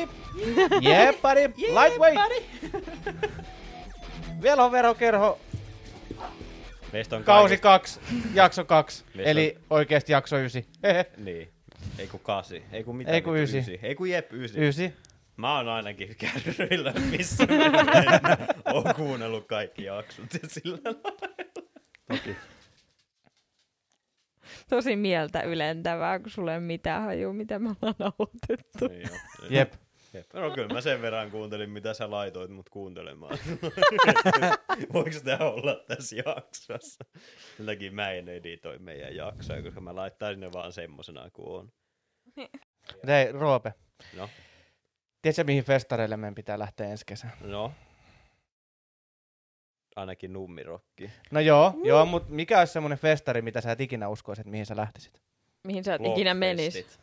Yeah, buddy! Yeah, buddy! Lightweight! Veloverokerho, Meistä on kausi kaikista- kaksi, jakso kaksi. Meistä Eli oikeesti jakso ysi. Niin. Ei kun kasi. Ei kun mitä Ei kun vittu, ysi. Ei kun jep ysi. Ysi. Mä oon ainakin kärryillä, missä mä oon kuunnellut kaikki jaksot ja sillä lailla. Toki. Tosi mieltä ylentävää, kun sulla ei mitään hajua, mitä me ollaan nauhoitettu. Niin jo. Jep. Jep. No kyllä mä sen verran kuuntelin, mitä sä laitoit mut kuuntelemaan. Voiko sitä olla tässä jaksossa? Sen takia mä en editoi meidän jaksoja, koska mä laittaisin ne vaan semmosena kuin on. Hei, Roope. No, Tiedätkö, mihin festareille meidän pitää lähteä ensi kesänä? no. Ainakin nummirokki. No joo, joo, mutta mikä olisi semmoinen festari, mitä sä et ikinä uskoisit, mihin sä lähtisit? Mihin sä et ikinä menis. Blockfestit.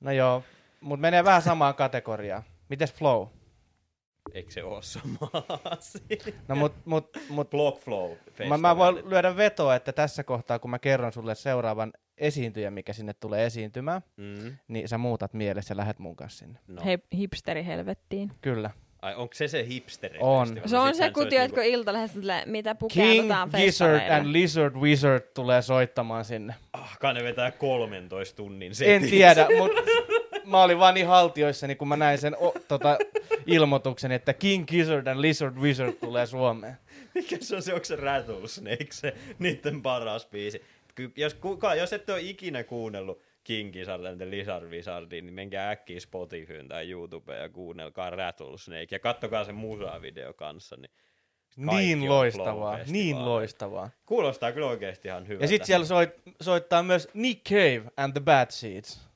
No joo, mutta menee vähän samaan kategoriaan. Mites Flow? Eikö se oo sama asia? No mut, mut, mut Blockflow mä, mä voin lyödä vetoa, että tässä kohtaa, kun mä kerron sulle seuraavan esiintyjän, mikä sinne tulee esiintymään, Mm. niin sä muutat mielessä ja lähet mun kanssa sinne. No. Hei, hipsteri helvettiin. Kyllä. Ai, onko se se hipsteri? On. Se on se, kun tiedätkö niinku- iltalehdessä mitä King, pukeudutaan Gizzard festareilla. and Lizard Wizard tulee soittamaan sinne. Ah, kai ne vetää 13 tunnin En setin. tiedä, mutta mä olin vaan niin haltioissani, kun mä näin sen o, tota, ilmoituksen, että King Gizzard and Lizard Wizard tulee Suomeen. Mikä se on se, onko se Rattlesnake, se niiden paras biisi? Jos, kuka, jos ette ole ikinä kuunnellut King Gizzard and the Lizard Wizardin, niin menkää äkkiä Spotifyyn tai YouTubeen ja kuunnelkaa Rattlesnake ja kattokaa se musavideo kanssa. Niin Kaikki Niin loistavaa, niin loistavaa. kuulostaa kyllä oikeasti ihan hyvältä. Ja sitten siellä soit, soittaa myös Nick Cave and the Bad Seeds.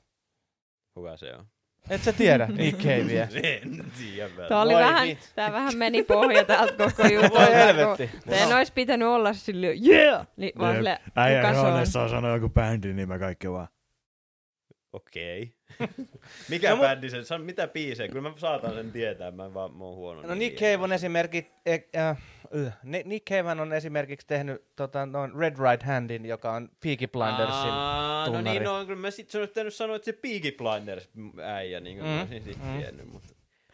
Kuka se on? Et sä tiedä Nick Cavea. En tiedä. Tää, oli vähän, tää vähän meni pohja täältä koko jutulta. Voi helvetti. Teidän olisi pitänyt olla silleen, yeah! Niin vaan silleen, Äijä kuka se on? huoneessa on sanonut joku bändin nime kaikki vaan. Okei. Mikä No no, bändi se? Mitä biisejä? Kyllä mä saatan sen tietää, mä vaan mä oon huono. No Nick Cave on esimerkiksi, äh, äh, Nick Cave on esimerkiksi tehnyt tota, noin Red Right Handin, joka on Peaky Blindersin. Aa, no tunnari. niin, no kyllä mä sit se olisi pitänyt sanoa, että se Peaky Blinders äijä, niin kuin Mm, mä olisin sit mm. tiennyt, mutta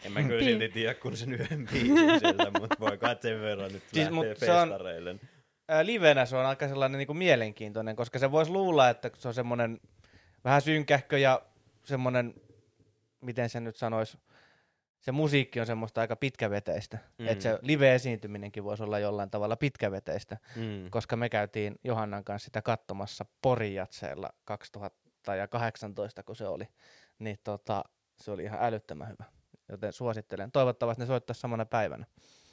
en mä kyllä silti tiedä, kun sen yhden biisin sieltä, mutta voi kai sen verran nyt Siis, lähtee se on- festareille. Ää, livenä se on aika sellainen niin kuin mielenkiintoinen, koska se voisi luulla, että se on semmoinen vähän synkähkö ja semmoinen, miten se nyt sanoisi, se musiikki on semmoista aika pitkäveteistä. Mm. Että se live-esiintyminenkin voisi olla jollain tavalla pitkäveteistä, Mm. koska me käytiin Johannan kanssa sitä katsomassa Porijatseella 2018, kun se oli. Niin tota, se oli ihan älyttömän hyvä. Joten suosittelen. Toivottavasti ne soittaisi samana päivänä.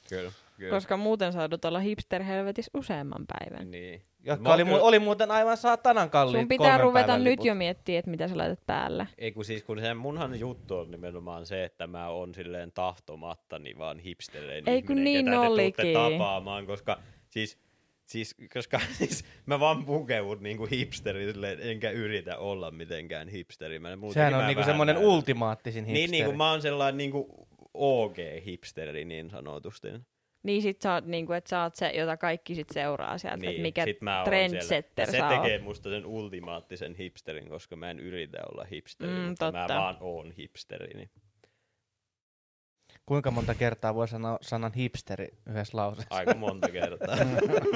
Kyllä, kyllä. Koska muuten saadut olla hipster-helvetissä useamman päivän. Niin. Jotka oli, mu- oli muuten aivan saatanan kalliit Sun pitää ruveta nyt liput. jo miettiä, että mitä sä laitat päälle. Ei kun siis, kun se munhan juttu on nimenomaan se, että mä oon silleen tahtomattani vaan hipsterein Ei kun ihminen, niin ketä te tuutte olikin. tapaamaan, koska siis, siis, koska siis mä vaan pukeudun niinku hipsteri, silleen, enkä yritä olla mitenkään hipsteri. Mä, Sehän on niinku semmoinen ultimaattisin hipsteri. Niin, niin kuin mä oon sellainen niinku OG-hipsteri niin sanotusti. Niin sit sä oot niinku, että sä oot se, jota kaikki sit seuraa sieltä, niin, että mikä sit mä trendsetter siellä. sä Ja se tekee oot. musta sen ultimaattisen hipsterin, koska mä en yritä olla hipsteri, Mm, mutta mä totta. vaan oon hipsteri. Niin. Kuinka monta kertaa voi sanoa sanan hipsteri yhdessä lauseessa? Aika monta kertaa.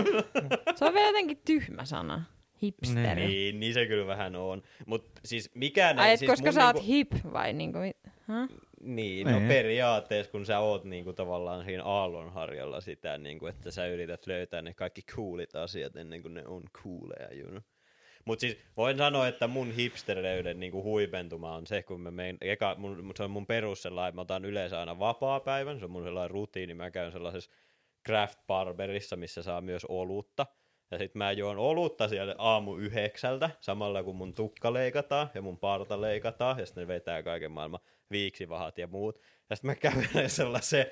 Se on vielä jotenkin tyhmä sana. Hipsteri. niin, niin se kyllä vähän on. Mutta siis mikään Ai, ei... et siis koska sä oot niinku, hip vai niinku, huh? Niin, no Niin. periaatteessa kun sä oot niinku tavallaan siinä aallonharjalla sitä, niinku, että sä yrität löytää ne kaikki coolit asiat ennen kuin ne on cooleja, you know. Mutta siis voin sanoa, että mun hipstereyden niinku huipentuma on se, kun mä mein, eka, mun, se on mun perus sellainen, mä otan yleensä aina vapaa-päivän, se on mun sellainen rutiini, mä käyn sellaisessa craft barberissa, missä saa myös olutta. Ja sit mä juon olutta siellä aamu yhdeksältä, samalla kun mun tukka leikataan ja mun parta leikataan, ja sitten ne vetää kaiken maailman viiksivahat ja muut. Ja sitten mä kävelen sellaisen,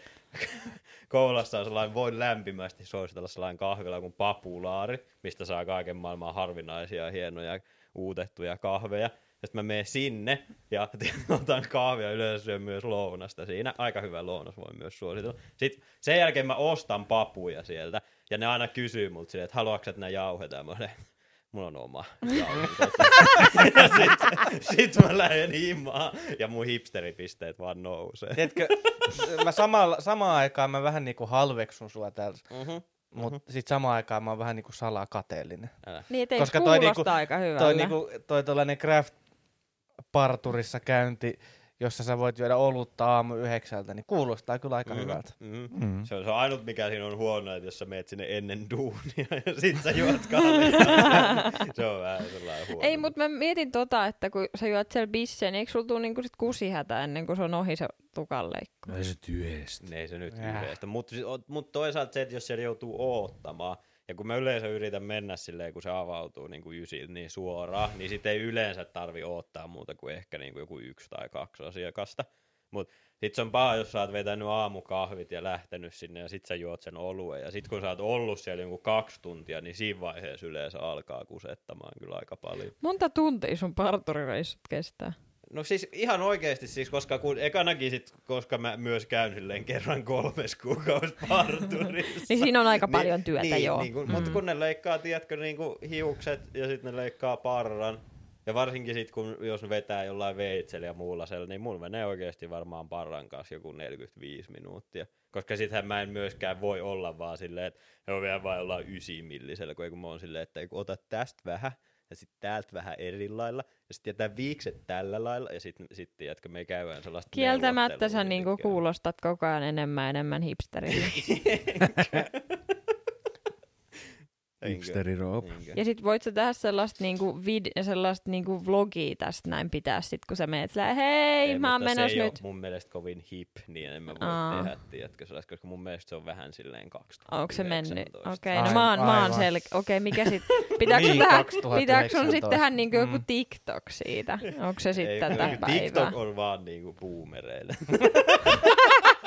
koulassa on sellainen, voin lämpimästi suositella sellainen kahvila kuin papulaari, mistä saa kaiken maailman harvinaisia, hienoja, uutettuja kahveja. Ja sitten mä menen sinne ja otan kahvia yleensä syön myös lounasta siinä. Aika hyvä lounas voi myös suositella. Sitten sen jälkeen mä ostan papuja sieltä ja ne aina kysyy multa silleen, että haluatko että nämä jauhetaan. Mä olen, mulla on oma. ja sit, sit mä lähden himaan ja mun hipsteripisteet vaan nousee. Tiedätkö, mä samalla, samaan aikaan mä vähän niinku halveksun sua täällä, Mm-hmm. mutta sit samaan aikaan mä oon vähän niinku salaa kateellinen. Älä. Niin, et ei Koska toi niinku- aika hyvältä. Toi, niinku, toi tollanen craft parturissa käynti, jossa sä voit juoda olutta aamu yhdeksältä, niin kuulostaa kyllä aika Mhm, hyvältä. mhm. Mm. Se on, se on ainut, mikä siinä on huono, että jos sä meet sinne ennen duunia ja sit sä juot kahvia. se on vähän sellainen huono. Ei, mutta mä mietin tota, että kun sä juot siellä bisseen, niin eikö sulla tule niinku sit kusihätä ennen kuin se on ohi se tukanleikku? No ei se tyhjästä. Ne ei se nyt Äh. yhdestä. Mutta mut toisaalta se, että jos siellä joutuu oottamaan, ja kun mä yleensä yritän mennä silleen, kun se avautuu niin kuin ysiltä niin suoraan, niin sitten ei yleensä tarvi odottaa muuta kuin ehkä niin kuin joku yksi tai kaksi asiakasta. Mutta sitten se on paha, jos sä oot vetänyt aamukahvit ja lähtenyt sinne ja sit sä juot sen oluen. Ja sit kun sä oot ollut siellä joku kaksi tuntia, niin siinä vaiheessa yleensä alkaa kusettamaan kyllä aika paljon. Monta tuntia sun parturireissut kestää? No siis ihan oikeasti siis, koska kun ekanakin sit, koska mä myös käyn silleen kerran kolmes kuukausi parturissa. Niin siinä on aika paljon työtä, niin, joo. Niin kun, mm. Mutta kun ne leikkaa, tiedätkö, niin kuin hiukset ja sitten ne leikkaa parran. Ja varsinkin sitten, kun jos ne vetää jollain veitsellä ja muulla siellä, niin mulla menee oikeasti varmaan parran kanssa joku 45 minuuttia. Koska sittenhän mä en myöskään voi olla vaan silleen, että he on vielä vain jollain ysimillisellä, kun kun mä oon silleen, että kun otat tästä vähän, ja sitten täältä vähän eri lailla, ja sitten jätän viikset tällä lailla, ja sitten sit, tiedätkö, me käydään sellaista Kieltämättä sä niinku kuulostat koko ajan enemmän enemmän hipsterille. Enkö? Hipsteri Roop. Enkö? ja sit voit sä tehdä sellaista niinku, vid- sellaista niinku vlogia tästä näin pitää sit, kun sä meet sillä hei, Ei, mä oon mutta menossa se ei nyt. ole mun mielestä kovin hip, niin en mä voi Aa. tehdä, tiedätkö, sellaista, koska mun mielestä se on vähän silleen 2019. Onko se mennyt? Okei, Ai- no mä oon, mä oon aivan. sel... Okei, mikä sit... Pitääkö sun, Niin, tehdä, 2019. pitääkö sun sitten tehdä niinku joku Mm. TikTok siitä? Onko se Ei, sitten kun tätä päivää? TikTok on vaan niinku boomereille.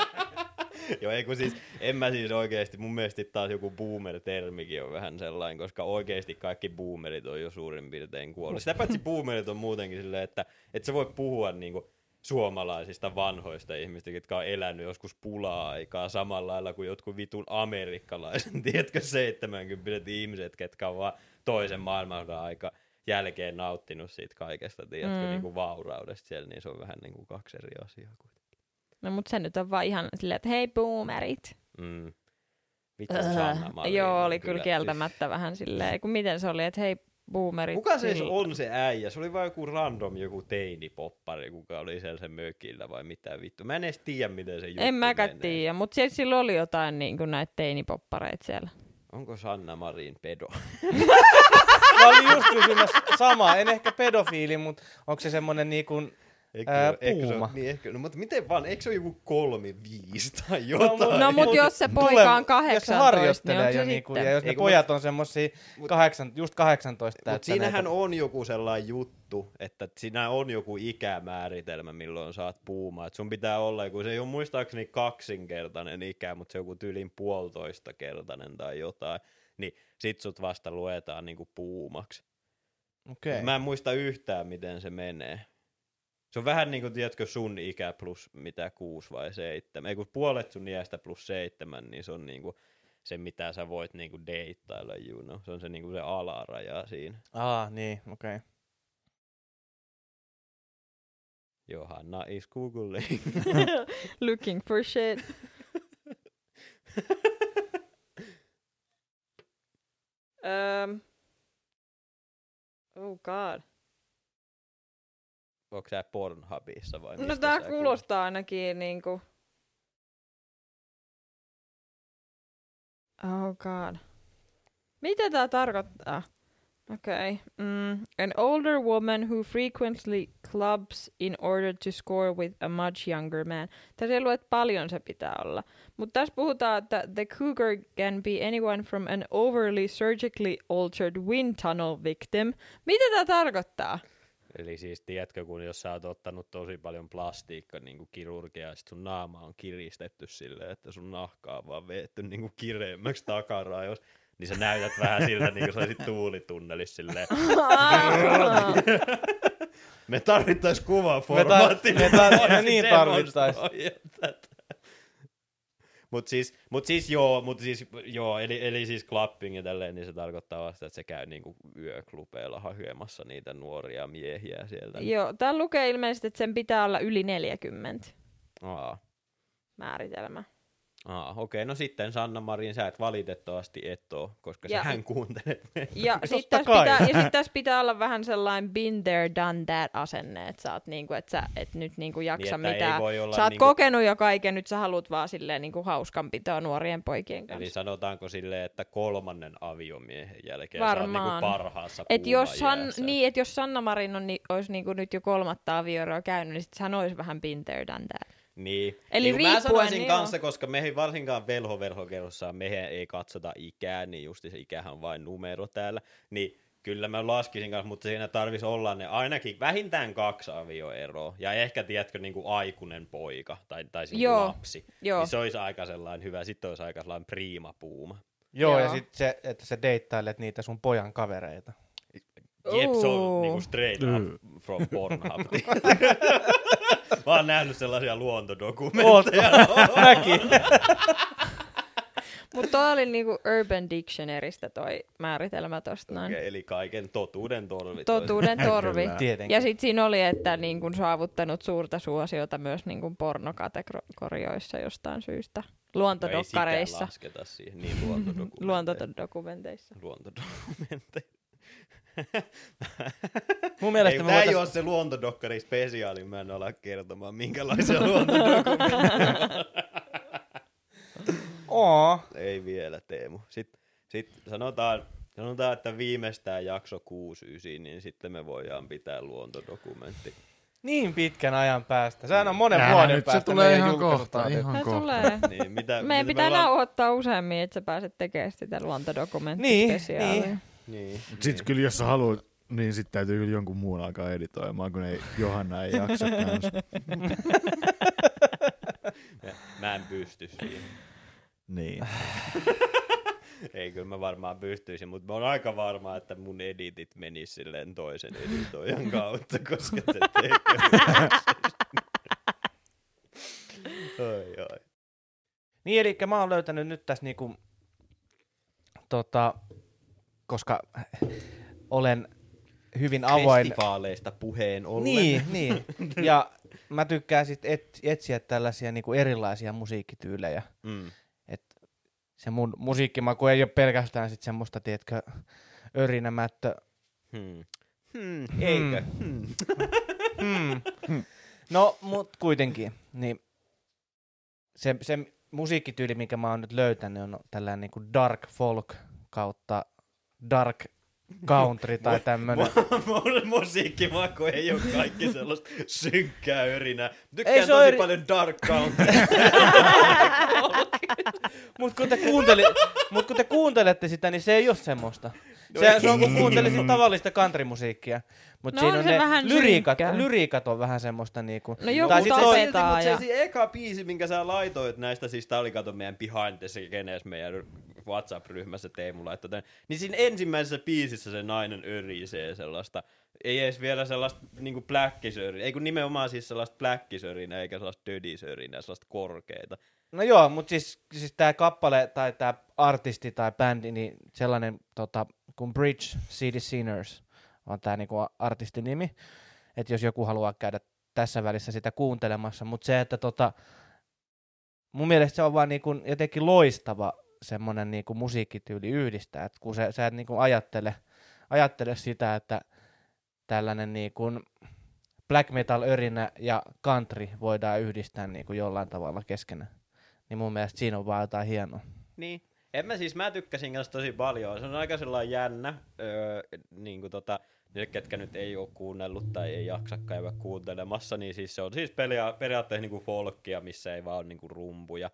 Joo, ei kun siis, en mä siis oikeesti, mun mielestä taas joku boomer-termikin on vähän sellainen, koska oikeesti kaikki boomerit on jo suurin piirtein kuollut. Sitä paitsi boomerit on muutenkin silleen, että et sä voi puhua niinku suomalaisista vanhoista ihmistä, jotka on elänyt joskus pula-aikaa samalla lailla kuin jotkut vitun amerikkalaiset, tiedätkö, 70 ihmiset, ketkä on vaan toisen maailmansodan aika jälkeen nauttinut siitä kaikesta, tiedätkö, Mm. mm. niin kuin vauraudesta siellä, niin se on vähän niin kuin kaksi eri asiaa. kuitenkin. No mut se nyt on vaan ihan silleen, että hei boomerit. Mm. Vittu Sanna Marin Joo, oli kyllä kieltämättä vähän silleen, kun miten se oli, että hei boomerit. Kuka se sillä- on se äijä? Se oli vain joku random joku teinipoppari, kuka oli siellä sen mökillä vai mitä vittu. Mä en edes tiedä, miten se juttu En mäkään tiedä, mutta siellä silloin oli jotain niin kuin näitä teinipoppareita siellä. Onko Sanna Marin pedo? Mä olin just kysymässä samaa, en ehkä pedofiili, mutta onko se semmonen niin kuin, Eikö, Ää, eikö se puuma. niin ehkä, no, mutta miten vaan, eikö se ole joku kolme, viisi tai mut- jotain? No mut Mut jos se tule- poika on jos 18, se niin harjoittelee se jo niinku, ja jos ne Eikö, pojat on semmosia mut- kahdeksan, just 18 Mutta täyttäneitä. siinähän on joku sellainen juttu, että siinä on joku ikämääritelmä, milloin saat puumaa. Et sun pitää olla joku, se ei ole muistaakseni kaksinkertainen ikä, mutta se on joku tyylin puolitoista kertainen tai jotain. Niin sit sut vasta luetaan niinku puumaksi. Okei. Okay. Mä en muista yhtään, miten se menee. Se on vähän niin kuin, tiedätkö, sun ikä plus mitä kuusi vai seitsemän. Ei kun puolet sun iästä plus seitsemän, niin se on niin kuin se, mitä sä voit niin kuin deittailla, you know. Se on se, niin kuin se alaraja siinä. Aa, niin, okei. Okay. Johanna is googling. Looking for shit. um, oh god. Onko sä Pornhubissa vai No tää sä kuulostaa ainakin niinku... Oh god. Mitä tää tarkoittaa? Okay. Mm, an older woman who frequently clubs in order to score with a much younger man. Tässä ei lue, että paljon se pitää olla. Mutta tässä puhutaan, että the cougar can be anyone from an overly surgically altered wind tunnel victim. Mitä tämä tarkoittaa? Eli siis tiedätkö, kun jos sä oot ottanut tosi paljon plastiikka niin kuin kirurgiaa, ja sit sun naama on kiristetty silleen, että sun nahkaa on vaan veetty niin kuin kireemmäksi takaraivossa, niin sä näytät vähän siltä, niin kuin sä olisit tuulitunnelissa silleen. Me tarvittais kuvaformaatti. Me tar- me tar- me niin tarvittais. Mut siis, mut siis joo, mut siis, joo eli, eli siis clapping ja tälleen, niin se tarkoittaa vasta, että se käy niinku yöklubeilla hakemassa niitä nuoria miehiä sieltä. Joo, täällä lukee ilmeisesti, että sen pitää olla yli 40 Aa, määritelmä. Aa okei, no sitten Sanna Marin, sä et valitettavasti et oo, koska Ja- sähän kuuntelet meitä. Ja sitten tässä, pitää, ja sit tässä pitää olla vähän sellainen been there, done that asenne, että sä oot niinku, että sä et nyt niinku jaksa Niin, että ei mitään. Sä oot niinku- kokenut jo kaiken, nyt sä haluat vaan silleen niinku hauskanpitoa nuorien poikien kanssa. Eli sanotaanko silleen, että kolmannen aviomiehen jälkeen sä oot Varmaan. niinku parhaassa Et jos, San, niin, et jos Sanna Marin on, niin, olisi niinku nyt jo kolmatta avioeroa käynyt, niin sit hän olisi vähän been there, done that. Niin. Eli niin, kun mä riippuen, sanoisin niin kanssa, joo. koska meihin varsinkaan velho-velhokerrossa mehän ei katsota ikää, niin justi se ikähän on vain numero täällä, niin kyllä mä laskisin kanssa, mutta siinä tarvisi olla ne ainakin vähintään kaksi avioeroa, ja ehkä, tiedätkö, niin kuin aikuinen poika, tai, tai siis Joo, lapsi, joo. niin se olisi aika sellainen hyvä, sitten olisi aika sellainen priima puuma. Joo, ja Joo. sitten se, että sä deittailet niitä sun pojan kavereita. Jep, se on niinku straight up from Pornhub. Mä oon nähnyt sellaisia luontodokumentteja. Mäkin. Mutta toi oli niinku Urban Dictionarystä toi määritelmä tosta noin. Okei, eli kaiken totuuden torvi. Totuuden torvi. Ja sitten siinä oli, että niin kun saavuttanut suurta suosiota myös niin kun pornokategorioissa jostain syystä. No ei sitä Luontodokkareissa. lasketa siihen, niin luontodokumentteja. Luontodokumenteissa. Luontodokumentteja. Mun Ei, mielestä ei voitais- ole se luontodokkari spesiaali, mä en ala kertomaan minkälaisia luontodokumentteja. Oo. ei vielä, Teemu. Sitten sit sanotaan, sanotaan, että viimeistään jakso 69, niin sitten me voidaan pitää luontodokumentti. Niin pitkän ajan päästä. Sehän on monen Nää vuoden nyt se päästä tulee meidän ihan kohta, ihan Se kohta. tulee. Niin, mitä, Meidän mitä pitää me ollaan- nauhoittaa useammin, että sä pääset tekemään sitä luontodokumenttispesiaalia. Niin, Niin, Sitten kyllä jos sä haluat, niin sitten täytyy kyllä jonkun muun alkaa editoimaan, kun ei, Johanna ei jaksa kanssa. Mä, mä en pysty siihen. Niin. Ei, kyllä mä varmaan pystyisin, mutta mä oon aika varma, että mun editit menis silleen toisen editoijan kautta, koska se tekee. Oi, oi. Niin, eli mä oon löytänyt nyt tässä niinku, tota, koska olen hyvin avoin. Festivaaleista puheen ollen. Niin, niin. Ja mä tykkään sit et, etsiä tällaisia niinku erilaisia musiikkityylejä. Mm. Et se mun musiikkimaku ei ole pelkästään sit semmoista, tiedätkö, örinämättö. Hmm. Hmm. Eikö? Hmm. Hmm. No, mut kuitenkin, niin se, se musiikkityyli, minkä mä oon nyt löytänyt, on tällainen niinku dark folk kautta dark country tai tämmönen. Mun musiikkimaku ei ole kaikki sellaista synkkää örinää. Tykkään Ei se tosi eri- paljon dark country. Mut kun, te kuunteli, mut kun te kuuntelette sitä, niin se ei ole semmoista. No Se, se on kun kuuntelisit tavallista countrymusiikkia. Mut No siinä on on se ne vähän lyriikat, synkkää. lyriikat on vähän semmoista niinku. No joku Tai sit se on- Mutta ja... se, se eka biisi, minkä sä laitoit näistä, siis tää oli kato meidän behind the scenes meidän WhatsApp-ryhmässä Teemu laittoi tän, niin siinä ensimmäisessä biisissä se nainen örisee sellaista, ei edes vielä sellaista niinku blackisörinä, ei kun nimenomaan siis sellaista blackisörinä, eikä sellaista dödisörinä, sellaista korkeita. No joo, mutta siis, siis tämä kappale tai tämä artisti tai bändi, niin sellainen tota, kuin Bridge City Sinners on tämä niinku artistin nimi. Että jos joku haluaa käydä tässä välissä sitä kuuntelemassa, mutta se, että tota, mun mielestä se on vaan niinku jotenkin loistava semmoinen niinku musiikkityyli yhdistää, että kun sä, sä et niinku ajattele, ajattele sitä, että tällainen niinku black metal örinä ja country voidaan yhdistää niinku jollain tavalla keskenään niin mun mielestä siinä on vaan jotain hienoa. Niin. En mä siis, mä tykkäsin kanssa tosi paljon. Se on aika sellainen jännä, öö, niin kuin tota, niille, ketkä nyt ei ole kuunnellut tai ei jaksa käydä kuuntelemassa, niin siis se on siis peria- periaatteessa niin kuin folkia, missä ei vaan ole niin kuin rumpuja.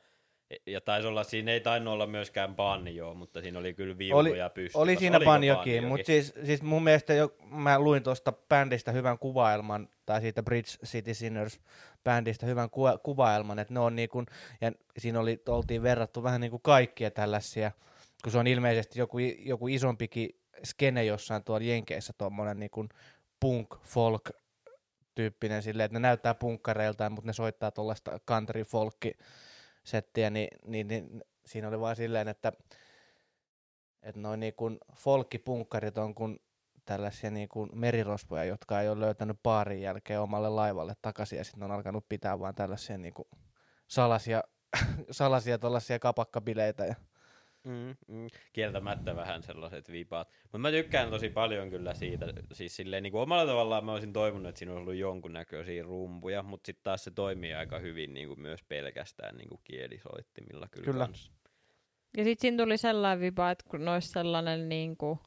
Ja- taisi olla, siinä ei tainnut olla myöskään banjoa, mutta siinä oli kyllä viuluja pystyssä. Oli siinä Oliko banjokin, mutta siis, siis mun mielestä jo, mä luin tuosta bändistä hyvän kuvaelman, tai siitä Bridge City Sinners bändistä hyvän ku- kuvaelman, että ne on niinku, ja siinä oli, oltiin verrattu vähän niinku kaikkia tällaisia, kun se on ilmeisesti joku, joku isompikin skene jossain tuolla Jenkeissä, tuommoinen niinku punk, folk tyyppinen silleen, että ne näyttää punkkareiltaan, mutta ne soittaa tuollaista country folkki settiä, niin, niin, niin siinä oli vaan silleen, että, että noin niin kuin folkkipunkkarit on kuin tällaisia niin kuin merirosvoja, jotka ei ole löytänyt baarin jälkeen omalle laivalle takaisin ja sitten on alkanut pitää vaan tällaisia niin kuin salaisia, salaisia tällaisia kapakkabileitä. Ja... Mm, mm. Kieltämättä vähän sellaiset vipaat. Mutta mä tykkään tosi paljon kyllä siitä. Siis silleen niin kuin omalla tavallaan mä olisin toivonut, että siinä olisi ollut jonkunnäköisiä rumpuja, mutta sitten taas se toimii aika hyvin niin kuin myös pelkästään niin kuin kielisoittimilla kyllä, Kyllä. Kans. Ja sitten siinä tuli sellainen viba, että kun olisi sellainen niinku,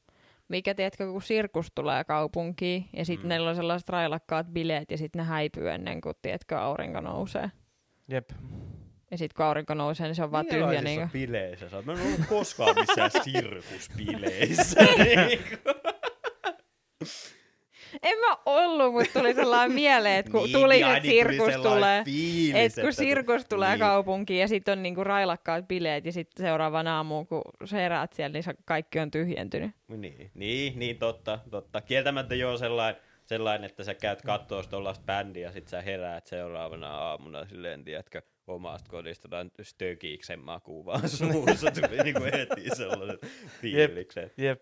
mikä tiedätkö, kun sirkus tulee kaupunkiin, ja sitten Mm. mm. neillä on sellaiset railakkaat bileet, ja sitten ne häipyy ennen kuin, tiedätkö, aurinko nousee. Jep. Ja sitten kun aurinko nousee, niin se on vaan tyhjä. Niin bileissä sä oot? Mä en ollut koskaan missään sirkusbileissä. En mä ollut, mutta tuli sellainen mieleen, että kun Niin, tuli, että niin tuli sirkus sellainen tulee, Fiilis, että kun sirkus tulee niin. kaupunkiin ja sitten on niinku railakkaat bileet ja sitten seuraavana aamuun, kun sä heräät siellä, niin se kaikki on tyhjentynyt. Niin, niin, niin totta, totta. Kieltämättä joo sellainen, sellainen, että sä käyt kattoo tollaista bändiä ja sit sä heräät seuraavana aamuna silleen, tiedätkö, omasta kodista tai stökiiksen makuu vaan suussa. Tuli niinku heti sellaiset fiilikset. Jep.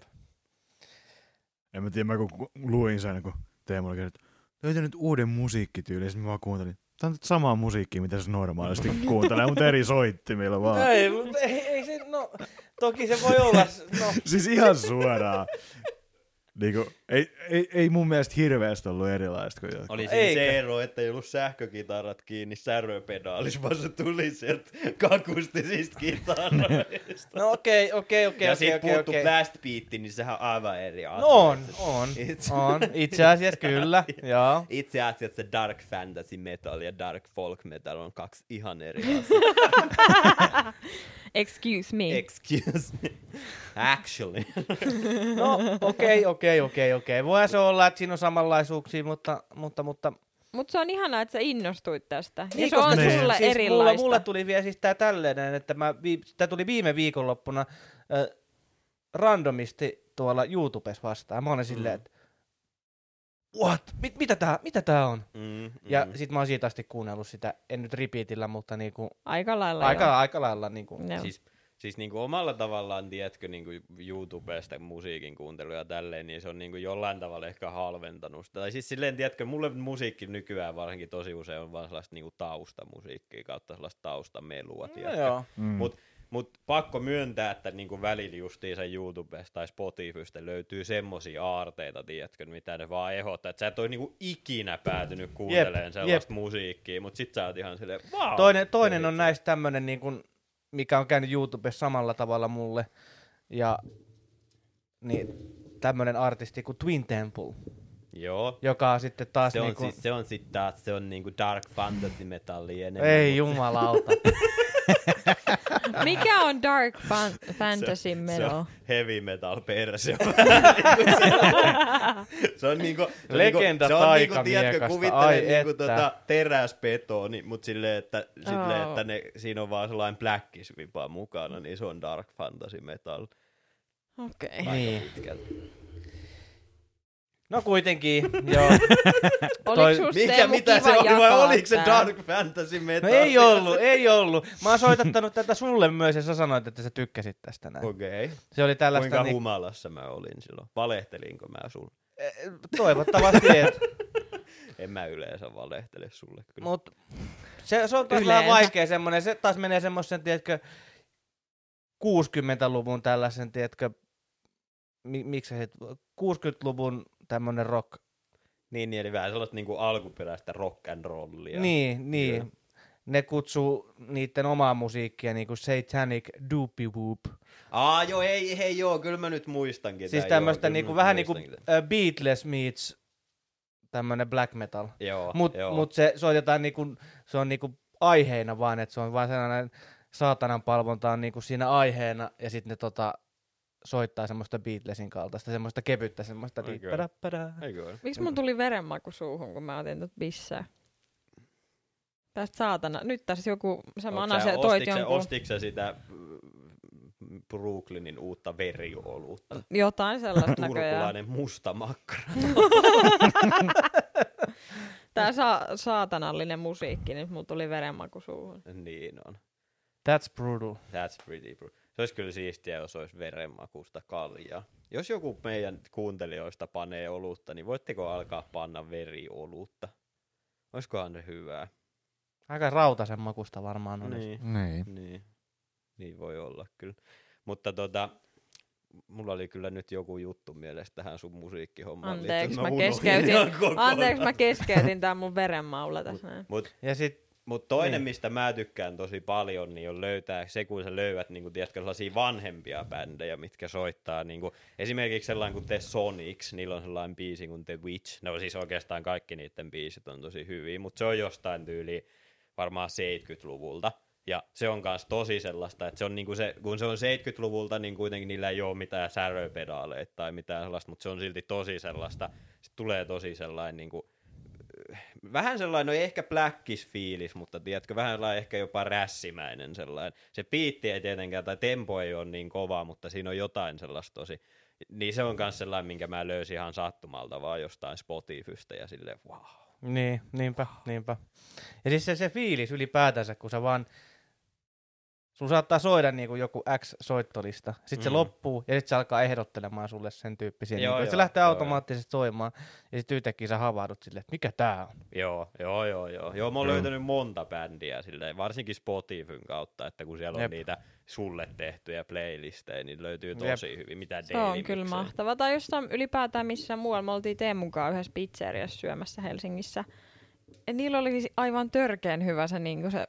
En mä tiedä, mä kun ku- luin sen, kun Teemu oli että löytänyt uuden musiikkityyli, ja sitten mä vaan kuuntelin. Tämä on nyt samaa musiikkia, mitä se normaalisti kuuntelee, mutta eri soittimilla vaan. Ei, mutta ei, ei se, no, toki se voi olla, no, Siis ihan suoraan. Niinku, ei, ei, ei mun mielestä hirveästi ollut erilaista kuin jotkut. Oli Eikä. se ero, että ei ollut sähkökitarat kiinni säröpedaalis, vaan se tuli sieltä kakustisista kitaroista. no okei, okei, okei, ja okei, sit okei, puuttu okei. blast beat, niin sehän on aivan eri asia. No on, on, Itse- on. Itse asiassa kyllä, joo. Itse asiassa dark fantasy metal ja dark folk metal on kaksi ihan eri asiaa. Excuse me. Excuse me. Actually. No okei, okei, okei, okei. Voihan se olla, että siinä on samanlaisuuksia, mutta, mutta, mutta Mutta se on ihanaa, että sä innostuit tästä. Ja Niin, se on koska siis- sulle siis erilaista. Mulla, mulla tuli vielä siis tää tällainen, että mä, vii, tää tuli viime viikonloppuna äh, randomisti tuolla YouTubessa vastaan. Mä olin silleen, että what? Mit, mitä, tää, mitä tää on? Mm, mm. Ja sit mä oon siitä asti kuunnellut sitä, en nyt repeatillä, mutta niinku, Aika lailla aika, aika lailla niinku. joo. Joo. Siis, siis niinku omalla tavallaan, tiedätkö, niinku YouTubesta musiikin kuuntelu ja tälleen, niin se on niinku jollain tavalla ehkä halventanut sitä. Tai siis silleen, tiedätkö, mulle musiikki nykyään varsinkin tosi usein on vaan sellaista niinku taustamusiikkia kautta sellaista taustamelua, No, tiedätkö. joo. Mm. Mut, mut pakko myöntää, että niinku välillä justiinsa YouTubesta tai Spotifysta löytyy semmosia aarteita, tiedätkö, mitä ne vaan ehdottaa. Että sä et ole niinku ikinä päätynyt kuuntelemaan jep. sellaista musiikkia, mutta sit sä oot ihan silleen, wow. Toinen, toinen on sit- näistä tämmönen, niin kuin, mikä on käynyt YouTubessa samalla tavalla mulle. Ja niin, tämmönen artisti kuin Twin Temple, Joo. joka on sitten taas Se on, niinku, siis, se on sitten taas, se on niinku dark fantasy metalli enemmän. ei mut jumalauta. Mikä on dark fan- fantasy se metal? on heavy metal persio. se on niinku, se on Legenda niinku, se on niinku, tiedätkö, kuvittele niinku että. tota teräsbetoni, mut silleen, että, silleen, Oh. että ne, siinä on vaan sellainen blackisvipa mukana, niin se on dark fantasy metal. Okei. Aika Niin. pitkälti. No kuitenkin, joo. Oliko Toi- Mikä, mitä se oli, vai oliko se dark fantasy No metal? ei ollut, ei ollut. Mä oon soitattanut tätä sulle myös ja sä sanoit, että sä tykkäsit tästä näin. Okei. Okay. Se oli tällaista, Kuinka niin, humalassa mä olin silloin? Valehtelinko mä sulle? toivottavasti et. En mä yleensä valehtele sulle kyllä. Mut se, se on taas vähän vaikea semmonen, se taas menee semmoisen, tiedätkö, 60-luvun tällaisen, tiedätkö, mi, miksi se, 60-luvun tämmönen rock. Niin, niin, eli vähän sellaista niinku alkuperäistä rock and rollia. Niin, niin. Joo. Ne kutsuu niiden omaa musiikkia niinku Satanic Doopy Whoop. Aa, joo, ei, hei, joo, kyllä mä nyt muistankin. Siis kyllä niinku, vähän niinku uh, Beatles meets tämmönen black metal. Joo, Mut, joo. mut se soitetaan niinku, se on niinku aiheena vaan, että se on vaan sellainen saatanan palvonta on niinku siinä aiheena ja sitten ne tota, soittaa semmoista Beatlesin kaltaista, semmoista kevyttä, semmoista? Miksi mun tuli verenmaku suuhun, kun mä otin tot bissää? Tästä saatana. Nyt tässä joku samana se toit jonkun Ostitko sä sitä mm, Brooklynin uutta veriolutta? jotain sellaista näköjään. Turkulainen musta makkara. Tää sa- saatanallinen musiikki, niin mulla tuli verenmaku suuhun. niin on. That's brutal. That's pretty bro. Se olisi kyllä siistiä, jos olisi verenmakusta kaljaa. Jos joku meidän kuuntelijoista panee olutta, niin voitteko alkaa panna veriolutta? Olisikohan se hyvää? Aika rautasen makusta varmaan olisi. Niin. Niin. Niin. niin voi olla kyllä. Mutta tota, mulla oli kyllä nyt joku juttu mielessä tähän sun musiikkihommaan. Anteeksi, mä unohdin keskeytin. Anteeksi, mä keskeytin tää mun verenmaulla tässä näin. Mut, Ja sit, mut toinen, Niin. mistä mä tykkään tosi paljon, niin on löytää se, kun sä löydät niin kun, tiedätkö, sellaisia vanhempia bändejä, mitkä soittaa. Niin kun, esimerkiksi sellainen kuin The Sonics, niillä on sellainen biisi kuin The Witch. No siis oikeastaan kaikki niiden biisit on tosi hyviä, mutta se on jostain tyyli varmaan 70-luvulta. Ja se on myös tosi sellaista, että se on niinku se, kun se on 70-luvulta, niin kuitenkin niillä ei ole mitään säröpedaaleita tai mitään sellaista, mutta se on silti tosi sellaista, se tulee tosi sellainen niinku, vähän sellainen, no ehkä blackis fiilis, mutta tiedätkö, vähän sellainen ehkä jopa rässimäinen sellainen. Se piitti ei tietenkään, tai tempo ei ole niin kova, mutta siinä on jotain sellaista tosi. Niin se on myös sellainen, minkä mä löysin ihan sattumalta vaan jostain Spotifysta ja silleen, wow. niin, niinpä, niinpä. Ja siis se, se fiilis ylipäätänsä, kun sä vaan, sun saattaa soida niin kuin joku X-soittolista, sitten se Mm. loppuu ja sitten se alkaa ehdottelemaan sulle sen tyyppisiä. Joo, niin kuin, se joo, lähtee joo, automaattisesti soimaan ja sitten yhtäkkiä sä havahdut silleen, että mikä tää on. Joo, joo, joo, joo. Joo, mä oon Joo. löytänyt monta bändiä silleen, varsinkin Spotifyn kautta, että kun siellä on Jep. niitä sulle tehtyjä playlistejä, niin löytyy Jep. tosi hyvin. Mitä Se on kyllä mahtava. Tai jostain ylipäätään missä muualla. Me oltiin Teemun kanssa yhdessä pizzeriassa syömässä Helsingissä. Ja niillä oli siis aivan törkeen hyvä se, niin se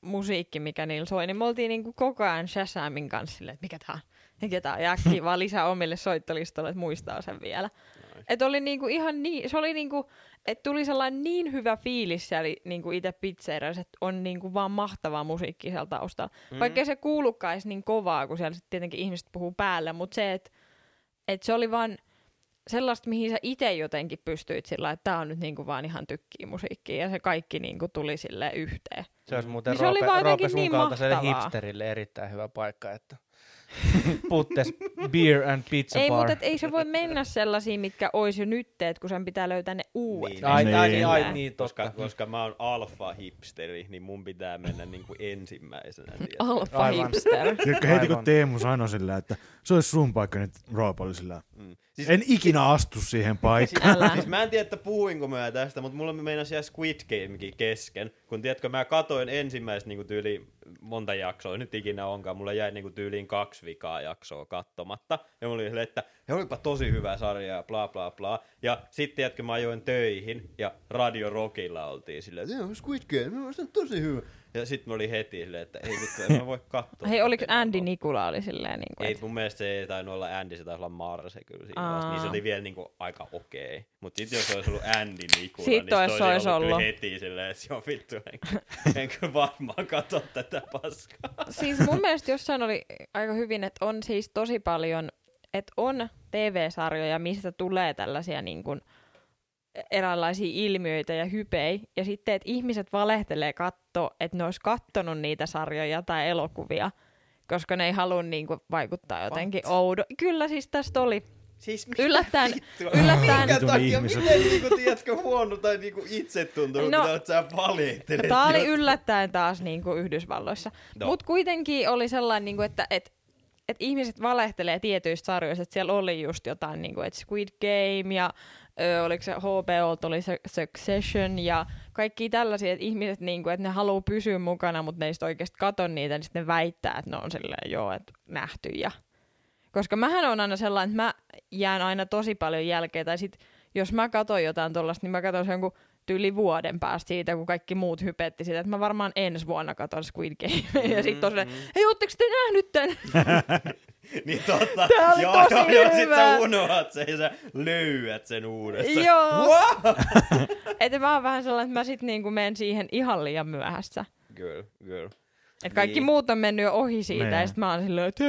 musiikki, mikä niillä soi. Niin me oltiin niin koko ajan Shazamin kanssa silleen, että mikä tää on, mikä tää on. Ja äkkiä vaan lisää omille soittolistoille, että muistaa sen vielä. Et oli niinku ihan niin, se oli niinku, että tuli sellainen niin hyvä fiilis siellä niinku itse pizzeriassa, että on niinku vaan mahtavaa musiikkia siellä taustalla. Mm. Vaikka se kuulukaan edes niin kovaa, kun siellä sit tietenkin ihmiset puhuu päälle, mutta se, että et se oli vaan sellaista, mihin sä itse jotenkin pystyit sillä, että tää on nyt niinku vaan ihan tykkiä musiikkia, ja se kaikki niinku tuli sille yhteen. Se olisi muuten Niin se oli Roope, vaan Roope sun niin kaltaiselle mahtavaa. hipsterille erittäin hyvä paikka, että puttes beer and pizza Ei, bar. mutta et ei se voi mennä sellaisiin, mitkä olisi jo nyt, että kun sen pitää löytää ne uudet. Niin. ai, ai, Niin. ai, niin Koska, totta. koska mä oon alfa-hipsteri, niin mun pitää mennä niinku ensimmäisenä. tiedätkö? Alfa Aivan. hipster. Tiedätkö, heti kun. Teemu sanoi sillä, että se olisi sun paikka, niin Roope oli sillä, Mm. Siis, en ikinä astu siihen paikkaan. Älä. siis mä en tiedä, että puhuinko mä tästä, mutta mulla meinasi jää Squid Gamekin kesken. Kun tiedätkö, mä katoin ensimmäistä niinku tyyli monta jaksoa, nyt ikinä onkaan, mulla jäi niinku tyyliin kaksi vikaa jaksoa kattomatta. Ja mulla oli silleen, että he olipa tosi hyvä sarja ja bla bla bla. Ja sitten tiedätkö, mä ajoin töihin ja Radio Rockilla oltiin silleen, että Squid Game, se on tosi hyvä. Ja sitten mä olin heti silleen, että ei vittu, en mä voi katsoa. Hei, oliko Andy. Nikula oli silleen niin kuin, Ei, mun mielestä se ei tainnut olla Andy, se taisi olla Marse kyllä siinä vaiheessa. Niin se oli vielä niinku aika okei. Okay. Mut sit jos se olisi ollut Andy Nikula, Sit niin sit ois ollut, ollut. heti silleen, että joo vittu, en, en kyllä varmaan katso tätä paskaa. Siis mun mielestä jossain oli aika hyvin, että on siis tosi paljon, että on TV-sarjoja, mistä tulee tällaisia niin kuin eräänlaisia ilmiöitä ja hypei, ja sitten, että ihmiset valehtelee katto, että ne olisi kattonut niitä sarjoja tai elokuvia, koska ne ei halua niin kuin, vaikuttaa jotenkin oudo. Kyllä siis tästä oli. Siis Yllättäen- vittua? yllättäen- Minkä takia, ihmiset. miten niinku, tiedätkö, huono tai niinku itse tuntuu, No, kun sä valehtelet. Tämä oli yllättäen taas niin kuin Yhdysvalloissa. No. Mutta kuitenkin oli sellainen, niin kuin, että et, et ihmiset valehtelee tietyistä sarjoista, että siellä oli just jotain, niin kuin, että Squid Game ja ö, oliko se HBO, oli se Succession ja kaikki tällaisia, että ihmiset, niin kuin, että ne haluaa pysyä mukana, mutta ne ei oikeasti kato niitä, niin sitten ne väittää, että ne on silleen, joo, että nähty ja koska mähän on aina sellainen, että mä jään aina tosi paljon jälkeen, tai sit jos mä katson jotain tuollaista, niin mä katson sen jonkun tyyli vuoden päästä siitä, kun kaikki muut hypetti sitä, että mä varmaan ensi vuonna katon Squid Game. ja sit on silleen, hei, ootteko te nähnyt tän? Niin totta. Tää oli joo, tosi joo, joo, sit hyvä. sä unohat sen ja sä löydät sen uudestaan. Joo. What? että mä oon vähän sellainen, että mä sit niinku menen siihen ihan liian myöhässä. Girl, girl. Et kaikki Niin. muut on mennyt jo ohi siitä, Niin. ja sit mä oon silleen, että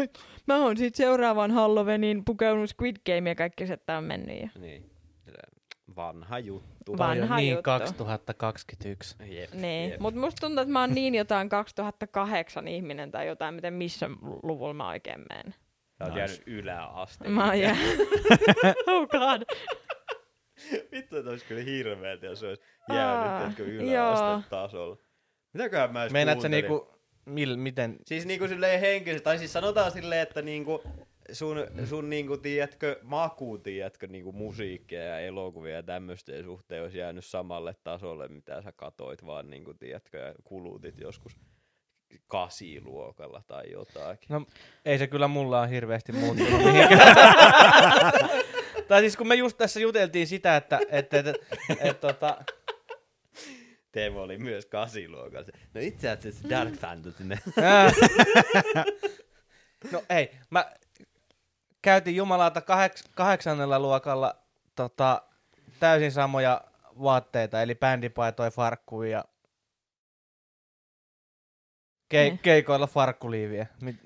mä oon sit seuraavan Halloweenin pukeunut Squid Game, ja kaikki se on mennyt jo. Niin. Vanha juttu. Vanha niin juttu. 2021. Jep, Niin, jep. mutta musta tuntuu, että mä oon niin jotain 2008 ihminen tai jotain, miten missä luvulla mä oikein menen. Sä oot Nice. jäänyt yläaste. Mä oon jää... oh god. Vittu, että olisi kyllä hirveet, jos olisi jäänyt joo. yläaste tasolla. Mitäköhän mä edes Meinaat sä niinku mil, miten... Siis niinku silleen henkisesti, tai siis sanotaan silleen, että niinku sun, sun niinku, tiedätkö, maku, tiedätkö, niinku musiikkia ja elokuvia ja tämmöisten suhteen olisi jäänyt samalle tasolle, mitä sä katoit vaan niinku, tiedätkö, ja kulutit joskus kasiluokalla tai jotakin. No ei se kyllä mulla on hirveästi muuttunut mihinkään. tai siis kun me just tässä juteltiin sitä, että et, et, et, et, tota, Teemo oli myös kasiluokalla. No itse asiassa Dark Fantasy. no ei, mä käytin jumalauta kaheks, kahdeksannella luokalla tota, täysin samoja vaatteita, eli bändipaitoja, farkkuja ja ke, Niin. keikoilla farkkuliiviä. Mit-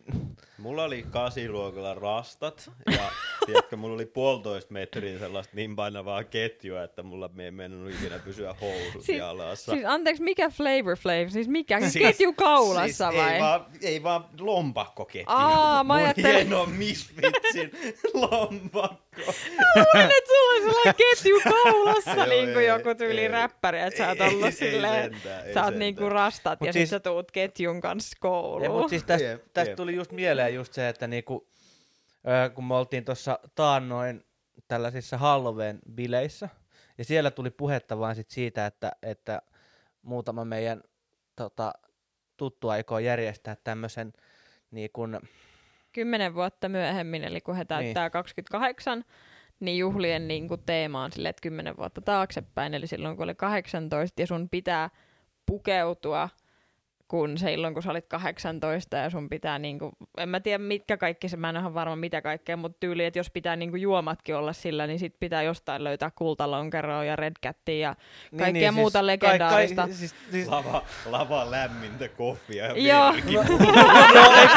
Mulla oli kasiluokalla rastat ja tiedätkö, mulla oli puolitoista metriä sellaista niin painavaa ketjua, että mulla me ei mennyt ikinä pysyä housut Siis- jalassa. Siis anteeksi, mikä Flavor Flav? Siis mikä? Siis, ketju kaulassa siis vai? Ei vaan, ei vaan lompakkoketju. Aa, mä ajattelin- hieno Misfitsin lompakko. Luulen, että sulla on sellainen ketju kaulassa, niin kuin joku tyyli ei. räppäri, että sä oot Ei, ollut ei silleen, sentään, ei sä oot sentään. niinku rastat Mut ja siis- sit sä tuut ketjun kanssa kouluun. mutta siis tästä, jep. tuli just mieleen just se, että niinku, kun me oltiin tuossa taannoin tällaisissa Halloween-bileissä, ja siellä tuli puhetta vaan sit siitä, että, että muutama meidän tota, tuttu aikoo järjestää tämmöisen niin kun, Kymmenen vuotta myöhemmin, eli kun he täyttää 28, niin juhlien niin kuin teema on silleen, että kymmenen vuotta taaksepäin, eli silloin kun oli 18 ja sun pitää pukeutua kun silloin, kun sä olit 18 ja sun pitää, niinku, en mä tiedä mitkä kaikki, se, mä en ole ihan varma mitä kaikkea, mutta tyyli, että jos pitää niinku juomatkin olla sillä, niin sit pitää jostain löytää kultalonkeroa ja red cattia ja kaikkea muuta legendaarista. Kai, siis, siis, Lava, lava lämmintä koffia ja Joo. No, no, ei,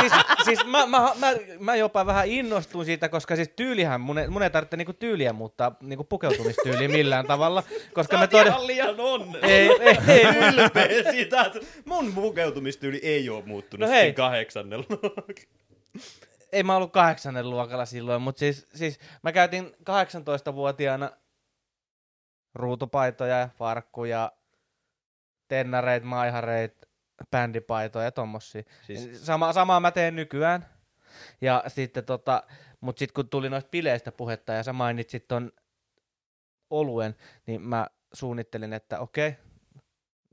siis, siis, siis mä, mä, mä, mä, jopa vähän innostuin siitä, koska siis tyylihän, mun ei, mun ei tarvitse niinku tyyliä muuttaa niinku pukeutumistyyliä millään tavalla, koska me Mä todella... ihan liian onnen. Ei, ei, ei, ylpeä siitä, että mun pukeutumistyyli ei ole muuttunut No hei. kahdeksannella. ei mä ollut kahdeksannen luokalla silloin, mutta siis, siis mä käytin 18-vuotiaana ruutupaitoja, ja farkkuja, tennareit, maihareit, bändipaitoja ja tommosia. Siis-. Sama, samaa mä teen nykyään. Ja sitten tota, mut sit kun tuli noista bileistä puhetta ja sä mainitsit ton oluen, niin mä suunnittelin, että okei,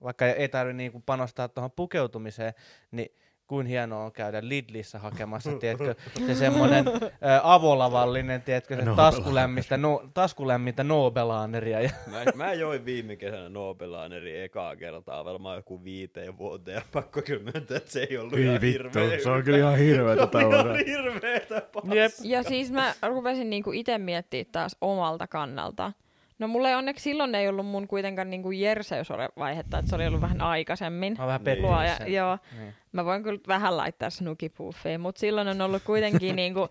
vaikka ei tarvi niinku panostaa tuohon pukeutumiseen, niin kuin hienoa on käydä Lidlissä hakemassa, tiedätkö, se semmoinen avolavallinen, tiedätkö, se taskulämmistä, no, taskulämmintä Nobelaneria. Ja, Mä, mä join viime kesänä Nobelanerin ekaa kertaa varmaan joku viiteen vuoteen ja pakko kyllä myöntää, että se ei ollut Hyi ihan vittu, hirveä. se on kyllä ihan hirveetä Se oli tavaraa. Jep. Ja siis mä rupesin niinku itse miettimään taas omalta kannalta. No mulla ei onneksi silloin ei ollut mun kuitenkaan niinku jerseysvaihetta, että se oli ollut vähän aikaisemmin. mä vähän Luoja, sen. joo. Niin. Mä voin kyllä vähän laittaa snukipuffiin, mutta silloin on ollut kuitenkin niinku,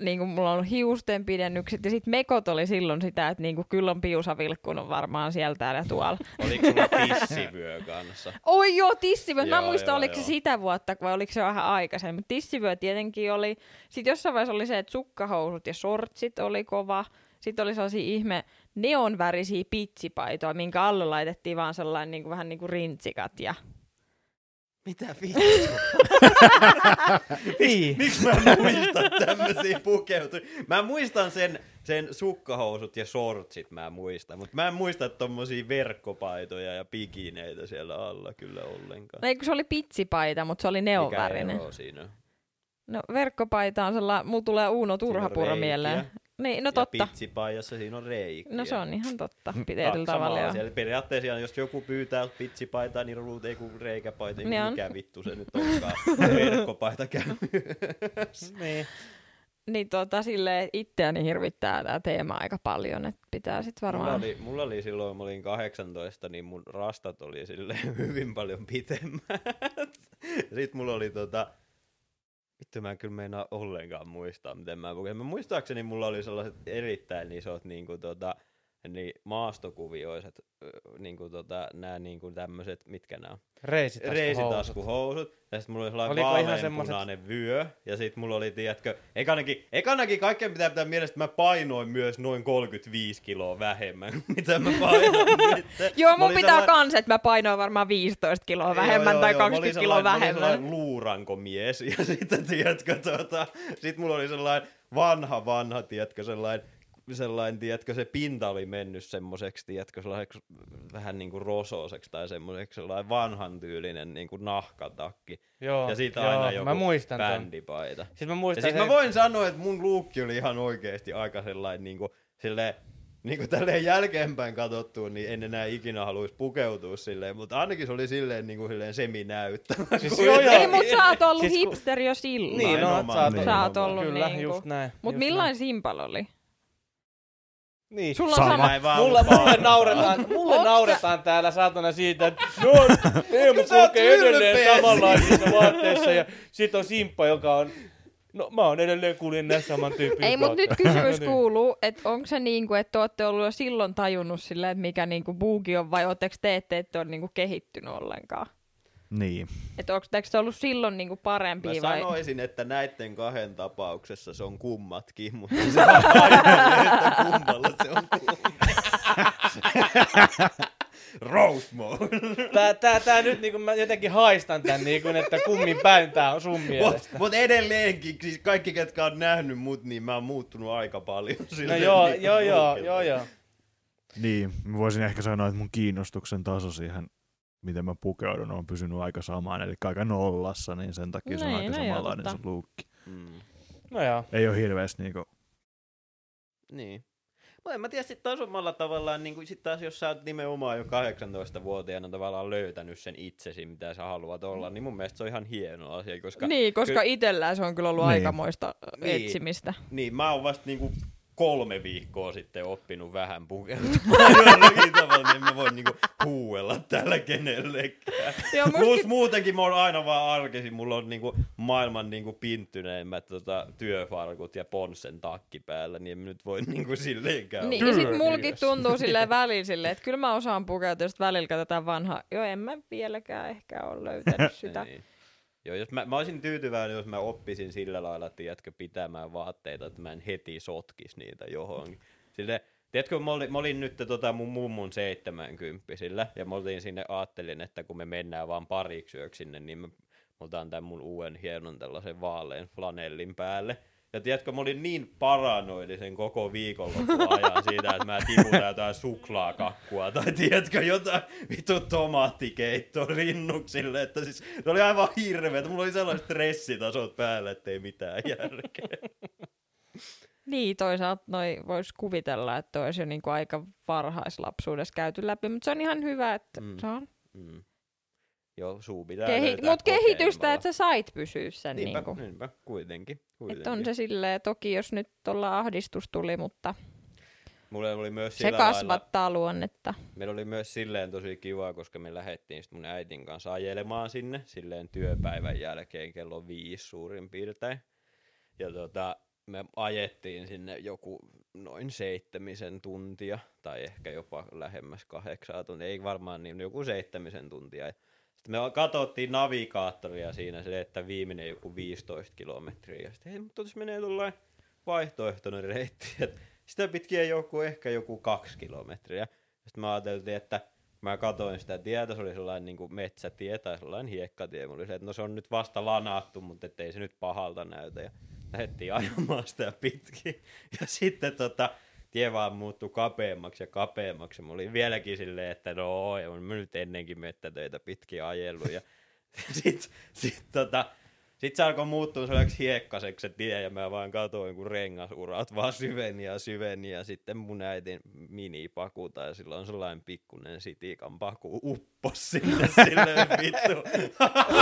niinku mulla on ollut hiusten pidennykset ja sitten mekot oli silloin sitä, että niinku kyllä on piusa vilkkunut varmaan sieltä ja tuolla. Oliko sulla tissivyö kanssa? Oi joo, tissivyö. Mä muistan, joo, oliko se joo. sitä vuotta vai oliko se vähän aikaisemmin. Tissivyö tietenkin oli. Sitten jossain vaiheessa oli se, että sukkahousut ja shortsit oli kova. Sitten oli sellaisia ihme neonvärisiä pitsipaitoja, minkä alle laitettiin vaan sellainen niin kuin, vähän niin kuin rintsikat. Ja... Mitä vittu? Niin. Miksi mä muistan tämmöisiä pukeutuja? Mä muistan sen, sen sukkahousut ja shortsit mä muistan, mutta mä en muista tommosia verkkopaitoja ja pikineitä siellä alla kyllä ollenkaan. No, ei, kun se oli pitsipaita, mutta se oli Mikä neonvärinen. ero siinä? No verkkopaita on sellainen, mulla tulee Uuno Turhapuro mieleen. Niin, no ja totta. pitsipaijassa siinä on reikiä. No se on ihan totta, Kaksi tietyllä tavalla asiaa. Eli periaatteessa jos joku pyytää pitsipaitaa, niin ruut ei kuin reikäpaita, niin Niin on. mikä vittu se nyt onkaan. Verkkopaita käy niin. Niin tota silleen itseäni hirvittää tämä teema aika paljon, että pitää sit Mulla varmaan... oli, mulla oli silloin, mä olin 18, niin mun rastat oli sille hyvin paljon pitemmät. Sitten mulla oli tota, vittu mä en kyllä meinaa ollenkaan muistaa, miten mä puhuin. Mä muistaakseni mulla oli sellaiset erittäin isot niinku tota, niin maastokuvioiset, ö, niinku tota, nää niinku tämmöset, mitkä nää on? Reisitaskuhousut. reisitaskuhousut. Ja sit mulla oli sellainen vaaleanpunainen vyö. Ja sit mulla oli, tiedätkö, ekanakin, ekanakin kaikkeen pitää pitää mielessä, että mä painoin myös noin 35 kiloa vähemmän, kuin mitä mä painoin. Joo, mun pitää sellainen- kans, että mä painoin varmaan 15 kiloa vähemmän Joo, tai joo, joo. Mä 20 olin kiloa sellainen- Mä olin vähemmän. sellainen luurankomies. Ja sitten, tiedätkö, tuota, sit mulla oli sellainen vanha, vanha, tiedätkö, sellainen sellainen, tiedätkö, se pinta oli mennyt semmoiseksi, tiedätkö, sellaiseksi vähän niin kuin rososeksi tai semmoiseksi sellainen vanhan tyylinen niin kuin nahkatakki. Joo, ja siitä joo, aina joku mä muistan ton. bändipaita. Siis mä Ja muistan siis sen, mä voin sanoa, että mun luukki oli ihan oikeesti aika sellainen niinku, silleen, niinku tälleen jälkeenpäin katsottua, niin en enää ikinä haluaisi pukeutua silleen, mutta ainakin se oli silleen niinku silleen seminäyttävä. Siis Kuin- joo, joo. Ei, mut sä oot ollut Siis kun- hipster jo silloin. Niin, no, sä oot, Niin. Sä oot ollut Kyllä, niinku- just näin. Mut millainen simpal oli? Niin. Sulla on Sama. sama. Vaan Mulla, mulle vaan. nauretaan, mulle Onks nauretaan täällä saatana siitä, että no, Teemu kulkee edelleen samanlaisissa vaatteissa ja sit on Simppa, joka on, no mä oon edelleen kuljen näissä saman tyyppisissä Ei, mut nyt kysymys No niin. kuuluu, että onko se niinku, että te olette ollut jo silloin tajunnut silleen, että mikä niinku buugi on, vai ootteko te, että ette ole niinku kehittynyt ollenkaan? Niin. Että onko te ollut silloin niinku Mä parempia vai? sanoisin, että näiden kahden tapauksessa se on kummatkin, mutta se on aina, että kummalla se on mode. Tää, tää, tää nyt niinku mä jotenkin haistan tän niinku, että kummin päin tää on sun Mut, mielestä. mut edelleenkin, siis kaikki ketkä on nähnyt mut, niin mä oon muuttunut aika paljon. No silleen joo, niinku joo, joo, joo, joo. Niin, mä voisin ehkä sanoa, että mun kiinnostuksen taso siihen, miten mä pukeudun, on pysynyt aika samaan, eli aika nollassa, niin sen takia se on Niin, aika no samanlainen se luukki. Mm. No joo. Ei ole hirveästi niinku, Niin. Mutta en mä tiedä, sit taas omalla tavallaan, niin sit taas jos sä oot nimenomaan jo 18-vuotiaana tavallaan löytänyt sen itsesi, mitä sä haluat olla, niin mun mielestä se on ihan hieno asia, koska Niin, koska Ky- itsellään se on kyllä ollut Niin. aikamoista Niin. etsimistä. Niin, mä oon vasta niinku kolme viikkoa sitten oppinut vähän pukeutumaan jollakin tavalla, niin mä voin niinku huuella täällä kenellekään. Joo, Plus muskin, muutenkin mä oon aina vaan arkisin, mulla on niinku maailman niinku pinttyneimmät tota, työfarkut ja ponssen takki päällä, niin en nyt voi niinku silleenkään niin, ja sit mulkin tuntuu silleen välillä silleen, että kyllä mä osaan pukeutua, sit välillä katsotaan vanha. Joo, en mä vieläkään ehkä ole löytänyt sitä. Niin. Joo, jos mä, mä olisin tyytyväinen, jos mä oppisin sillä lailla, tiedätkö, pitämään vaatteita, että mä en heti sotkis niitä johonkin. Sille, tiedätkö, mä olin, mä olin nyt tota mun mummun 70 sillä, ja mä olin sinne, ajattelin, että kun me mennään vaan pariksi yöksi sinne, niin mä otan tämän mun uuden hienon tällaisen vaalean flanellin päälle. Ja tiedätkö, mä olin niin paranoidisen koko viikonlopun ajan siitä, että mä tiputan jotain suklaakakkua tai tiedätkö, jotain vittu tomaattikeittoa rinnuksille, että siis se oli aivan hirveä, mulla oli sellaiset stressitasot päällä, ettei mitään järkeä. Niin, toisaalta noi vois kuvitella, että olisi jo niinku aika varhaislapsuudessa käyty läpi, mutta se on ihan hyvä, että mm. se on Mm. Joo, suu pitää Kehi- löytää mut kehitystä, että sä sait pysyä sen. Niinpä, Niinku. niinpä, kuitenkin. kuitenkin. Että on se silleen, toki jos nyt tuolla ahdistus tuli, mutta Mulle oli myös se sillä lailla, kasvattaa luonnetta. meillä oli myös silleen tosi kiva, koska me lähdettiin sit mun äitin kanssa ajelemaan sinne silleen työpäivän jälkeen kello viisi suurin piirtein. Ja tota, me ajettiin sinne joku noin seitsemisen tuntia, tai ehkä jopa lähemmäs kahdeksaa tuntia, ei varmaan niin, joku seitsemisen tuntia. Ja Sitten me katsottiin navigaattoria siinä se, että viimeinen joku 15 kilometriä. Ja sitten, hei, mutta jos menee tuollainen vaihtoehtoinen reitti, että sitä pitkiä joku ehkä joku kaksi kilometriä. Sitten mä ajattelin, että mä katoin sitä tietä, se oli sellainen niin metsätie tai sellainen hiekkatie. Mulla oli se, että no se on nyt vasta lanattu, mutta ettei se nyt pahalta näytä. Ja lähdettiin ajamaan sitä pitkin. Ja sitten tota, tie vaan muuttui kapeammaksi ja kapeammaksi. Mä olin vieläkin silleen, että no, on mä nyt ennenkin mettätöitä pitkin ajellut. Ja sit, sit, tota, sit se alkoi muuttua sellaiseksi hiekkaseksi se tie, ja mä vaan katoin, kun rengasurat vaan syveni ja syveni, ja sitten mun äitin minipaku, tai sillä on sellainen pikkunen sitikan paku, uppos sinne silleen vittu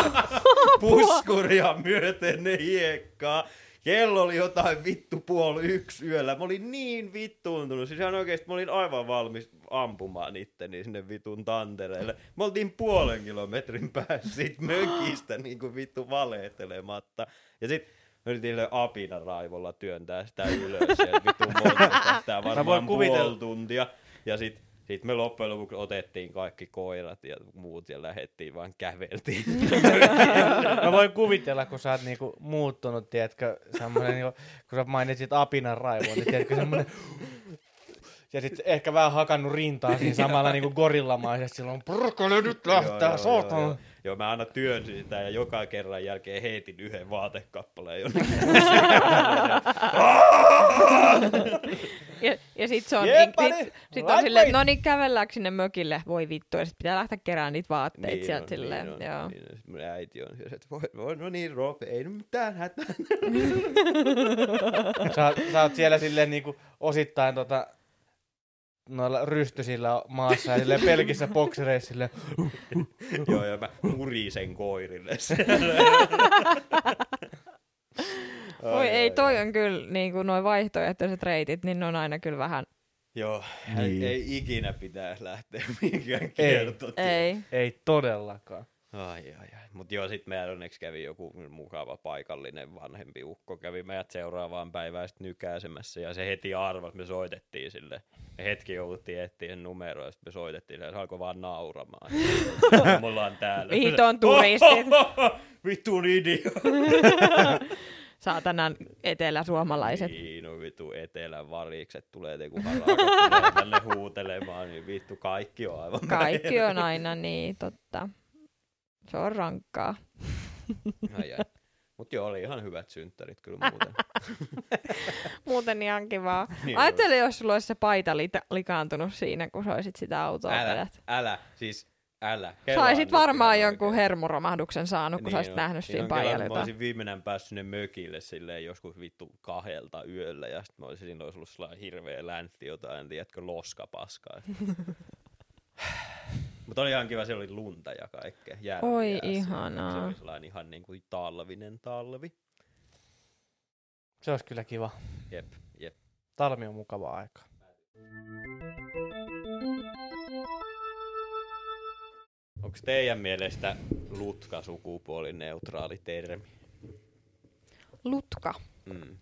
puskuria myöten ne hiekkaa. Kello oli jotain vittu puoli yksi yöllä. Mä olin niin vittuuntunut. Siis ihan oikeesti mä olin aivan valmis ampumaan itteni sinne vitun tantereille. Me oltiin puolen kilometrin päässä siitä mökistä niin kuin vittu valeettelematta. Ja sit mä yritin sille apina raivolla työntää sitä ylös. Ja vittu monta sitä varmaan kuvitella- puoli tuntia. Ja sit, sit me loppujen lopuksi otettiin kaikki koirat ja muut ja lähettiin vaan käveltiin. Mä voin kuvitella, kun sä oot niinku muuttunut, tiedätkö, semmonen, niinku, kun sä mainitsit apinan raivoon, niin tiedätkö, semmonen... Ja sit ehkä vähän hakannut rintaa siinä samalla niinku gorillamaisesti silloin, purkale nyt lähtää, saatana. Joo. Mä aina työnsin sitä ja joka kerran jälkeen heitin yhden vaatekappaleen jonnekin. Ja, ja sit se on, Jeppani, niin, sit, sit on silleen, että no niin, kävelläänkö sinne mökille? Voi vittu, ja sit pitää lähteä keräämään niitä vaatteita niin sieltä on, silleen. niin on, joo. Niin on. Mun äiti on, että voi, voi, no niin Rob, ei nyt mitään hätää. Sä, sä oot siellä silleen niinku osittain tota, noilla rystysillä maassa ja silleen pelkissä boksereissa Joo, ja mä murisen koirille. Voi ei, toi on kyllä niin kuin noin vaihtoehtoiset reitit, niin ne on aina kyllä vähän, Joo, Niin. ei, ei ikinä pitäisi lähteä mihinkään kiertotielle. ei. ei todellakaan. Ai, ai, ai. Mutta joo, sit meidän onneksi kävi joku mukava paikallinen vanhempi ukko, kävi meidät seuraavaan päivään sit nykäisemässä, ja se heti arvasi, me soitettiin sille. Me hetki jouduttiin etsiä numeroa, ja sit me soitettiin, ja se alkoi vaan nauramaan. Mulla on täällä. Viiton turistit. Vittu idio. Saatanan eteläsuomalaiset. Niin, no vittu etelän varikset tulee, te tulee tänne huutelemaan, niin vittu kaikki on aivan Kaikki on aina niin, totta. Se on rankkaa. Ai, ai. Mut joo, oli ihan hyvät synttärit kyllä muuten. Muuten ihan kivaa. Niin Ajattele, jos sulla olisi se paita li- likaantunut siinä, kun sä olisit sitä autoa älä, vedät. älä, siis älä. Sä Kelaa olisit nyt varmaan jonkun oikein. hermoromahduksen saanut, kun niin olisit on. nähnyt Niin siinä kelannut, paijalla Mä olisin viimeinen päässyt sinne mökille silleen joskus vittu kahdelta yöllä ja sitten olisin, siinä olisi ollut sellainen hirveä läntti jotain, tiedätkö, loskapaskaa. Mutta oli ihan kiva, siellä oli lunta ja kaikkea. järviä Oi, ja Se ihanaa. oli sellainen ihan niin kuin talvinen talvi. Se olisi kyllä kiva. Jep, jep. Talmi on mukava aika. Onko teidän mielestä lutka sukupuolineutraali termi? Lutka. Mm.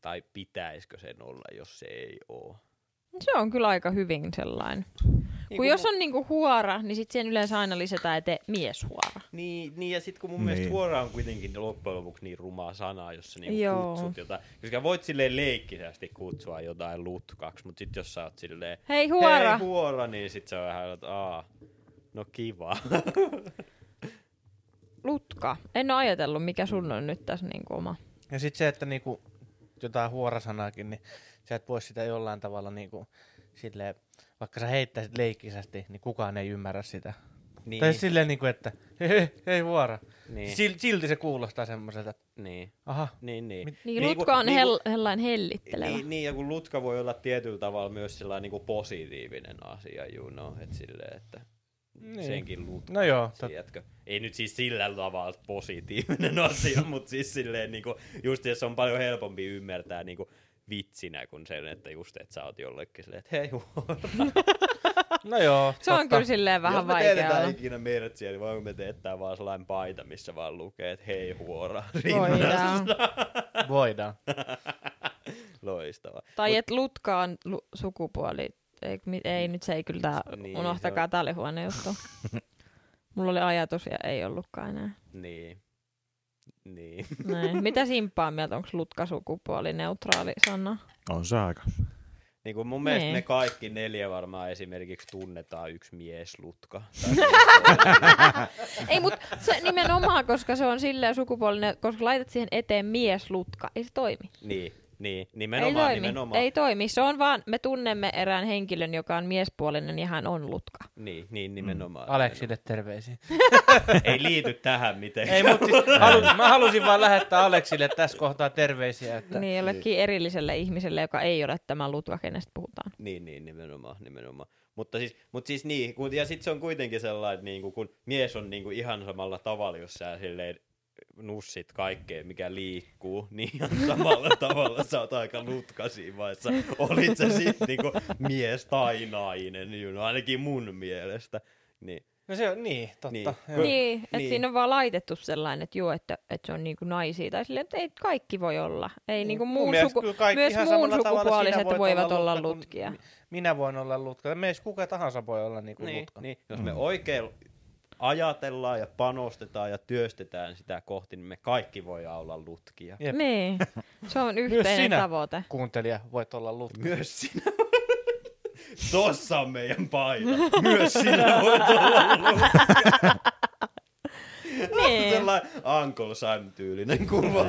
Tai pitäisikö sen olla, jos se ei ole? Se on kyllä aika hyvin sellainen. Niin kun jos on niinku huora, niin sit siihen yleensä aina lisätään eteen mieshuora. Niin, niin ja sitten kun mun Niin. mielestä huora on kuitenkin loppujen lopuksi niin rumaa sana, jos sä niinku Joo. kutsut jotain. Koska voit silleen leikkisästi kutsua jotain lutkaksi, mutta sitten jos sä oot silleen, Hei huora! hei huora, niin sit se on vähän, että aa, no kiva. Lutka. En ole ajatellut, mikä sun on nyt tässä niinku oma. Ja sitten se, että niinku, jotain huorasanaakin, niin sä et voi sitä jollain tavalla niinku, silleen, vaikka sä heittäisit leikkisästi, niin kukaan ei ymmärrä sitä. niin, Tai silleen, niinku, että hei, hei, huora. niin, Sil, silti se kuulostaa semmoiselta, niin, aha, niin, niin. Mit- Niin, Niin lutka on niin hell, hellain hellittelevä. Niin, niin, ja kun lutka voi olla tietyllä tavalla myös sellainen niin positiivinen asia, you know, että silleen, että Niin. senkin lutka, No joo, tot- tiedätkö? Ei nyt siis sillä tavalla positiivinen asia, mutta siis silleen niin kuin, just jos on paljon helpompi ymmärtää niin kuin vitsinä kuin sen, että just, että sä oot jollekin silleen, että hei huora. no joo, Se on kyllä silleen vähän Jos me teetetään olla. ikinä mertsiä, niin voinko me teettää vaan sellainen paita, missä vaan lukee, että hei huora. Voidaan. Voidaan. Loistava. Tai että lutka on lu- sukupuoli. Ei, mi- ei, nyt se ei kyllä tää, Niin, niin, se unohtakaa, on- tää oli huono juttu. Mulla oli ajatus ja ei ollutkaan enää. Niin. Niin. Näin. Mitä simppaa mieltä, onko lutka sukupuoli neutraali sana? On se aika. Niin kuin mun mielestä Niin. me kaikki neljä varmaan esimerkiksi tunnetaan yksi mieslutka. ei, mutta se nimenomaan, koska se on silleen sukupuolinen, koska laitat siihen eteen mieslutka, ei se toimi. niin, niin, ei nimenomaan, toimi. nimenomaan. Ei toimi. Se on vaan, me tunnemme erään henkilön, joka on miespuolinen ja hän on lutka. Niin, niin nimenomaan. Aleksille terveisiä. Ei liity tähän mitenkään. Ei, mutta siis halu, mä halusin vaan lähettää Aleksille tässä kohtaa terveisiä, että Niin jollekin erilliselle ihmiselle, joka ei ole tämä lutka, kenestä puhutaan. Niin, niin, nimenomaan, nimenomaan. Mutta siis, mutta siis niin, kun, ja sitten se on kuitenkin sellainen, niin kuin, kun mies on niin kuin ihan samalla tavalla, jos sä silleen nussit kaikkea, mikä liikkuu, niin ihan samalla tavalla sä oot aika lutka siinä vaiheessa. Olit sä sitten niinku mies tai nainen, you know, ainakin mun mielestä. Niin, No se on, niin, totta. Niin. Joo. Niin, että Niin. siinä on vaan laitettu sellainen, että joo, että, että se on niinku naisia. Tai silleen, että ei kaikki voi olla. Ei niinku Mun muun mielestä suku, myös ihan muun samalla tavalla sukupuoliset voit voivat olla lutka, kun lutkia. mi- Minä voin olla lutka. Meistä kuka tahansa voi olla niinku Niin, lutka. niin. Jos me oikein ajatellaan ja panostetaan ja työstetään sitä kohti, niin me kaikki voi olla lutkia. Jep. Niin, se on yhteinen sinä. tavoite. Kuuntelija, voit olla lutka. Myös sinä. Tossa on meidän paita. Myös sinä voit olla lutkia. Niin. Sellainen Uncle Sam-tyylinen kuva.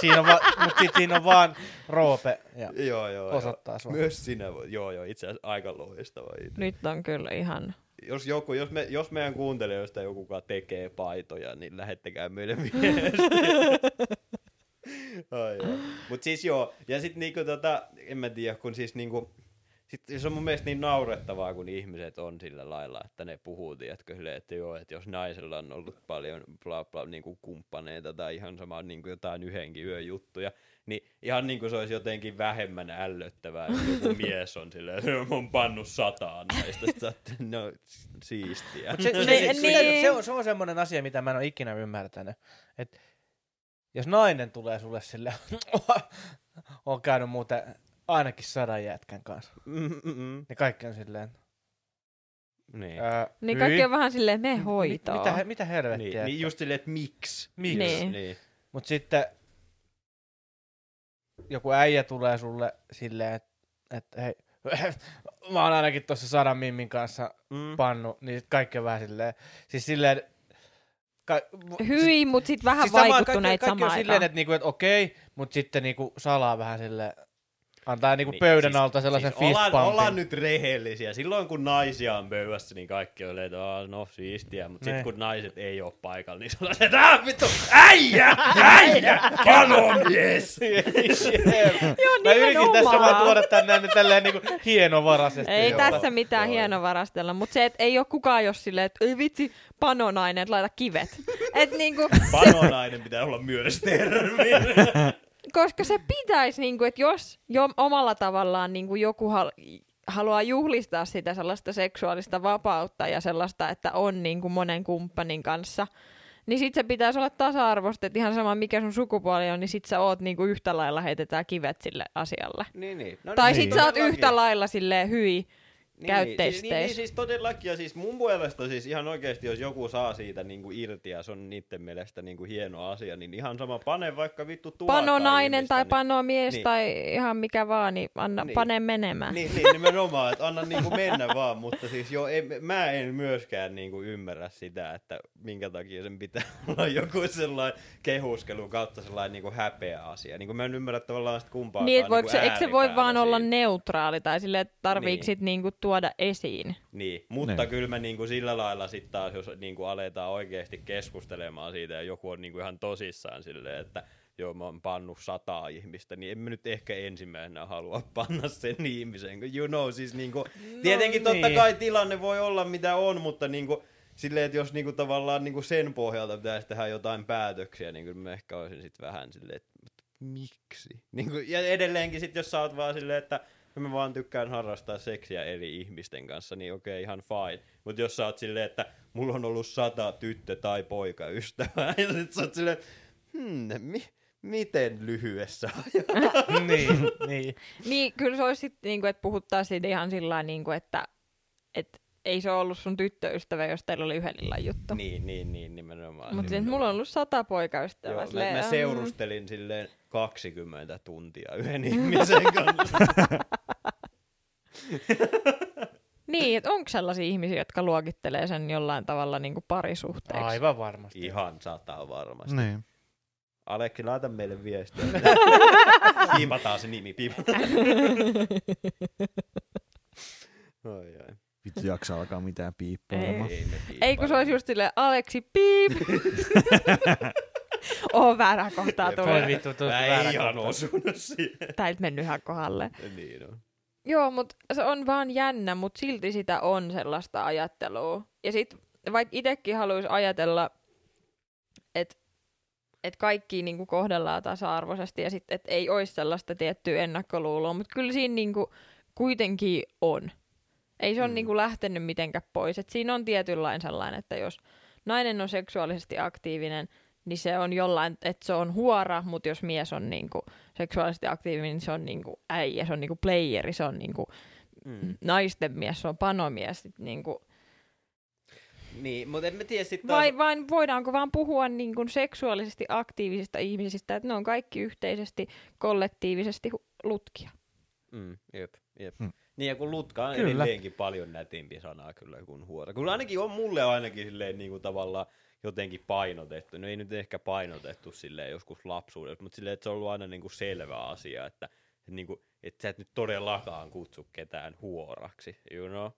Siinä on, va- mut sit siinä on vaan Roope ja joo, joo. osoittaa joo. sua. Myös sinä voit. Joo, joo. Itse asiassa aika loistava idea. Nyt on kyllä ihan... Jos, joku, jos, me, jos meidän kuuntelijoista joku kuka tekee paitoja, niin lähettäkää meille viestiä. Ai. Mut siis joo, ja sit niinku tota, en mä tiedä, kun siis niinku, sit se on mun mielestä niin naurettavaa, kun ihmiset on sillä lailla, että ne puhuu, tiedätkö, silleen, että joo, että jos naisella on ollut paljon bla bla niinku kumppaneita tai ihan sama niinku jotain yhdenkin yön juttuja, niin ihan niin kuin se olisi jotenkin vähemmän ällöttävää, jos joku mies on silleen, että mä oon pannut sataan näistä. Sitten no siistiä. Se, se, se, Niin, se, niin. se, on, se on semmoinen asia, mitä mä en ole ikinä ymmärtänyt. Et jos nainen tulee sulle sille, on käynyt muuten ainakin sadan jätkän kanssa, Mm-mm. niin kaikki on silleen, Niin. ää, Niin kaikki on vähän silleen, me hoitoon. mitä, mitä helvettiä. Niin, niin just silleen, että miksi? Miksi? Niin. niin. Mut sitten joku äijä tulee sulle silleen, että et, hei, mä oon ainakin tuossa sadan mimmin kanssa Mm. pannu, niin kaikki on vähän silleen, siis silleen, ka, Hyi, mut sit vähän siis samaan- vaikuttuneet kaikki, kaikki on samaan silleen, että, niinku, että okei, mutta sitten niinku salaa vähän silleen, antaa niinku Niin, pöydän siis- alta sellaisen siis ollaan, ollaan nyt rehellisiä. Silloin kun naisia on pöydässä, niin kaikki on että "Aa, no siistiä. Mutta sitten Ne. kun naiset ei ole paikalla, niin se on että "Ää, vittu, äijä, äijä, panomies. Joo, Mä yritin tässä vaan tuoda tänne nyt tälleen niinku hienovaraisesti. Ei Joo. tässä mitään Joo. hieno varastella, mutta se, että ei ole kukaan jos silleen, että ei vitsi, panonainen, että laita kivet. Et niinku, Panonainen pitää olla myös termi. koska se pitäisi, niinku, että jos jo omalla tavallaan niinku joku hal- haluaa juhlistaa sitä sellaista seksuaalista vapautta ja sellaista, että on niinku monen kumppanin kanssa, niin sit se pitäisi olla tasa-arvoista, että ihan sama mikä sun sukupuoli on, niin sit sä oot niinku yhtä lailla heitetään kivet sille asialle. niin, niin. No, Tai niin, sit sä oot todellakin. yhtä lailla silleen hyi, käy Niin, siis, niin, niin, siis todellakin, ja siis mun puolesta siis ihan oikeasti, jos joku saa siitä niinku irti ja se on niiden mielestä niinku hieno asia, niin ihan sama, pane vaikka vittu tuhatta panonainen ihmistä, tai niin, panomies niin. tai ihan mikä vaan, niin anna, Niin. pane menemään. Niin, niin nimenomaan, että anna niinku mennä vaan, mutta siis joo, ei, mä en myöskään niinku ymmärrä sitä, että minkä takia sen pitää olla joku sellainen kehuskelu kautta sellainen niinku häpeä asia. Niinku mä en ymmärrä tavallaan sitä kumpaakaan Niin, voiko se, eikö se voi vaan olla neutraali tai sille, että tarviiko Niin. niin. sit niinku tuoda esiin? Niin, mutta Niin. niin. kyllä mä niinku sillä lailla sitten taas, jos niinku aletaan oikeasti keskustelemaan siitä ja joku on niinku ihan tosissaan silleen, että joo mä oon pannut sataa ihmistä, niin en mä nyt ehkä ensimmäisenä halua panna sen ihmisen. You know, siis niinku, no, tietenkin totta niin. kai tilanne voi olla mitä on, mutta niinku, silleen, että jos niinku tavallaan niinku sen pohjalta pitäisi tehdä jotain päätöksiä, niin kyllä mä ehkä olisin sitten vähän silleen, että mutta miksi? Niinku, ja edelleenkin sitten, jos sä oot vaan silleen, että mä vaan tykkään harrastaa seksiä eri ihmisten kanssa, niin okei, ihan fine. Mutta jos sä oot silleen, että mulla on ollut sata tyttö- tai poikaystävää, ja sit sä oot silleen, hmm, mi- miten lyhyessä ajassa? niin, niin. Niin, kyllä se olisi sitten, niinku, että puhuttaa siitä ihan sillä niinku, että et ei se ollut sun tyttöystävä, jos teillä oli yhden illan juttu. niin, niin, niin, nimenomaan. Mutta nimenomaan. mulla on ollut sata poikaystävää. Joo, mä, silleen, mä mm, seurustelin silleen 20 tuntia yhden ihmisen kanssa. Niin, että onko sellaisia ihmisiä, jotka luokittelee sen jollain tavalla niinku parisuhteeksi? Aivan varmasti. Ihan sata varmasti. Niin. Aleksi, laita meille viestiä. piipataan se nimi, piipataan. Oi. Vittu jaksa alkaa mitään piippaamaan. Ei, Ei kun se olisi just silleen, Aleksi, piip! Oo, väärä kohtaa tulee. Mä väärä en ihan osunut siihen. Tää ei mennyt ihan kohdalle. Niin on. Joo, mutta se on vaan jännä, mutta silti sitä on sellaista ajattelua. Ja sit vaikka itsekin haluaisi ajatella, että et kaikki niinku kohdellaan tasa-arvoisesti ja sit, et ei olisi sellaista tiettyä ennakkoluuloa, mutta kyllä siinä niinku kuitenkin on. Ei se ole mm. niinku lähtenyt mitenkään pois. Et siinä on tietynlainen sellainen, että jos nainen on seksuaalisesti aktiivinen, niin se on jollain, että se on huora, mutta jos mies on niinku seksuaalisesti aktiivinen, niin se on niinku äijä, se on niinku playeri, se on niinku Mm. naisten mies, se on panomies. Sit niinku. Niin, mutta en mä tiedä sitten taas... Vai, vai voidaanko vaan puhua niinku seksuaalisesti aktiivisista ihmisistä, että ne on kaikki yhteisesti, kollektiivisesti lutkia. Mm, jep, jep. Mm. Niin ja kun lutka on Kyllä. edelleenkin paljon nätimpi sana kyllä kuin huora. Kun ainakin on mulle ainakin silleen niin kuin tavallaan jotenkin painotettu. No ei nyt ehkä painotettu silleen joskus lapsuudessa, mutta silleen, että se on ollut aina niin kuin selvä asia, että, että, niin kuin, että sä et nyt todellakaan kutsu ketään huoraksi, you know?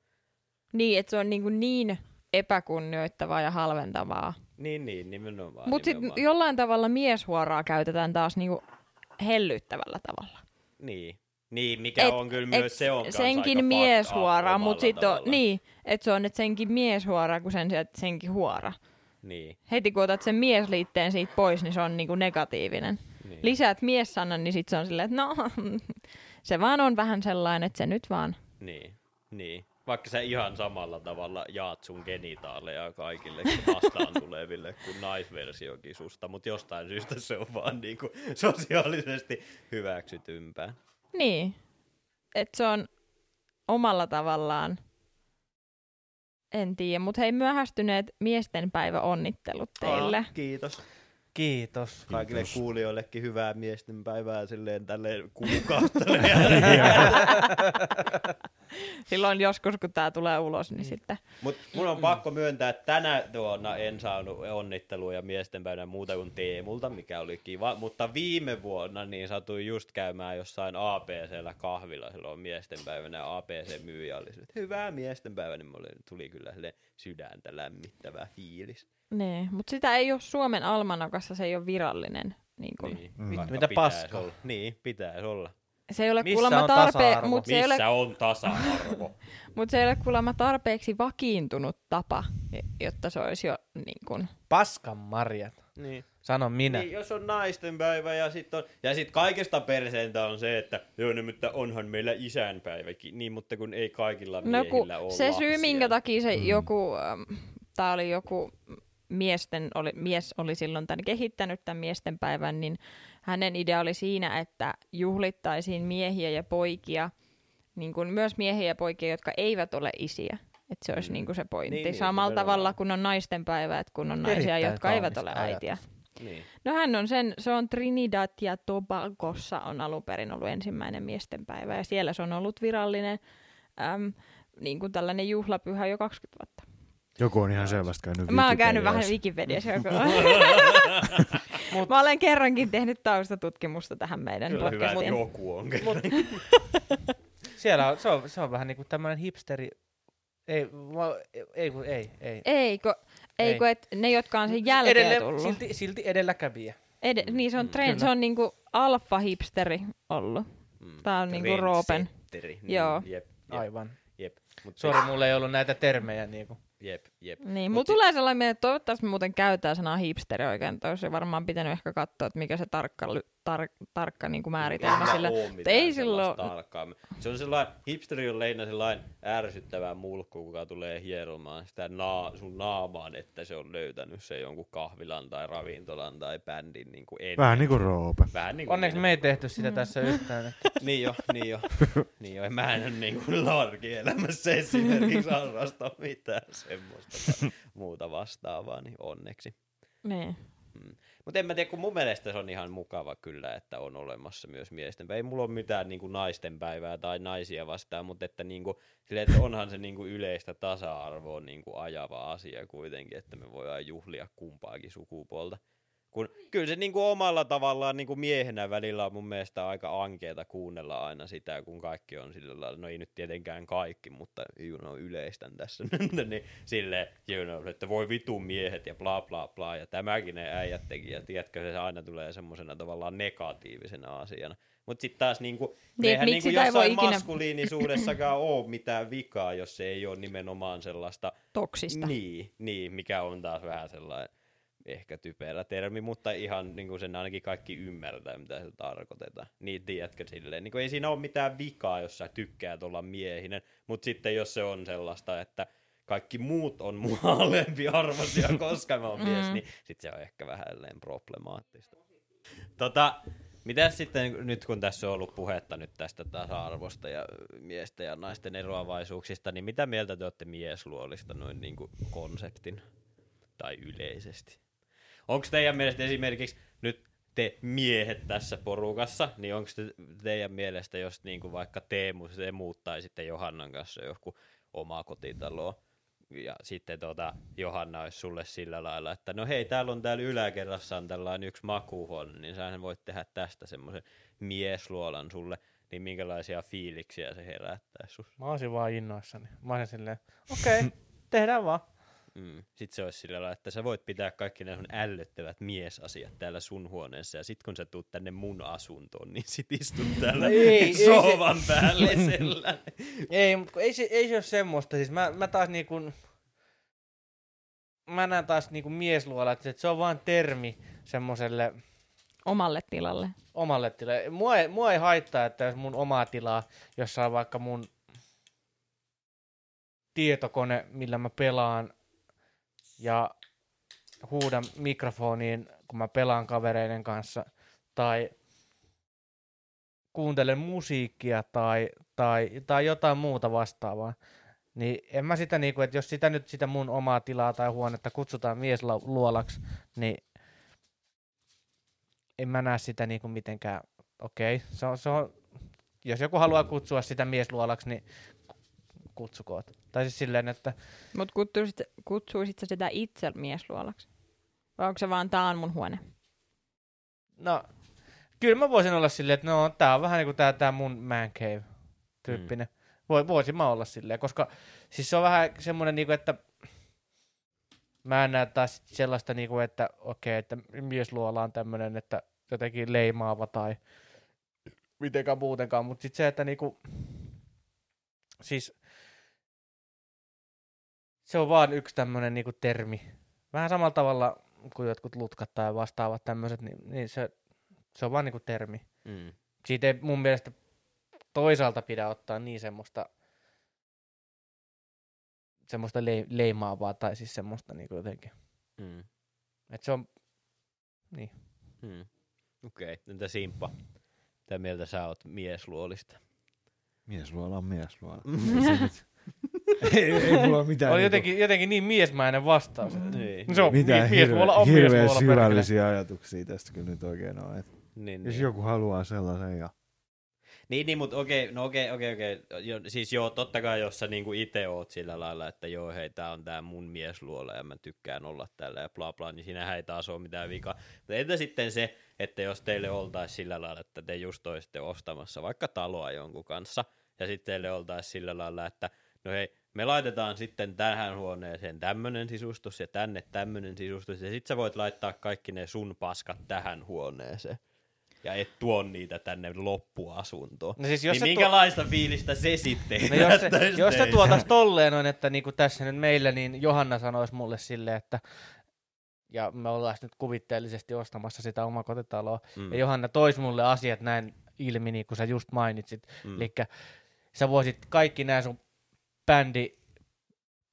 Niin, että se on niinku niin epäkunnioittavaa ja halventavaa. Niin, niin, nimenomaan. Mutta sitten jollain tavalla mieshuoraa käytetään taas niinku hellyttävällä tavalla. Niin. Niin, mikä Et- on kyllä Et myös se on senkin aika mieshuora, mutta sitten on, niin, että se on että senkin mieshuora kuin sen, senkin huora. Niin, Heti kun otat sen miesliitteen siitä pois, niin se on niinku negatiivinen. niin. Lisäät miessanan, niin sitten se on silleen, että no, se vaan on vähän sellainen, että se nyt vaan. Niin, niin. Vaikka sä ihan samalla tavalla jaat sun genitaaleja kaikille vastaan tuleville kuin naisversiokin susta, mutta jostain syystä se on vaan niinku sosiaalisesti hyväksytympää. Niin, että se on omalla tavallaan, en tiedä, mutta hei myöhästyneet miesten päivä onnittelut teille. Ah, kiitos. Kiitos. Kaikille Kiitos. kuulijoillekin hyvää miesten päivää silleen tälleen kuukautta. Silloin joskus, kun tämä tulee ulos, niin sitten. Mutta mun on pakko myöntää, että tänä vuonna en saanut onnitteluja miestenpäivänä muuta kuin Teemulta, mikä oli kiva. Mutta viime vuonna niin satuin just käymään jossain APCllä kahvilla silloin miestenpäivänä ja APC-myyjä oli sille, hyvää miestenpäivää, niin mulle tuli kyllä sille sydäntä lämmittävä fiilis. Niin, mutta sitä ei ole Suomen almanakassa, se ei ole virallinen. Niin kun. Niin, Mm. Mitä paskaa. Niin, pitäisi olla. Se ei ole Missä kuulemma on tarpe- mutta se, ei ole, on tasa-arvo? mut se ei ole kuulemma tarpeeksi vakiintunut tapa, jotta se olisi jo niin kun, Paskan marjat. niin. Sanon minä. Niin, jos on naisten päivä ja sitten on, ja sit kaikesta perseintä on se, että joo, no, mutta onhan meillä isänpäiväkin, niin, mutta kun ei kaikilla No miehillä kun ole se lapsia. syy, minkä takia se Mm. joku, ähm, tää oli joku miesten, oli, mies oli silloin tämän kehittänyt tämän miesten päivän, niin hänen idea oli siinä, että juhlittaisiin miehiä ja poikia, niin kuin myös miehiä ja poikia, jotka eivät ole isiä. Että se olisi Mm. niin kuin se pointti. Niin, niin, Samalla nimenomaan. tavalla kun on naisten päivä, että kun on naisia, jotka eivät ole äitiä. ajatus. Niin. No hän on sen, se on Trinidad ja Tobagossa on alun perin ollut ensimmäinen miesten päivä ja siellä se on ollut virallinen äm, niin kuin tällainen juhlapyhä jo 20 vuotta. Joku on ihan selvästi käynyt Mä oon käynyt vähän Wikipediassa. Joku. Mä olen kerrankin tehnyt taustatutkimusta tähän meidän Kyllä hyvä, että podcastiin. joku on. Siellä on, se, on, se on vähän niinku tämmönen hipsteri... Ei, ei, ei, ei. Eikö, eikö et ne, jotka on sen jälkeen Edelle, tullut. silti, silti edelläkävijä. Ed- niin se on, Mm, trend, kyllä. se on niinku alfa-hipsteri ollut. Mm. Tää on niinku Roopen. Trendsetteri, Joo. Jep, jep, Aivan. jep. Mut Sori, mulla ei ollut näitä termejä niinku. Jep, jep. Niin, Mut mulla si- tulee sellainen että toivottavasti muuten käytetään sanaa hipsteri oikein. että Olisi varmaan pitänyt ehkä katsoa, että mikä se tarkka, tar- tarkka niin kuin määritelmä sillä. ei silloin- tarkkaa. Se on sellainen, hipsteri on lähinnä sellainen ärsyttävä mulkku, kuka tulee hieromaan sitä naa, sun naamaan, että se on löytänyt se jonkun kahvilan tai ravintolan tai bändin niin kuin ennen. Vähän niin kuin Roope. Vähän niin kuin Onneksi me ei tehty sitä tässä yhtään. Että Niin jo, niin jo. niin jo. Mä en ole niin kuin larkielämässä esimerkiksi harrasta mitään semmoista muuta vastaavaa, niin onneksi. Niin. Mutta en mä tiedä, kun mun mielestä se on ihan mukava kyllä, että on olemassa myös miesten päivä. Ei mulla ole mitään niin kuin naisten päivää tai naisia vastaan, mutta että, niin kuin, silleen, että onhan se niin kuin yleistä tasa-arvoa niin kuin ajava asia kuitenkin, että me voidaan juhlia kumpaakin sukupuolta. Kun, kyllä se niin kuin omalla tavallaan niin kuin miehenä välillä on mun mielestä aika ankeeta kuunnella aina sitä, kun kaikki on sillä lailla, no ei nyt tietenkään kaikki, mutta you know, yleistän tässä niin silleen, you know, että voi vitun miehet ja bla bla bla, ja tämäkin ne äijät teki, ja tiedätkö, se aina tulee semmoisena tavallaan negatiivisena asiana. Mutta sitten taas niinku, Niin, eihän niinku ei jossain ikinä- maskuliinisuudessakaan ole mitään vikaa, jos se ei ole nimenomaan sellaista Toksista. niin, niin, mikä on taas vähän sellainen ehkä typerä termi, mutta ihan niin kuin sen ainakin kaikki ymmärtää, mitä se tarkoitetaan. Niin tiedätkö silleen, niin kuin ei siinä ole mitään vikaa, jos sä tykkäät olla miehinen, mutta sitten jos se on sellaista, että kaikki muut on mua alempiarvoisia, koska mä oon mies, niin sitten se on ehkä vähän problemaattista. Tota, mitä sitten nyt kun tässä on ollut puhetta nyt tästä tasa-arvosta ja miesten ja naisten eroavaisuuksista, niin mitä mieltä te olette miesluolista noin niin kuin konseptin tai yleisesti? Onko teidän mielestä esimerkiksi nyt te miehet tässä porukassa, niin onko te, teidän mielestä, jos niin kuin vaikka Teemu, te muuttaisitte Johannan kanssa joku omaa kotitaloa, ja sitten tuota, Johanna olisi sulle sillä lailla, että no hei, täällä on täällä yläkerrassa on tällainen yksi makuuhuone, niin sähän voit tehdä tästä semmoisen miesluolan sulle, niin minkälaisia fiiliksiä se herättää sus? Mä olisin vaan innoissani. Mä olisin silleen, okei, okay, tehdään vaan. Mm. Sitten se olisi sillä lailla, että sä voit pitää kaikki ne sun ällöttävät miesasiat täällä sun huoneessa, ja sit kun sä tuut tänne mun asuntoon, niin sit istut täällä ei, ei sohvan päälle sellainen. Ei, mut kun ei, se, ei se ole semmoista. Siis mä, mä taas niinku... Mä näen taas niinku miesluola, että se on vaan termi semmoselle Omalle tilalle. omalle tilalle. Mua ei, mua ei haittaa, että jos mun omaa tilaa, jossa on vaikka mun tietokone, millä mä pelaan ja huudan mikrofoniin, kun mä pelaan kavereiden kanssa, tai kuuntelen musiikkia tai, tai, tai jotain muuta vastaavaa. Niin en mä sitä niinku, että jos sitä nyt sitä mun omaa tilaa tai huonetta kutsutaan miesluolaksi, niin en mä näe sitä niinku mitenkään, okei, okay. se on, se on, jos joku haluaa kutsua sitä miesluolaksi, niin kutsukoot. Tai siis silleen, että Mut kutsuisit, kutsuisit sä sitä itse miesluolaksi? Vai onko se vaan tää on mun huone? No, kyllä mä voisin olla silleen, että no, tää on vähän niinku tää, tää mun man cave tyyppinen. Mm. Voi, voisin mä olla silleen, koska siis se on vähän semmonen niinku, että mä en näe taas sellaista niinku, että okei, että miesluola on tämmönen, että jotenkin leimaava tai mitenkään muutenkaan, mutta sitten se, että niinku, siis se on vaan yksi tämmönen niinku termi. Vähän samalla tavalla kuin jotkut lutkat tai vastaavat tämmöiset, niin, niin se, se on vaan niinku termi. Mm. Siitä ei mun mielestä toisaalta pidä ottaa niin semmoista semmoista le- leimaavaa tai siis semmoista niinku jotenkin. Mm. Et se on, niin. Mm. Okei, okay. entä Simppa? Mitä mieltä sä oot miesluolista? Miesluola on miesluola. Ei ei, mulla mitään. Oli niinku- jotenkin, jotenkin niin miesmäinen vastaus. että- Niin. Se on mitään mi- miesluola on hirveän miesluola, perkele. syvällisiä ajatuksia tästä kyllä nyt oikein on. Et Niin, jos niin. joku haluaa sellaisen ja Niin, niin mutta okei, no okei, okei, okei. Jo, siis joo, totta kai jos sä niinku ite oot sillä lailla, että joo, hei, tää on tää mun miesluola ja mä tykkään olla täällä ja bla bla, niin siinähän ei taas ole mitään vikaa. Mutta entä sitten se, että jos teille oltaisiin sillä lailla, että te just olisitte ostamassa vaikka taloa jonkun kanssa, ja sitten teille oltaisiin sillä lailla, että no hei, me laitetaan sitten tähän huoneeseen tämmönen sisustus ja tänne tämmönen sisustus, ja sit sä voit laittaa kaikki ne sun paskat tähän huoneeseen. Ja et tuo niitä tänne loppuasuntoon. No siis jos niin se tuo- minkälaista fiilistä se sitten No jos se, jos se tuotais tolleen on, että niinku tässä nyt meillä, niin Johanna sanoisi mulle silleen, että ja me ollaan nyt kuvitteellisesti ostamassa sitä omaa kotitaloa, Mm. ja Johanna toisi mulle asiat näin ilmi, niin kuin sä just mainitsit. Mm. Eli sä voisit kaikki nämä sun bändi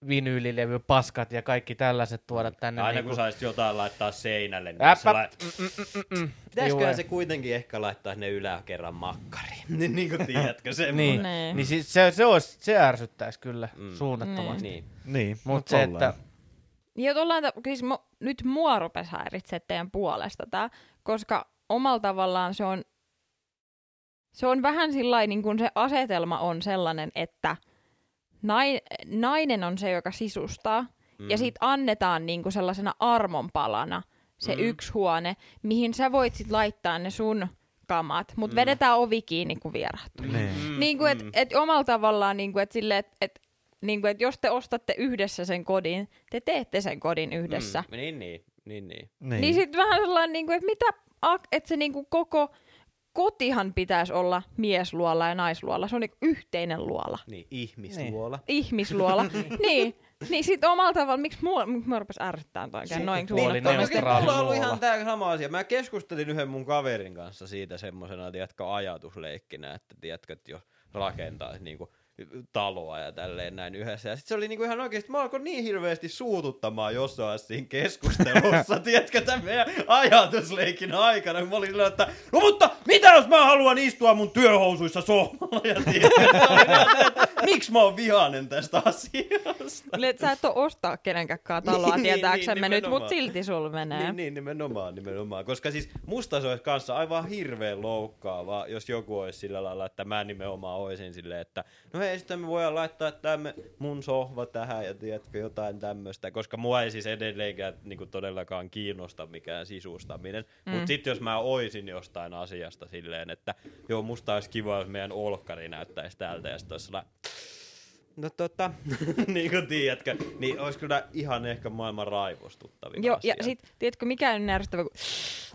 vinyylilevy, paskat ja kaikki tällaiset tuoda tänne. Aina niinku- kun saisit jotain laittaa seinälle, niin Äppä. lait... Mm, mm, mm, mm, mm. Pitäisiköhän Juu, se kuitenkin ehkä laittaa ne yläkerran makkariin? niin, niin kuin tiedätkö se? Niin, Nee. niin siis se, se, olisi, se ärsyttäisi kyllä Mm. mm. suunnattomasti. Niin. niin. Mutta se, että Ja ollaan, siis mo, nyt mua rupesi häiritsemään teidän puolesta tää, koska omalla tavallaan se on, se on vähän sillä niin kuin se asetelma on sellainen, että nai, nainen on se, joka sisustaa, mm. ja sit annetaan niin kuin sellaisena armonpalana se Mm. yksi huone, mihin sä voit sit laittaa ne sun kamat, mutta Mm. vedetään ovi kiinni, kun vierahtuu. Niin. Mm, Niin kuin, että mm. et omalla tavallaan, niin kuin, että sille, et, et, niin kuin, että jos te ostatte yhdessä sen kodin, te teette sen kodin yhdessä. Mm. Niin, niin, niin, niin. Niin. Niin sitten vähän sellainen, niin kuin, että mitä, ak- että se niin kuin koko kotihan pitäisi olla miesluola ja naisluola. Se on niinku yhteinen luola. Niin, ihmisluola. Ihmisluola. niin. Niin sit omalla tavalla, miksi mua, miksi mua rupes ärsyttää toi oikein noin Sukupuoli suunnattomasti? neutraali Mulla on ollut luola. ihan tää sama asia. Mä keskustelin yhden mun kaverin kanssa siitä semmosena, tiedätkö, ajatusleikkinä, että tiedätkö, että jos rakentaisi niinku taloa ja tälleen näin yhdessä. Ja sit se oli niinku ihan oikeesti, mä alkoin niin hirveästi suututtamaan jossain siinä keskustelussa, tiedätkö, tämän meidän ajatusleikin aikana, kun mä olin sillä, että no mutta mitä jos mä haluan istua mun työhousuissa sohvalla ja tiedätkö, miksi mä oon vihainen tästä asiasta. Et sä et oo ostaa kenenkään taloa, Niin, tietääksemme niin, nyt, mut nimenomaan. silti sul menee. Niin, niin, nimenomaan, nimenomaan. Koska siis musta se olisi kanssa aivan hirveän loukkaavaa, jos joku olisi sillä lailla, että mä nimenomaan olisin silleen, että no hei, sitten me voidaan laittaa tämme mun sohva tähän ja tiedätkö jotain tämmöistä, koska mua ei siis edelleenkään niin todellakaan kiinnosta mikään sisustaminen. Mm. Mutta sitten jos mä oisin jostain asiasta silleen, että joo, musta olisi kiva, jos meidän olkkari näyttäisi täältä ja sitten olisi sellainen, No tota, niin kuin tiedätkö, niin olisi kyllä ihan ehkä maailman raivostuttavin Joo, asia. ja sit, tiedätkö, mikä on ärsyttävä, kun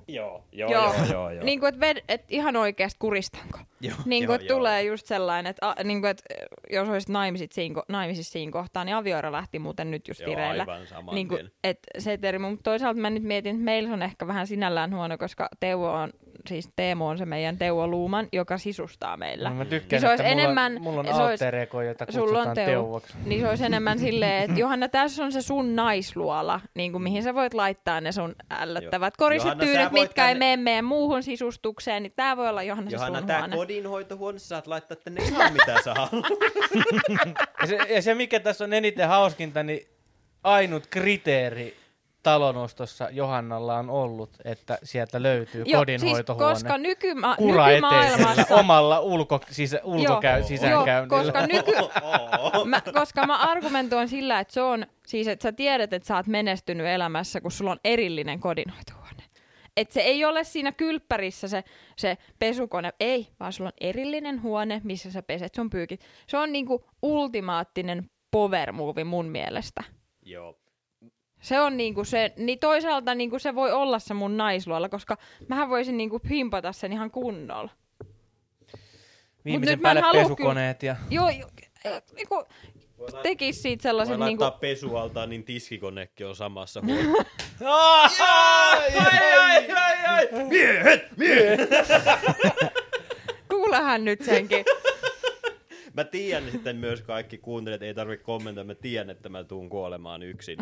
Joo, joo, Joo. joo, joo. joo. Niin kuin, että ved, et ihan oikeasti kuristanko. Joo, Niin joo, kuin, että joo. tulee just sellainen, että, a, niin kuin, että jos olisit naimisit siinä, naimisissa siinä kohtaa, niin avioero lähti muuten nyt just Joo, vireillä. aivan saman Niin kuin, että se termi, mutta toisaalta mä nyt mietin, että meillä on ehkä vähän sinällään huono, koska Teuvo on, siis Teemu on se meidän Teuvo Luuman, joka sisustaa meillä. Mä Niin tykkään, se olisi että mulla, enemmän- mulla on se olisi- alter ego, jota sulla on kutsutaan Teuvo. Teuvoksi. Niin se olisi enemmän silleen, että Johanna, tässä on se sun naisluola, niin kuin mihin sä voit laittaa ne sun ällöttävät voit mitkä ei tänne- mene meidän muuhun sisustukseen, niin tää voi olla Johanna, Johanna, se sun tää huone. kodinhoitohuone, sä saat laittaa tänne ihan mitä sä haluat. Ja se, ja se, mikä tässä on eniten hauskinta, niin ainut kriteeri talonostossa Johannalla on ollut, että sieltä löytyy Joo, kodinhoitohuone. siis koska nykymä- kura nykymaailmassa... omalla ulko, sisä, ulkokäy, Joo, sisäänkäynnillä. koska, nyky, mä, koska mä argumentoin sillä, että se on, siis että sä tiedät, että sä oot menestynyt elämässä, kun sulla on erillinen kodinhoitohuone. Että se ei ole siinä kylppärissä se, se pesukone, ei, vaan sulla on erillinen huone, missä sä peset sun pyykit. Se on niinku ultimaattinen power move mun mielestä. Joo. Se on niinku se, niin toisaalta niinku se voi olla se mun naisluola, koska mähän voisin niinku pimpata sen ihan kunnolla. Viimeisen nyt päälle pesukoneet ja... Joo, jo, äh, niinku, tekis siitä Voi sellaisen niinku... laittaa pesualtaan, niin tiskikonekin on samassa huoneessa. ai, ai, ai, ai! Miehet! Miehet! Kuulehan nyt senkin. Mä tiedän sitten myös kaikki kuuntelijat, ei tarvitse kommentoida, mä tiedän, että mä tuun kuolemaan yksin.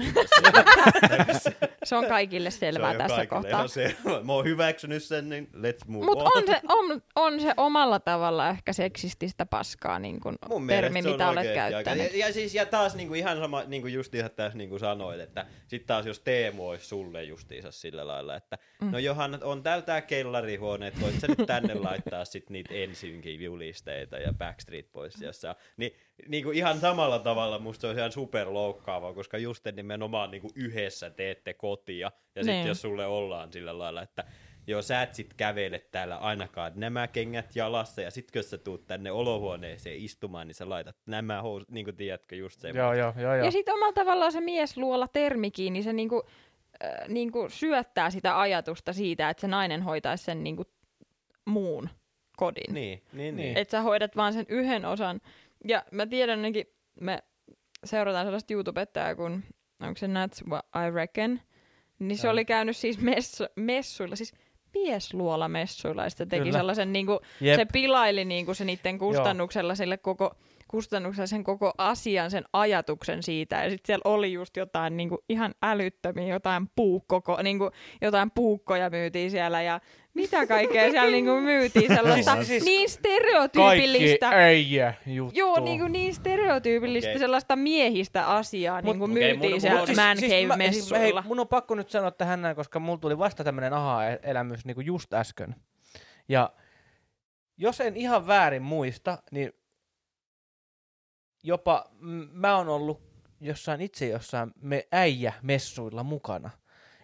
Se on kaikille se selvää on jo tässä kaikille kohtaa. selvä. Mä oon hyväksynyt sen, niin let's move Mutta on. on se, on, on se omalla tavalla ehkä seksististä paskaa, niin kuin Mun termi, se on mitä olet aika- käyttänyt. Ja, ja, siis, ja taas niinku ihan sama, niinku just ihan tässä niinku sanoit, että sit taas jos Teemu olisi sulle justiinsa sillä lailla, että mm. no Johanna, on täällä tää kellarihuone, että voit sä nyt tänne laittaa sit niitä ensynkin julisteita ja Backstreet Boys jossa, niin niinku ihan samalla tavalla musta se on ihan superloukkaavaa, koska just nimenomaan niinku yhdessä teette kotia, ja sitten Niin. jos sulle ollaan sillä lailla, että Joo, sä et sit kävele täällä ainakaan nämä kengät jalassa, ja sit kun sä tuut tänne olohuoneeseen istumaan, niin sä laitat nämä housut, niin kuin tiedätkö, just se. Joo, joo, joo, joo. Ja sitten omalla tavallaan se miesluola termikin, niin se niinku, äh, niinku syöttää sitä ajatusta siitä, että se nainen hoitaisi sen niinku muun kodin. Niin, niin, niin. Että sä hoidat vaan sen yhden osan. Ja mä tiedän ainakin, me seurataan sellaista YouTubettajaa kuin, onko se What I Reckon, niin se Joo. oli käynyt siis messu, messuilla, siis miesluolamessuilla, ja sitten teki Kyllä. sellaisen, niinku, Jep. se pilaili niinku se niiden kustannuksella sille koko, kustannuksella sen koko asian, sen ajatuksen siitä, ja sitten siellä oli just jotain niinku ihan älyttömiä, jotain puukkoko, niinku, jotain puukkoja myytiin siellä, ja mitä kaikkea siellä niinku myytiin, sellaista Siis- siis niin Kaikki stereotyypillistä, äijä juttu. Joo, niin, kuin niin stereotyypillistä Okei. sellaista miehistä asiaa Mut- niin kuin okei, myytiin mun- siellä mun- siis, siis- Man mä- hei, Cave-messuilla. mun on pakko nyt sanoa tähän näin, koska mulla tuli vasta tämmönen aha-elämys niin kuin just äsken. Ja jos en ihan väärin muista, niin jopa m- mä oon ollut jossain itse jossain me äijä-messuilla mukana.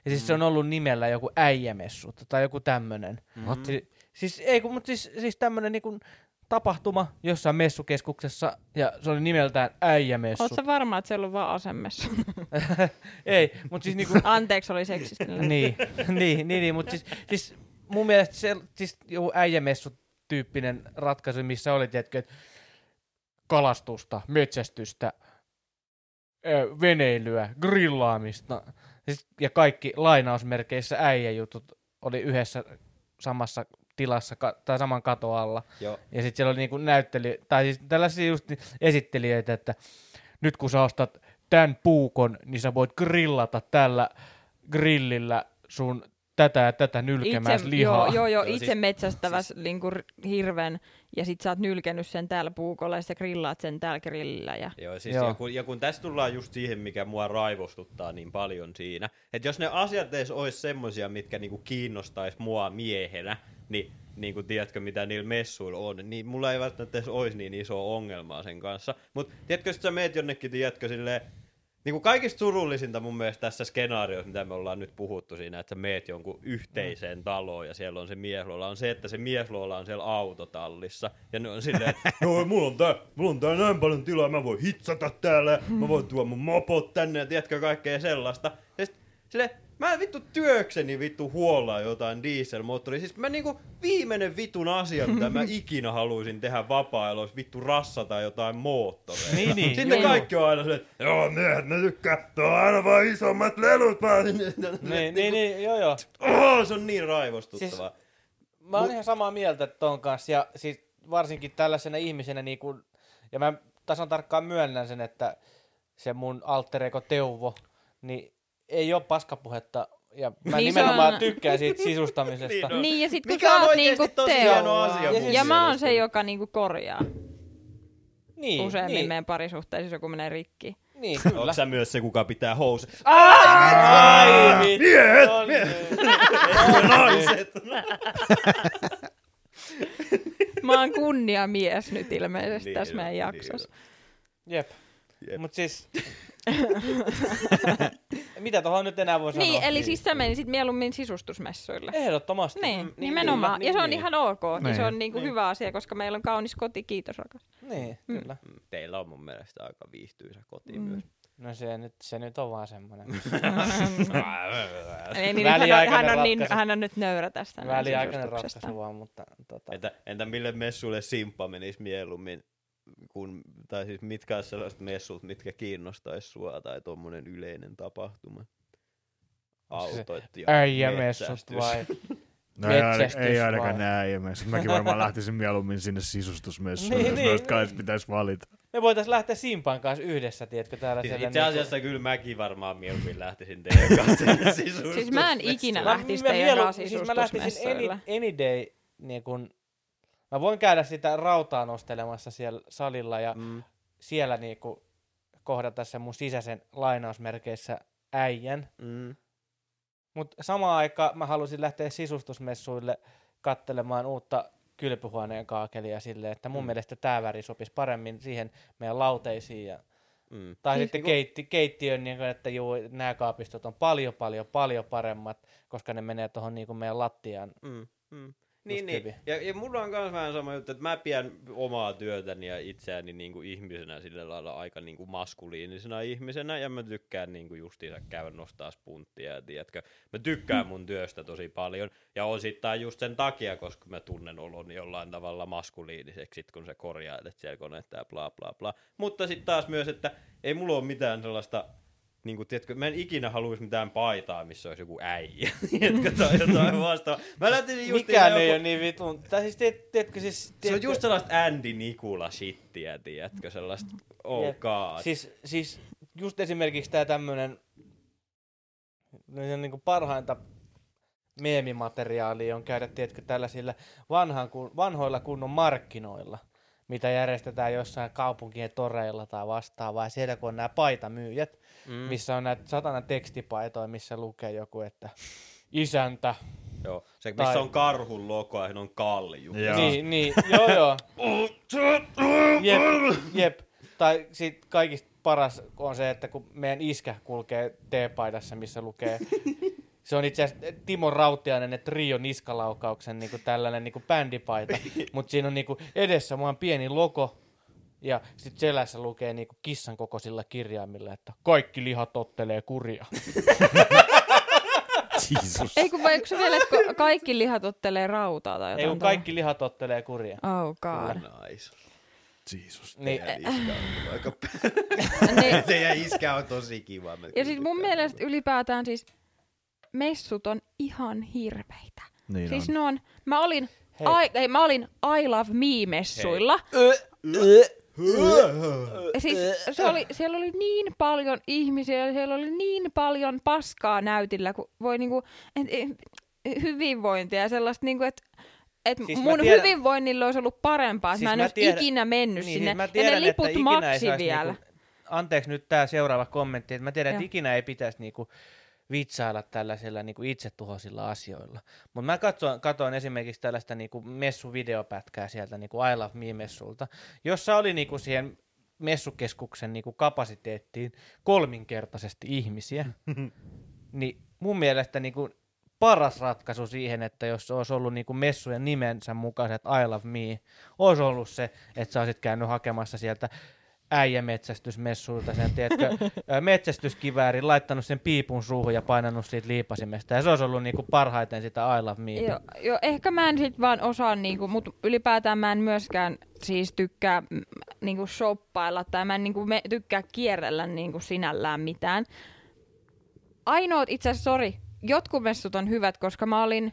Ja siis se on ollut nimellä joku äijämessu tai joku tämmönen. Mhm. Si- siis, ei, kun, mutta siis, siis tämmönen niin kuin tapahtuma jossain messukeskuksessa ja se oli nimeltään äijämessu. Oletko varma, että siellä on vaan asemessu? ei, mutta siis niinku, Anteeksi, oli seksistinen. niin, niin, niin, niin mutta siis, siis mun mielestä se, siis joku äijämessu tyyppinen ratkaisu, missä oli, tiedätkö, että kalastusta, metsästystä, veneilyä, grillaamista ja kaikki lainausmerkeissä äijäjutut oli yhdessä samassa tilassa ka- tai saman katon alla. Joo. Ja sitten siellä oli niinku näytteli, tai siis tällaisia just esittelijöitä, että nyt kun sä ostat tämän puukon, niin sä voit grillata tällä grillillä sun tätä ja tätä nylkemässä itse, lihaa. Joo, joo, joo itse siis- metsästäväs siis, niinku r- hirven, ja sit sä oot nylkenyt sen täällä puukolla, ja sä grillaat sen täällä grillillä. Ja... Joo, siis Joo. Ja, kun, ja kun tässä tullaan just siihen, mikä mua raivostuttaa niin paljon siinä, että jos ne asiat edes olisi semmosia, mitkä niinku kiinnostais mua miehenä, niin niinku, tiedätkö mitä niillä messuilla on, niin mulla ei välttämättä edes olisi niin iso ongelmaa sen kanssa. Mutta tiedätkö, jos sä meet jonnekin, tiedätkö, silleen, niin kuin kaikista surullisinta mun mielestä tässä skenaariossa, mitä me ollaan nyt puhuttu siinä, että sä meet jonkun yhteiseen taloon ja siellä on se miesluola, on se, että se miesluola on siellä autotallissa. Ja ne on silleen, että no mulla on tää, mulla on tää näin paljon tilaa, mä voin hitsata täällä, mä voin tuoda mun mopot tänne ja tiedätkö kaikkea sellaista. Ja sit, silleen, mä en vittu työkseni vittu huollaa jotain dieselmoottoria. Siis mä niinku viimeinen vitun asia, mitä mä ikinä haluaisin tehdä vapaa olisi vittu rassata jotain moottoreita. Niin, niin, Sitten joo, kaikki on aina silleen, että joo miehet ne tykkää, tuo on aina vaan isommat lelut vaan sinne. Niin, niin, niin, joo, joo. Oh, se on niin raivostuttavaa. Mä oon ihan samaa mieltä ton kanssa, ja siis varsinkin tällaisena ihmisenä, niin kun, ja mä tasan tarkkaan myönnän sen, että se mun alter ego Teuvo, niin ei ole paskapuhetta, ja mä Niin niin nimenomaan on- tykkään siitä sisustamisesta. Niin on. Niin, ja sit kun Mikä sä on oot niinku Teo, asia Ja siis- ja mä oon se, joka niinku korjaa niin, useimmin niin, meidän parisuhteissa, jos joku menee rikki. niin, kyllä. Onko sä myös se, kuka pitää housu? Ai, vittu. Miehet! On niin. Naiset! Mä oon kunniamies nyt ilmeisesti Niin tässä meidän niin jaksossa. Jep. Jep. Mut siis... Mitä tuohon nyt enää voi sanoa? Niin, eli siis sä menisit mieluummin sisustusmessuille. Ehdottomasti. Niin, Mm, nimenomaan. niin, ja se on niin, ihan ok. Ja se Niin. on niinku Niin. hyvä asia, koska meillä on kaunis koti. Kiitos rakas. Niin, Mm. kyllä. Teillä on mun mielestä aika viihtyisä koti Mm. myös. No se nyt, se nyt on vaan semmoinen. Ei, niin, hän, on, hän, on niin, hän on nyt nöyrä tästä. Väliaikainen ratkaisu vaan, mutta tota, Entä, entä mille messuille simppa menisi mieluummin? Kun, tai siis mitkä olisi sellaiset messut, mitkä kiinnostaisi sua tai tuommoinen yleinen tapahtuma? Autot ja äijämessut vai? No ei, Metsästys ei ainakaan vai? nää äijämessut. Mäkin varmaan lähtisin mieluummin sinne sisustusmessuun, Niin, jos niin, noista niin. pitäisi valita. Me voitais lähteä Simpan kanssa yhdessä, tiedätkö, täällä Siis siellä itse asiassa kyllä mäkin varmaan mieluummin lähtisin teidän kanssa sinne Siis mä en ikinä lähtisi teidän mielu- kanssa Siis mä lähtisin any, any day, niin kun, mä voin käydä sitä rautaa nostelemassa siellä salilla ja Mm. siellä niinku kohdata sen mun sisäisen lainausmerkeissä äijän. Mm. Mutta samaan aikaan mä halusin lähteä sisustusmessuille kattelemaan uutta kylpyhuoneen kaakelia silleen, että mun Mm. mielestä tämä väri sopisi paremmin siihen meidän lauteisiin. Ja, Mm. tai Siis sitten niinku- keitti, keittiön, niin kuin, että juu, nämä kaapistot on paljon, paljon, paljon paremmat, koska ne menee tuohon niin meidän lattiaan. Mm. Mm. Niin, niin. hyvin. Ja, ja mulla on myös vähän sama juttu, että mä pidän omaa työtäni ja itseäni niin kuin ihmisenä sillä lailla aika niin kuin maskuliinisena ihmisenä, ja mä tykkään niin kuin justiinsa käydä nostaa spunttia, tiedätkö, mä tykkään mun työstä tosi paljon, ja osittain just sen takia, koska mä tunnen oloni jollain tavalla maskuliiniseksi, sit kun sä korjailet siellä konetta ja bla bla bla. Mutta sitten taas myös, että ei mulla ole mitään sellaista niin kuin, tiedätkö, mä en ikinä haluaisi mitään paitaa, missä olisi joku äijä, tiedätkö, tai jotain vastaavaa. Mä lähtisin just Mikään ei ole niin vitun. Tai siis, tiedät, tiedätkö, siis... se on tiedätkö- just sellaista Andy Nikula shittiä, tiedätkö, sellaista oh Jep. god. Siis, siis just esimerkiksi tämä tämmöinen no se on niinku parhainta meemimateriaalia on käydä, tiedätkö, tällaisilla vanhan, vanhoilla kunnon markkinoilla, mitä järjestetään jossain kaupunkien toreilla tai vastaavaa. Ja siellä kun on nämä paitamyyjät, mm. missä on näitä satana tekstipaitoja, missä lukee joku, että isäntä. Joo, se missä Tai- on karhun logo ja on kalju. Joo. Niin, niin, joo joo. Jep, jep. Tai sit kaikista paras on se, että kun meidän iskä kulkee T-paidassa, missä lukee, se on itse asiassa Timo Rautiainen, että Trio niskalaukauksen niin kuin tällainen niin kuin bändipaita, mutta siinä on niin kuin edessä vaan pieni logo, ja sitten selässä lukee niin kuin kissan kokoisilla kirjaimilla, että kaikki liha tottelee kuria. Jeesus. Ei kun vai eikö se vielä, että ko- kaikki lihat ottelee rautaa tai jotain? Ei kun kaikki lihat ottelee kuria. Oh god. Nice. Jeesus. Niin, Teidän iskä on aika niin, Teidän iskä on tosi kiva. Mä ja siis mun mielestä ylipäätään siis messut on ihan hirveitä. Niin siis on. ne on, mä olin, Hei. I, ei, mä olin I Love Me-messuilla. Siis se oli, siellä oli niin paljon ihmisiä ja siellä oli niin paljon paskaa näytillä, kun voi niinku, et, et, hyvinvointia ja sellaista niinku, että et Siis siis mun tiedän- hyvinvoinnilla olisi ollut parempaa, että Siis mä en mä olisi tiedän- ikinä mennyt niin, sinne. siis mä ja tiedän, ne liput maksi saisi vielä. Niinku, anteeksi nyt tämä seuraava kommentti, että mä tiedän, että ikinä ei pitäisi niinku vitsailla tällaisilla niinku itsetuhoisilla asioilla. Mutta mä katsoin, katsoin esimerkiksi tällaista niinku messuvideopätkää sieltä niinku I Love Me-messulta, jossa oli niinku siihen messukeskuksen niinku kapasiteettiin kolminkertaisesti ihmisiä. niin mun mielestä niinku paras ratkaisu siihen, että jos olisi ollut niinku messujen nimensä mukaiset I Love Me, olisi ollut se, että sä olisit käynyt hakemassa sieltä äijämetsästysmessuilta sen, tiedätkö, metsästyskiväärin, laittanut sen piipun suuhun ja painanut siitä liipasimesta. Ja se olisi ollut niinku parhaiten sitä I Love Me. Joo, jo, ehkä mä en sit vaan osaa, niinku, mutta ylipäätään mä en myöskään siis tykkää mm, niinku shoppailla tai mä en niinku, me, tykkää kierrellä niinku sinällään mitään. Ainoat itse asiassa, sori, jotkut messut on hyvät, koska mä olin,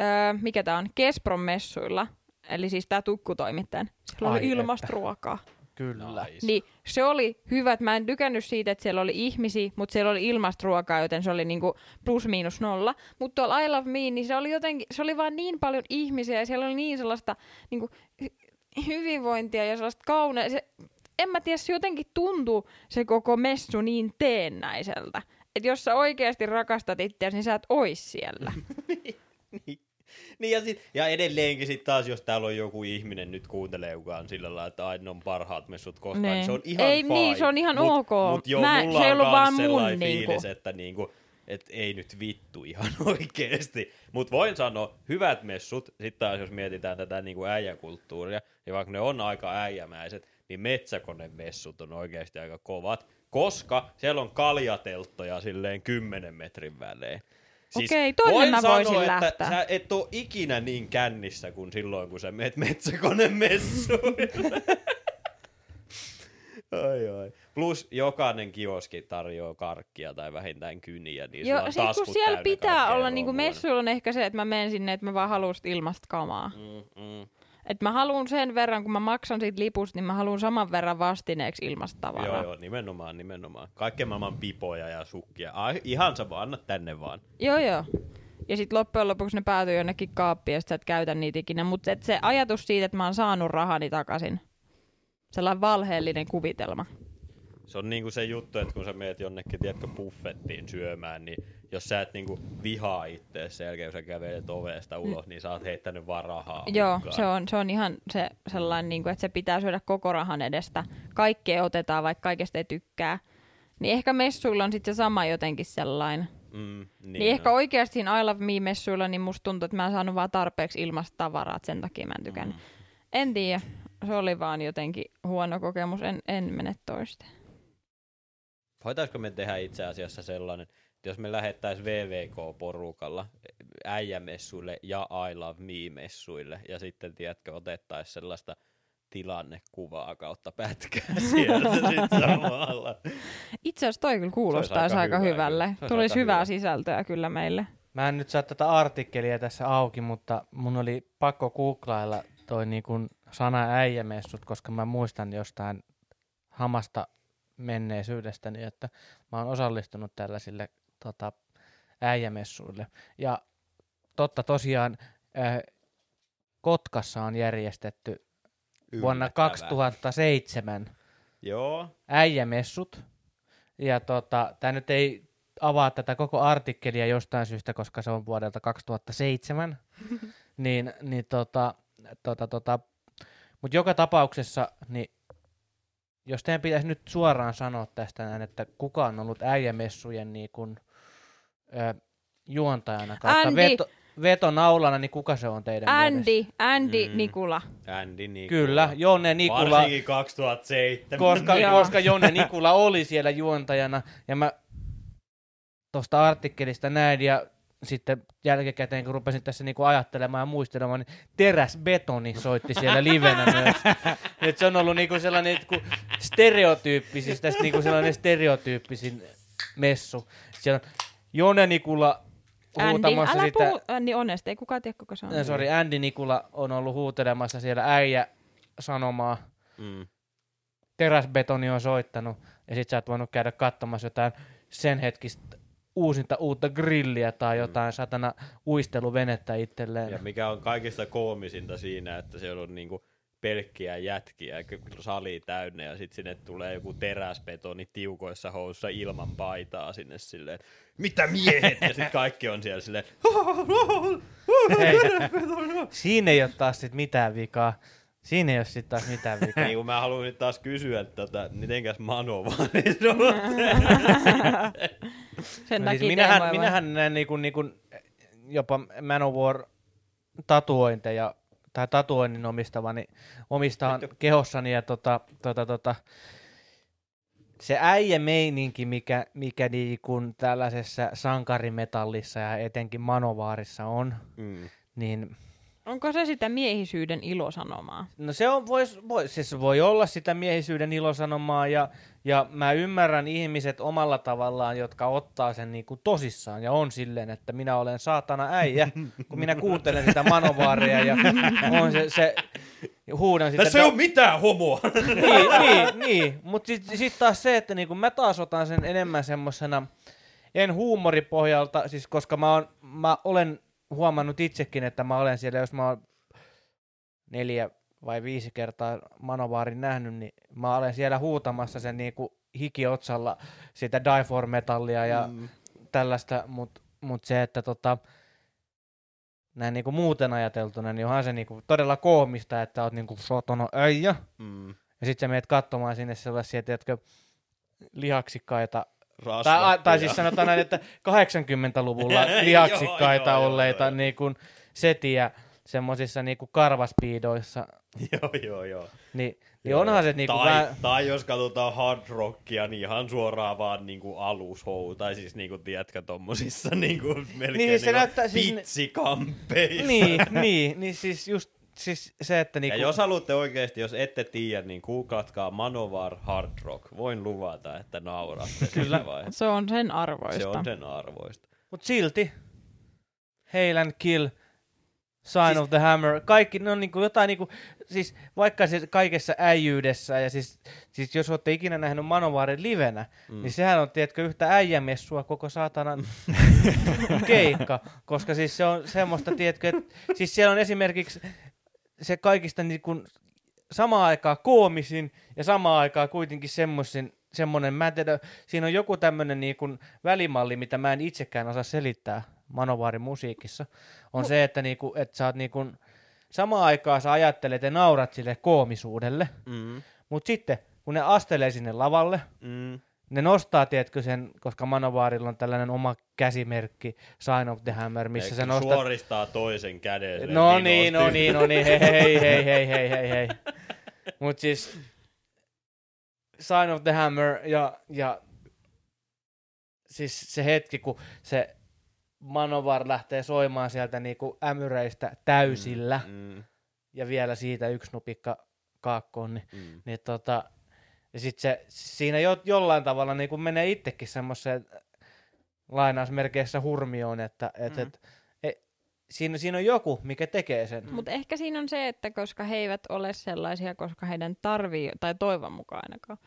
öö, mikä tää on, Kespron messuilla, eli siis tää tukkutoimittajan. Siellä Ai oli ilmasta ruokaa. Kyllä. Nice. Niin se oli hyvä, että mä en tykännyt siitä, että siellä oli ihmisiä, mutta siellä oli ilmasta ruokaa, joten se oli niinku plus miinus nolla. Mutta tuolla I Love Me, niin se oli jotenkin, se oli vaan niin paljon ihmisiä ja siellä oli niin sellaista niinku, hy- hyvinvointia ja sellaista kaunea. Se, en mä tiedä, se jotenkin tuntuu se koko messu niin teennäiseltä. Että jos sä oikeasti rakastat itseäsi, niin sä et ois siellä. niin. Niin ja, sit, ja edelleenkin sitten taas, jos täällä on joku ihminen nyt kuuntelee, joka on sillä lailla, että aina on parhaat messut koskaan, niin. Niin. se on ihan Ei, fine. niin, se on ihan mut, ok. Mut joo, Mä- mulla se ei on ollut vaan mun sellainen niinku- fiilis, että niinku, et ei nyt vittu ihan oikeesti. Mutta voin sanoa, hyvät messut, sitten taas jos mietitään tätä niinku äijäkulttuuria, ja vaikka ne on aika äijämäiset, niin metsäkonemessut on oikeasti aika kovat, koska siellä on kaljatelttoja silleen 10 metrin välein. Okei, tonne voin sanoa, voisin että lähteä. sä et ole ikinä niin kännissä kuin silloin, kun sä meet metsäkonemessuille. ai ai. Plus jokainen kioski tarjoaa karkkia tai vähintään kyniä, niin Joo, sulla on siis kun siellä täynnä pitää olla, niinku romua. messuilla on ehkä se, että mä menen sinne, että mä vaan haluan ilmasta kamaa. Mm, mm. Et mä haluan sen verran, kun mä maksan siitä lipusta, niin mä haluan saman verran vastineeksi ilmasta tavaraa. Joo, joo, nimenomaan, nimenomaan. Kaikkien maailman pipoja ja sukkia. Ai, ihan vaan, anna tänne vaan. joo. joo. Ja sitten loppujen lopuksi ne päätyy jonnekin kaappiin, ja sit sä et käytä niitä ikinä. Mutta se ajatus siitä, että mä oon saanut rahani takaisin, sellainen valheellinen kuvitelma. Se on niinku se juttu, että kun sä meet jonnekin, tiedätkö, buffettiin syömään, niin jos sä et niinku vihaa itseäsi sen jälkeen, kun sä kävelet ovesta ulos, niin sä oot heittänyt vaan rahaa Joo, se on, se on ihan se sellainen, niin kuin, että se pitää syödä koko rahan edestä. Kaikkea otetaan, vaikka kaikesta ei tykkää. Niin ehkä messuilla on sitten se sama jotenkin sellainen. Mm, niin, Niin, ehkä oikeasti siinä I Love Me-messuilla, niin musta tuntuu, että mä en saanut vaan tarpeeksi ilmasta tavaraa, sen takia mä en tykännyt. Mm. En tiedä, se oli vaan jotenkin huono kokemus, en, en mene toiste. Voitaisko me tehdä itse asiassa sellainen, jos me lähettäisiin VVK-porukalla äijämessuille ja I Love Me-messuille, ja sitten, tiedätkö, otettaisiin sellaista tilannekuvaa kautta pätkää sieltä sitten samalla. Itse asiassa toi kyllä kuulostaisi aika aika, hyvä hyvälle. kyllä. Tulisi aika hyvää hyvä. sisältöä kyllä meille. Mä en nyt saa tätä artikkelia tässä auki, mutta mun oli pakko googlailla toi niin kuin sana äijämessut, koska mä muistan jostain hamasta menneisyydestäni, että mä oon osallistunut tällaisille tota, äijämessuille. Ja totta tosiaan äh, Kotkassa on järjestetty vuonna Yllättävää. 2007 Joo, äijämessut. Ja tota, tämä nyt ei avaa tätä koko artikkelia jostain syystä, koska se on vuodelta 2007. niin, niin tota, tota, tota, mutta joka tapauksessa, niin jos teidän pitäisi nyt suoraan sanoa tästä näin, että kuka on ollut äijämessujen niin kun, ö, juontajana kautta Andy. veto, vetonaulana, niin kuka se on teidän mielestä? Andy, Andy Mm. Nikula. Andy Nikula. Kyllä, Jonne Nikula. Varsinkin 2007. koska, koska Jonne Nikula oli siellä juontajana, ja mä tuosta artikkelista näin, ja sitten jälkikäteen, kun rupesin tässä niinku ajattelemaan ja muistelemaan, niin teräsbetoni soitti siellä livenä myös. Et se on ollut niinku sellainen niinku stereotyyppisin, tästä niinku sellainen stereotyyppisin messu. Siellä on Jone Nikula Andy, huutamassa älä sitä, puhu Andy Onesta, ei kukaan tiedä, kuka se on. äh, sorry, Andy Nikula on ollut huutelemassa siellä äijä sanomaa. Mm. Teräsbetoni on soittanut, ja sit sä oot voinut käydä katsomassa jotain sen hetkistä uusinta uutta grilliä tai jotain satana uisteluvenettä itselleen. Ja mikä on kaikista koomisinta siinä, että se on niinku pelkkiä jätkiä, sali täynnä ja sitten sinne tulee joku teräsbetoni tiukoissa housuissa ilman paitaa sinne silleen, mitä miehet? Ja sitten kaikki on siellä silleen, Hei, siinä ei ole taas sit mitään vikaa. Siinä ei ole sit taas mitään vikaa. niin kuin mä haluan nyt taas kysyä, että tota, mitenkäs Mano vaan niin on. Sen No siis minähän, minähän näen niinku, niinku, jopa Manowar tatuointeja tai tatuoinnin omistavani, omistaan kehossani ja tota, tota, tota, se äijä meininki, mikä, mikä niinku tällaisessa sankarimetallissa ja etenkin Manovaarissa on, Mm. niin Onko se sitä miehisyyden ilosanomaa? No se on, vois, voi, siis voi olla sitä miehisyyden ilosanomaa ja, ja mä ymmärrän ihmiset omalla tavallaan, jotka ottaa sen niinku tosissaan ja on silleen, että minä olen saatana äijä, kun minä kuuntelen niitä manovaareja ja on se, se huudan sitä. Tässä ei ole mitään homoa. niin, niin, niin. mutta sitten sit taas se, että niinku mä taas otan sen enemmän semmosena, en huumoripohjalta, siis koska mä, on, mä olen huomannut itsekin, että mä olen siellä, jos mä oon neljä vai viisi kertaa Manovaarin nähnyt, niin mä olen siellä huutamassa sen niinku hikiotsalla sitä Die for metallia ja mm. tällaista, mutta mut se, että tota, näin niinku muuten ajateltuna, niin onhan se niinku todella koomista, että oot niinku sotona äijä, Mm. ja sit sä meet katsomaan sinne sellaisia, tiedätkö, lihaksikkaita, Rasvattuja. tai siis sanotaan näin, että 80-luvulla lihaksikkaita Joo, joo, olleita joo. niin kuin setiä semmoisissa niin kuin karvaspiidoissa, joo, joo, joo. niin, niin Joo, onhan se niin kuin tai, vähän, tai jos katsotaan hard rockia, niin ihan suoraan vaan niinku alushou, tai siis niinku, tiedätkö, tommosissa niinku melkein Niin, se niinku näyttää siis pitsikampeissa. niin, niin, niin siis just siis se, että Ja niinku, jos haluatte oikeasti, jos ette tiedä, niin googlatkaa Manovar Hard Rock. Voin luvata, että nauratte Kyllä. Se on sen arvoista. Se on sen arvoista. mut silti, Hail and Kill, Sign Siis- of the Hammer, kaikki, ne on niinku jotain niinku, siis vaikka se kaikessa äijyydessä, ja siis, siis jos olette ikinä nähnyt Manovaarin livenä, mm. niin sehän on, tiedätkö, yhtä äijämessua koko saatanan keikka, koska siis se on semmoista, tiedätkö, että siis siellä on esimerkiksi se kaikista niinku samaan aikaan koomisin ja samaan aikaan kuitenkin semmoisin, semmoinen, mä en tiedä, siinä on joku tämmöinen niinku välimalli, mitä mä en itsekään osaa selittää Manovaarin musiikissa, on se, että, niinku, että sä oot niinku, samaan aikaan sä ajattelet ja naurat sille koomisuudelle, Mm. mutta sitten kun ne astelee sinne lavalle, Mm. Ne nostaa, tiedätkö sen, koska Manovaarilla on tällainen oma käsimerkki, Sign of the Hammer, missä Eikö se nostaa... suoristaa toisen käden. No niin, no vinosti. niin, no niin, hei, hei, hei, hei, hei, hei, hei. Mut siis Sign of the Hammer ja, ja siis se hetki, kun se Manovar lähtee soimaan sieltä niinku ämyreistä täysillä Mm. ja vielä siitä yksi nupikka kaakkoon, niin, Mm. niin tota, ja sit se siinä jo, jollain tavalla niinku menee itsekin semmoiseen lainausmerkeissä hurmioon, että et, Mm. et, et, siinä, siinä on joku, mikä tekee sen. Mutta ehkä siinä on se, että koska he eivät ole sellaisia, koska heidän tarvii, tai toivon mukaan ainakaan,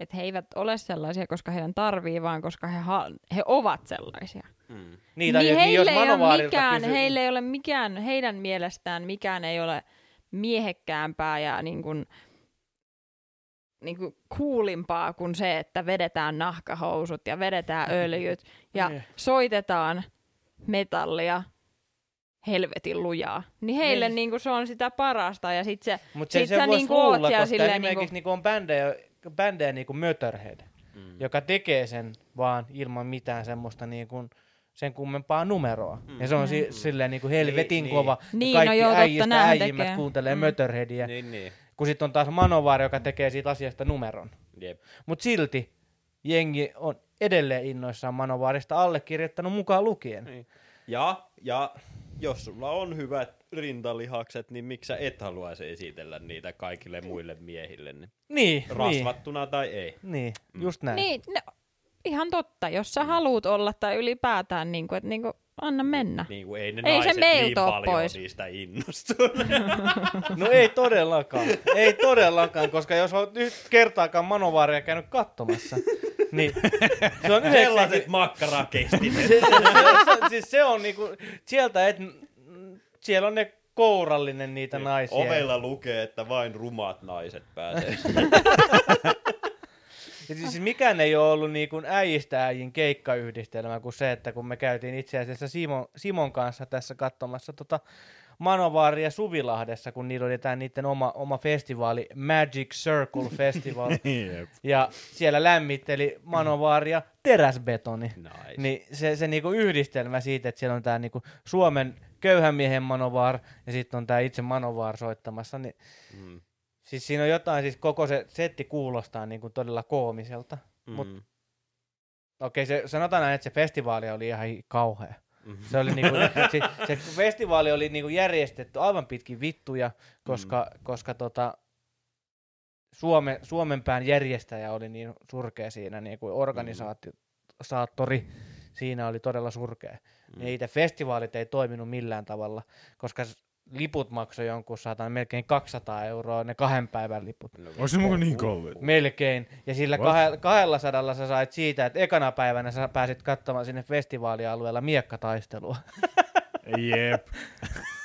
että he eivät ole sellaisia, koska heidän tarvii, vaan koska he, ha- he ovat sellaisia. Mm. Niin, tai niin jos- heille, jos ei ole mikään, kysy- heille ei ole mikään, heidän mielestään mikään ei ole miehekkäämpää ja niin kuin, niin kuin kuulimpaa kuin se, että vedetään nahkahousut ja vedetään öljyt ja Niin. soitetaan metallia helvetin lujaa. Niin heille Niin. niin kuin se on sitä parasta ja sit se, se, sit se sä niinku oot luulla, koska silleen esimerkiksi niinku- niinku on bändejä, bändejä niin kuin Möterhead, Mm. joka tekee sen vaan ilman mitään semmoista niin kuin sen kummempaa numeroa. Mm. Ja se on si- Mm. silleen niin kuin helvetin Niin, kova. niin. Niin, no kaikki joo, totta, äijistä äijimmät tekee. kuuntelee Mm. Möterheadia. Niin, niin. Kun sitten on taas Manovar, joka tekee siitä asiasta numeron. Jep. Mutta silti jengi on edelleen innoissaan Manovarista allekirjoittanut mukaan lukien. Niin. Ja, ja jos sulla on hyvät rintalihakset, niin miksi sä et haluaisi esitellä niitä kaikille muille miehille, niin Niin, rasvattuna tai ei. niin, niin, just näin. Niin, no, ihan totta. Jos sä haluut olla tai ylipäätään, niin kuin, että niin kuin, anna mennä. Niin kuin ei ne Ei se niin paljon pois. niistä innostuneet. No ei todellakaan. ei todellakaan, koska jos olet nyt kertaakaan manovaaria käynyt katsomassa, niin se on Sellaiset 90 makkarakestimet. se, se, se, siis se on niinku, sieltä et, siellä on ne kourallinen niitä naisia. Ovella lukee, että vain rumat naiset pääsee. Siis mikään ei ole ollut niin kuin äijistä äijin keikkayhdistelmä kuin se, että kun me käytiin itse asiassa Simon, Simon kanssa tässä katsomassa tota Manovaaria Suvilahdessa, kun niillä oli tämä niiden oma, oma festivaali, Magic Circle Festival, Jep. ja siellä lämmitteli Manovaaria teräsbetoni. nice. Niin se, se niinku yhdistelmä siitä, että siellä on tämä niinku Suomen köyhän miehen Manovar ja sitten on tämä itse Manovar soittamassa, niin Mm. Siis siinä on jotain, siis koko se setti kuulostaa niinku todella koomiselta. Mut Mm. Okei, se, sanotaan näin, että se festivaali oli ihan kauhea. Mm. Se, oli niinku, se, se festivaali oli niinku järjestetty aivan pitkin vittuja, koska, mm. koska tota, Suome, Suomen pään järjestäjä oli niin surkea siinä, niin kuin organisaattori siinä oli todella surkea. Mm. Itse festivaalit ei toiminut millään tavalla, koska liput maksoi jonkun saatan melkein 200 euroa, ne kahden päivän liput. No, Onko se mukaan niin kalliit? Melkein. Ja sillä kahdella sadalla sä sait siitä, että ekana päivänä sä pääsit katsomaan sinne festivaalialueella miekkataistelua. Jep.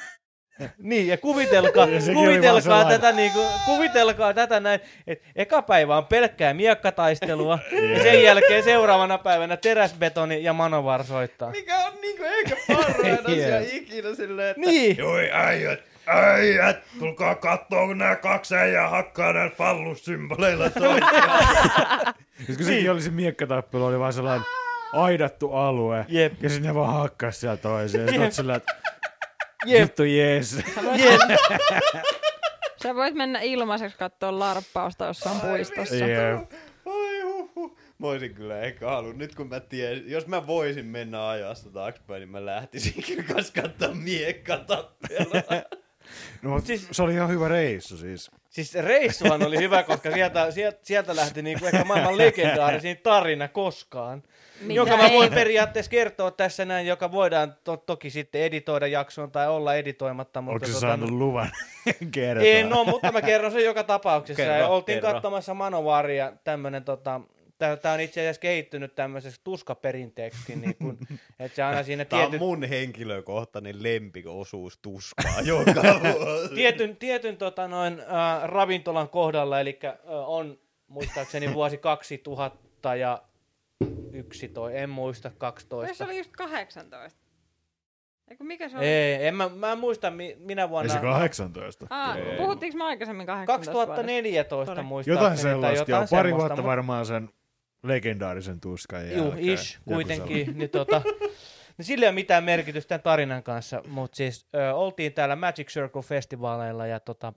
niin, ja kuvitelkaa, Ja kuvitelkaa, tätä, niinku, kuvitelkaa tätä näin, että eka päivä on pelkkää miekkataistelua, ja sen jälkeen seuraavana päivänä teräsbetoni ja manovar soittaa. Mikä on niinku eikä parhain asia Jep. ikinä silleen, että Niin. Joi äijät, äijät, tulkaa kattoo, kun nää kaksi äijää hakkaa näillä fallussymboleilla toisiaan. Siis kun sekin oli se miekkatappelu, oli vaan sellainen aidattu alue. Jep. Ja sinne vaan hakkas siellä toiseen. Sitten oot sillä, että Jep. vittu jees. Sä voit, Jep. sä voit mennä ilmaiseksi katsoa larppausta jossain puistossa. Jep. Ai huhu. Mä oisin kyllä ehkä halunnut, nyt kun mä tiedän, jos mä voisin mennä ajasta taaksepäin, niin mä lähtisin kyllä kans katsoa miekkatappelua. No, Siis- se oli ihan hyvä reissu siis. Siis reissuhan oli hyvä, koska sieltä, sieltä, sieltä lähti niinku ehkä maailman legendaarisin tarina koskaan. Mitä jonka mä ei- voin periaatteessa kertoa tässä näin, joka voidaan to- toki sitten editoida jaksoon tai olla editoimatta. Mutta Onko se tota, saanut luvan kertoa? En ole, mutta mä kerron sen joka tapauksessa. Kerro, ja oltiin kerro. katsomassa Manovaria, tämmönen tota, Tämä on itse asiassa kehittynyt tämmöiseksi tuskaperinteeksi, niin kun, että se aina siinä Tää on tietyn, mun henkilökohtainen lempiosuus tuskaa joka vuosi. tietyn, tietyn tota noin, äh, ravintolan kohdalla, eli äh, on muistaakseni vuosi 2000 ja 11, en muista, Eikö 12. se oli just 18? Eikö mikä se oli? Ei, en mä, mä en muista mi, minä Ei vuonna. se 18. Aa, Ei. puhuttiinko me aikaisemmin 18 vuodesta? 2014 Sorry. muistaakseni. Jotain tai sellaista, joo. jotain Pari semmoista, vuotta varmaan sen legendaarisen tuskan Juu, jälkeen. ish, Joku kuitenkin. niin tota, niin sillä ei ole mitään merkitystä tämän tarinan kanssa, mutta siis ö, oltiin täällä Magic Circle festivaaleilla ja tota,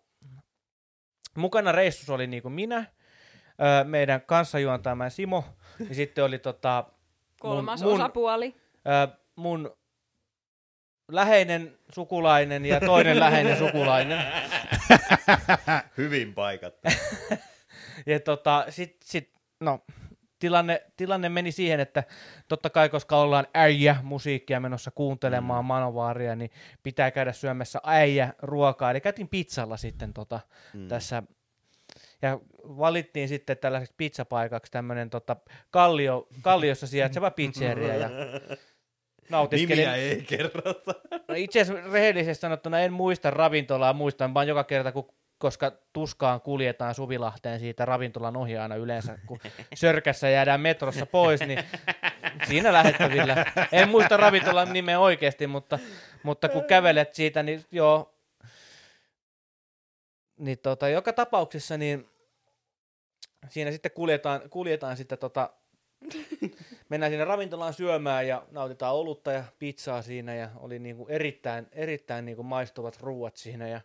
mukana reissussa oli niinku minä, ö, meidän kanssajuontajamme Simo, ja sitten oli tota, Kolmas mun, osapuoli. ö, mun läheinen sukulainen ja toinen läheinen sukulainen. Hyvin paikattu. Ja tota, sit, sit, no, tilanne, tilanne meni siihen, että totta kai, koska ollaan äijä musiikkia menossa kuuntelemaan mm. Manovaaria, niin pitää käydä syömässä äijä ruokaa. Eli käytiin pizzalla sitten tota, mm. tässä ja valittiin sitten tällaiseksi pizzapaikaksi tämmöinen tota, kallio, kalliossa sijaitseva pizzeria ja nautiskelin. Nimiä ei kerrota. No itse asiassa rehellisesti sanottuna en muista ravintolaa, muistan vaan joka kerta, kun, koska tuskaan kuljetaan Suvilahteen siitä ravintolan ohi aina yleensä, kun sörkässä jäädään metrossa pois, niin siinä lähettävillä. En muista ravintolan nimeä oikeasti, mutta, mutta kun kävelet siitä, niin joo, niin tota, joka tapauksessa niin siinä sitten kuljetaan, kuljetaan sitten tota, mennään sinne ravintolaan syömään ja nautitaan olutta ja pizzaa siinä ja oli niinku erittäin, erittäin niinku maistuvat ruuat siinä ja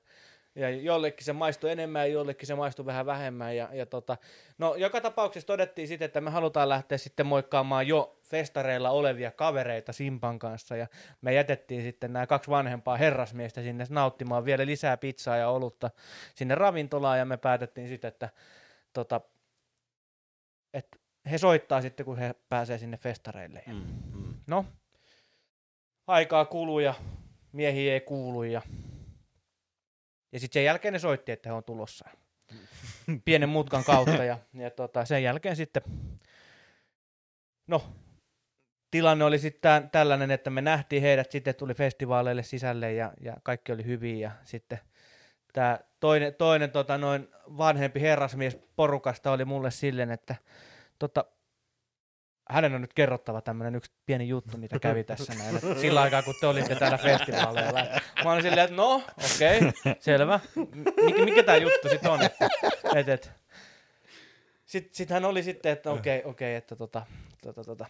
ja jollekin se maistui enemmän ja jollekin se maistui vähän vähemmän. Ja, ja tota, no, joka tapauksessa todettiin sitten, että me halutaan lähteä sitten moikkaamaan jo festareilla olevia kavereita Simpan kanssa ja me jätettiin sitten nämä kaksi vanhempaa herrasmiestä sinne nauttimaan vielä lisää pizzaa ja olutta sinne ravintolaan ja me päätettiin sitten, että tota, että he soittaa sitten, kun he pääsee sinne festareille. Ja Mm, mm. No, aikaa kuluu ja miehiä ei kuulu ja, ja sitten sen jälkeen ne soitti, että he on tulossa. Pienen mutkan kautta ja, ja tota, sen jälkeen sitten, no, tilanne oli sitten tällainen, että me nähtiin heidät, sitten tuli festivaaleille sisälle ja, ja kaikki oli hyvin ja sitten tämä toinen, toinen tota, noin vanhempi herrasmies porukasta oli mulle silleen, että tota, hänen on nyt kerrottava tämmöinen yksi pieni juttu, mitä kävi tässä näin. Että sillä aikaa, kun te olitte täällä festivaaleilla. Mä olin silleen, että no, okei, okay, selvä. Mikä, mikä tämä juttu sitten on? Että, et, et. Sitten sit hän oli sitten, että okei, okay, okei, okay, että tota, tota, tota.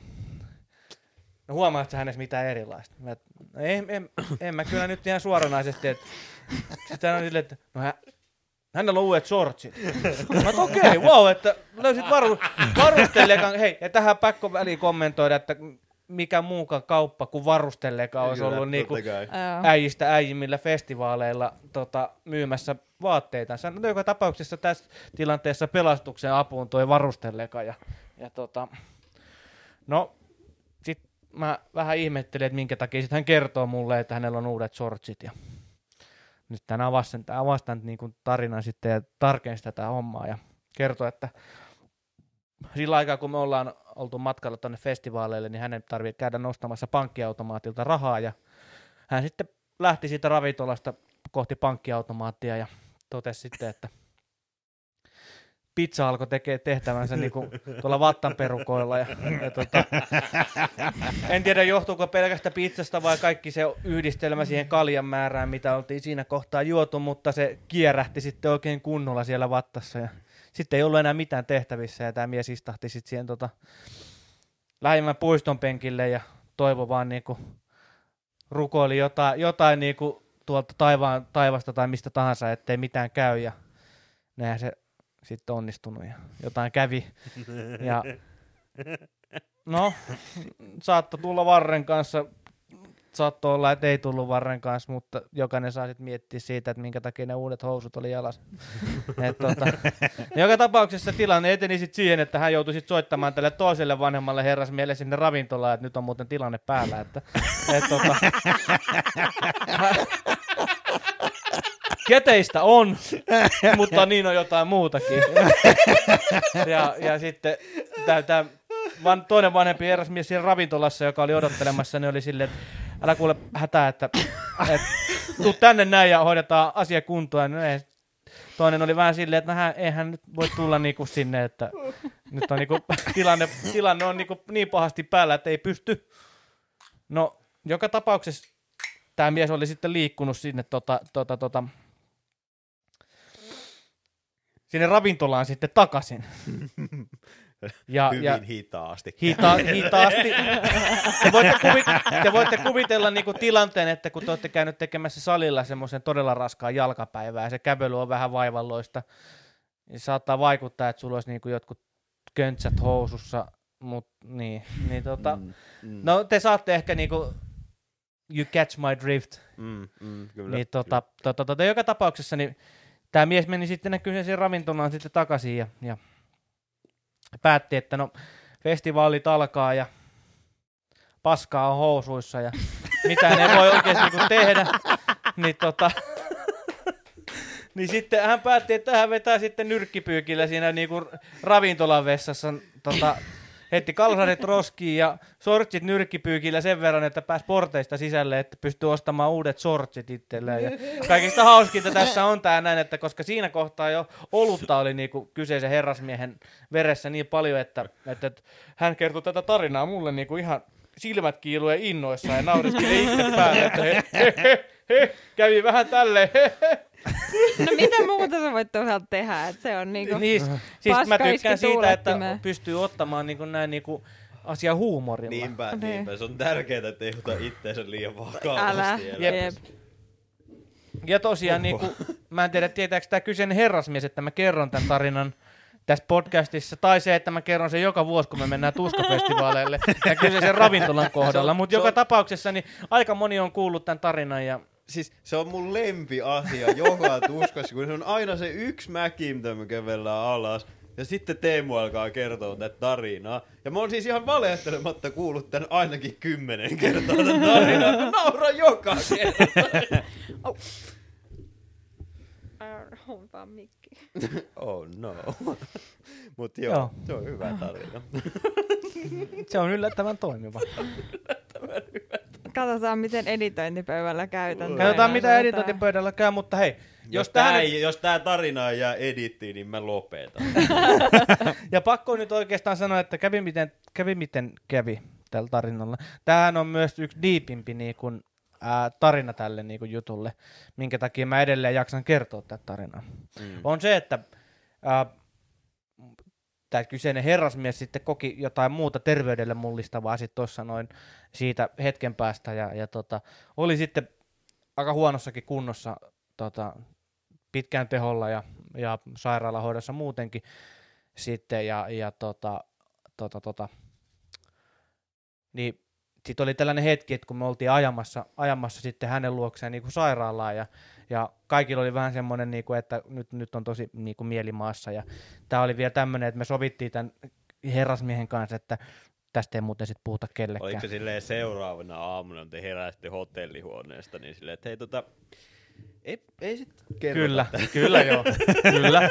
No huomaatko hänessä mitään erilaista? Mä, no en, en, en, mä kyllä nyt ihan suoranaisesti, että sitten hän oli silleen, että no hän, Hänellä on uudet shortsit. Mä oon, okei, okay, wow, että löysit varu, varustelekan. Hei, ja tähän pakko väliin kommentoida, että mikä muukaan kauppa kuin varustelleka olisi Kyllä, ollut niinku kai. Joo. äijistä äijimmillä festivaaleilla tota, myymässä vaatteita. No, joka tapauksessa tässä tilanteessa pelastuksen apuun toi varustelleka. Ja, ja tota, no, sit mä vähän ihmettelin, että minkä takia sit hän kertoo mulle, että hänellä on uudet shortsit. Ja nyt tänään avasin, avasin tämän niin kuin tarinan sitten ja tarkensi tätä hommaa ja kertoi, että sillä aikaa kun me ollaan oltu matkalla tuonne festivaaleille, niin hänen tarvitsee käydä nostamassa pankkiautomaatilta rahaa ja hän sitten lähti siitä ravintolasta kohti pankkiautomaattia ja totesi sitten, että pizza alkoi tekee tehtävänsä niin kuin tuolla vattanperukoilla. Ja, ja tota, en tiedä johtuuko pelkästä pizzasta vai kaikki se yhdistelmä siihen kaljan määrään, mitä oltiin siinä kohtaa juotu, mutta se kierähti sitten oikein kunnolla siellä vattassa. Ja sitten ei ollut enää mitään tehtävissä ja tämä mies istahti sitten siihen tota, lähimmän puiston penkille ja toivoi vaan niinku, rukoili jotain, jotain niinku tuolta taivaan, taivasta tai mistä tahansa, ettei mitään käy ja näinhän se sitten onnistunut ja jotain kävi. Ja no, saattoi tulla Varren kanssa, saattoi olla, että ei tullut Varren kanssa, mutta jokainen saa sitten miettiä siitä, että minkä takia ne uudet housut oli jalassa. Et tota, joka tapauksessa tilanne eteni sitten siihen, että hän joutui sitten soittamaan tälle toiselle vanhemmalle herrasmielle sinne ravintolaan, että nyt on muuten tilanne päällä. Että, et tota, keteistä on, mutta niin on jotain muutakin. ja, ja sitten tää, tää van, toinen vanhempi herrasmies siellä ravintolassa, joka oli odottelemassa, niin oli silleen, että älä kuule hätää, että, että tuu tänne näin ja hoidetaan asia kuntoon. No ei, toinen oli vähän silleen, että no hän, eihän nyt voi tulla niinku sinne, että nyt on niinku, tilanne, tilanne on niinku niin pahasti päällä, että ei pysty. No, joka tapauksessa tämä mies oli sitten liikkunut sinne tota, tota, tota, sinne ravintolaan sitten takaisin. Ja, Hyvin ja hitaasti. hita, hitaasti. Te voitte, kuvi, te voitte kuvitella niinku tilanteen, että kun te olette käynyt tekemässä salilla semmoisen todella raskaan jalkapäivää ja se kävely on vähän vaivalloista, niin saattaa vaikuttaa, että sulla olisi niinku jotkut köntsät housussa, mut niin, niin tota, Mm, mm, no te saatte ehkä niinku, you catch my drift, mm, mm, kyllä, niin tota, tota, tota, joka tapauksessa niin tämä mies meni sitten ne kyseisiin ravintolaan sitten takaisin ja, ja päätti, että no festivaalit alkaa ja paskaa on housuissa ja mitään ei voi oikeasti niinku tehdä. Niin tota, niin sitten hän päätti, että hän vetää sitten nyrkkipyykillä siinä niinku ravintolan vessassa tota, heitti kalsarit roskiin ja sortsit nyrkkipyykillä sen verran, että pääsi porteista sisälle, että pystyy ostamaan uudet sortsit itselleen. Ja kaikista hauskinta tässä on tämä näin, että koska siinä kohtaa jo olutta oli niinku kyseisen herrasmiehen veressä niin paljon, että, että, että hän kertoi tätä tarinaa mulle niinku ihan silmät kiiluen innoissaan ja nauriskeli itse päälle, että he, he, he, he, kävi vähän tälleen, he, he. No mitä muuta sä voit toisaalta tehdä, että se on niinku... Niin, siis mä tykkään siitä, että pystyy ottamaan niinku näin niinku asia huumorilla. Niinpä, Niin. niinpä. Se on tärkeää, että ei ota itteensä liian Älä. vakavasti. Jep. Jep. Ja tosiaan Oho. niinku, mä en tiedä tietääkö tämä kyseinen herrasmies, että mä kerron tämän tarinan tässä podcastissa, tai se, että mä kerron sen joka vuosi, kun me mennään Tuskafestivaaleille ja kyseisen ravintolan kohdalla, mutta joka on- tapauksessa niin aika moni on kuullut tämän tarinan ja Siis se on mun lempiasia joka tuskassa, kun se on aina se yksi mäki, mitä me kävellään alas. Ja sitten Teemu alkaa kertoa tätä tarinaa. Ja mä oon siis ihan valehtelematta kuullut tän ainakin kymmenen kertaa tän tarinaa. Mä nauran joka kerta. Hompaa mikki. Oh no. Mut joo, Joo. se on hyvä tarina. se on yllättävän toimiva. Katsotaan, miten editointipöydällä käytän. Katsotaan, mitä editointipöydällä käy, mutta hei, Jos, jos tää, tähän ei, jos tää tarina ei jää edittiin, niin mä lopetan. Ja pakko nyt oikeastaan sanoa, että kävi miten kävi, miten kävi tällä tarinalla. Tämähän on myös yksi diipimpi niin kuin, ää, tarina tälle niin kuin, jutulle, minkä takia mä edelleen jaksan kertoa tätä tarinaa. Mm. On se, että ää, tämä kyseinen herrasmies sitten koki jotain muuta terveydelle mullistavaa sitten tuossa noin siitä hetken päästä ja, ja tota, oli sitten aika huonossakin kunnossa tota, pitkään teholla ja, ja sairaalahoidossa muutenkin sitten ja, ja tota, tota, tota, niin sitten oli tällainen hetki, että kun me oltiin ajamassa, ajamassa sitten hänen luokseen niin kuin sairaalaan ja, ja kaikilla oli vähän semmoinen, niin kuin, että nyt, nyt on tosi niin kuin mielimaassa ja tämä oli vielä tämmöinen, että me sovittiin tämän herrasmiehen kanssa, että tästä ei muuten sitten puhuta kellekään. Oliko silleen seuraavana aamuna, kun te heräsitte hotellihuoneesta, niin silleen, että hei tota, ei, ei sit kerrota Kyllä, kyllä joo, kyllä.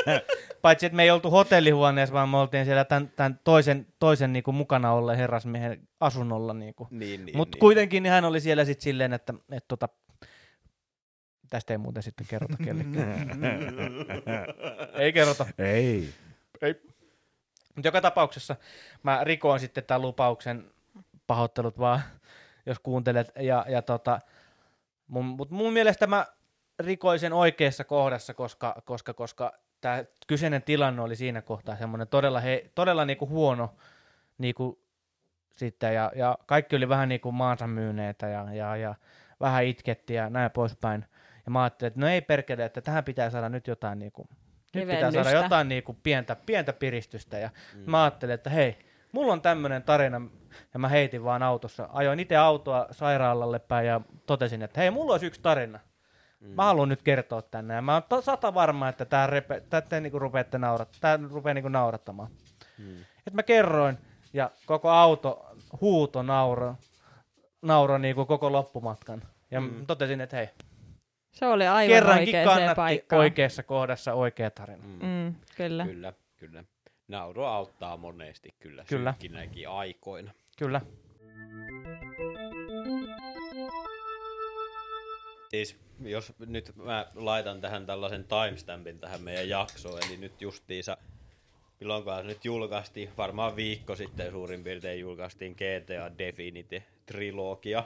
Paitsi, että me ei oltu hotellihuoneessa, vaan me oltiin siellä tämän, tämän toisen, toisen niin kuin mukana olleen herrasmiehen asunnolla. Niin kuin. Niin, niin, Mutta niin. kuitenkin niin hän oli siellä sitten silleen, että, että tota, tästä ei muuten sitten kerrota kellekään. ei kerrota. Ei. Mutta joka tapauksessa mä rikoin sitten tämän lupauksen pahoittelut vaan, jos kuuntelet. Ja, ja tota, mun, mut mun mielestä mä rikoin sen oikeassa kohdassa, koska, koska, koska tämä kyseinen tilanne oli siinä kohtaa semmoinen todella, he, todella niinku huono niinku sitten, ja, ja kaikki oli vähän niinku maansa myyneitä ja, ja, ja vähän itketti ja näin poispäin. Ja mä ajattelin, että no ei perkele, että tähän pitää saada nyt jotain niinku, nyt pitää saada jotain niinku pientä, pientä piristystä. Ja mm. mä ajattelin, että hei, mulla on tämmöinen tarina, ja mä heitin vaan autossa. Ajoin itse autoa sairaalalle päin ja totesin, että hei, mulla olisi yksi tarina. Mm. Mä haluan nyt kertoa tänne. Ja mä oon to- sata varma, että tää, repe, tää te niinku rupeatte naurat, tää rupee niinku naurattamaan. Mm. Et mä kerroin, ja koko auto huuto nauro, nauro niinku koko loppumatkan. Ja Mm. totesin, että hei, Se oli aivan kerrankin kannatti oikeassa kohdassa oikea tarina. Mm. Mm, kyllä. Kyllä, kyllä. Nauru auttaa monesti kyllä, Kyllä. synkkinäkin aikoina. Kyllä. Siis jos nyt mä laitan tähän tällaisen timestampin tähän meidän jaksoon, eli nyt justiinsa, milloinkaan se nyt julkaistiin, varmaan viikko sitten suurin piirtein julkaistiin GTA Definite trilogia,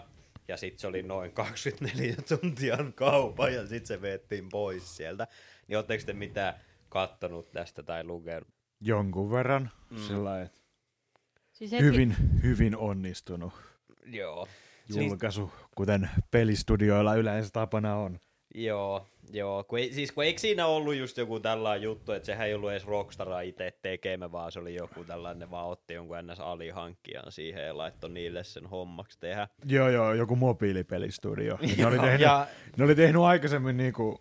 ja sitten se oli noin 24 tuntia kaupa, ja sitten se veettiin pois sieltä. Niin ootteko te mitään kattonut tästä tai lukenut? Jonkun verran. Mm. Sillä Siis heti, hyvin, hyvin onnistunut Joo. Julkaisu, kuten pelistudioilla yleensä tapana on. Joo, joo. Kun ei, siis kun eikö siinä ollut just joku tällainen juttu, että sehän ei ollut edes Rockstara itse tekemä, vaan se oli joku tällainen, vaan otti jonkun ns. alihankkijan siihen ja laittoi niille sen hommaksi tehdä. Joo, joo, joku mobiilipelistudio. Ne, oli tehnyt, Ja ne oli tehnyt aikaisemmin niinku,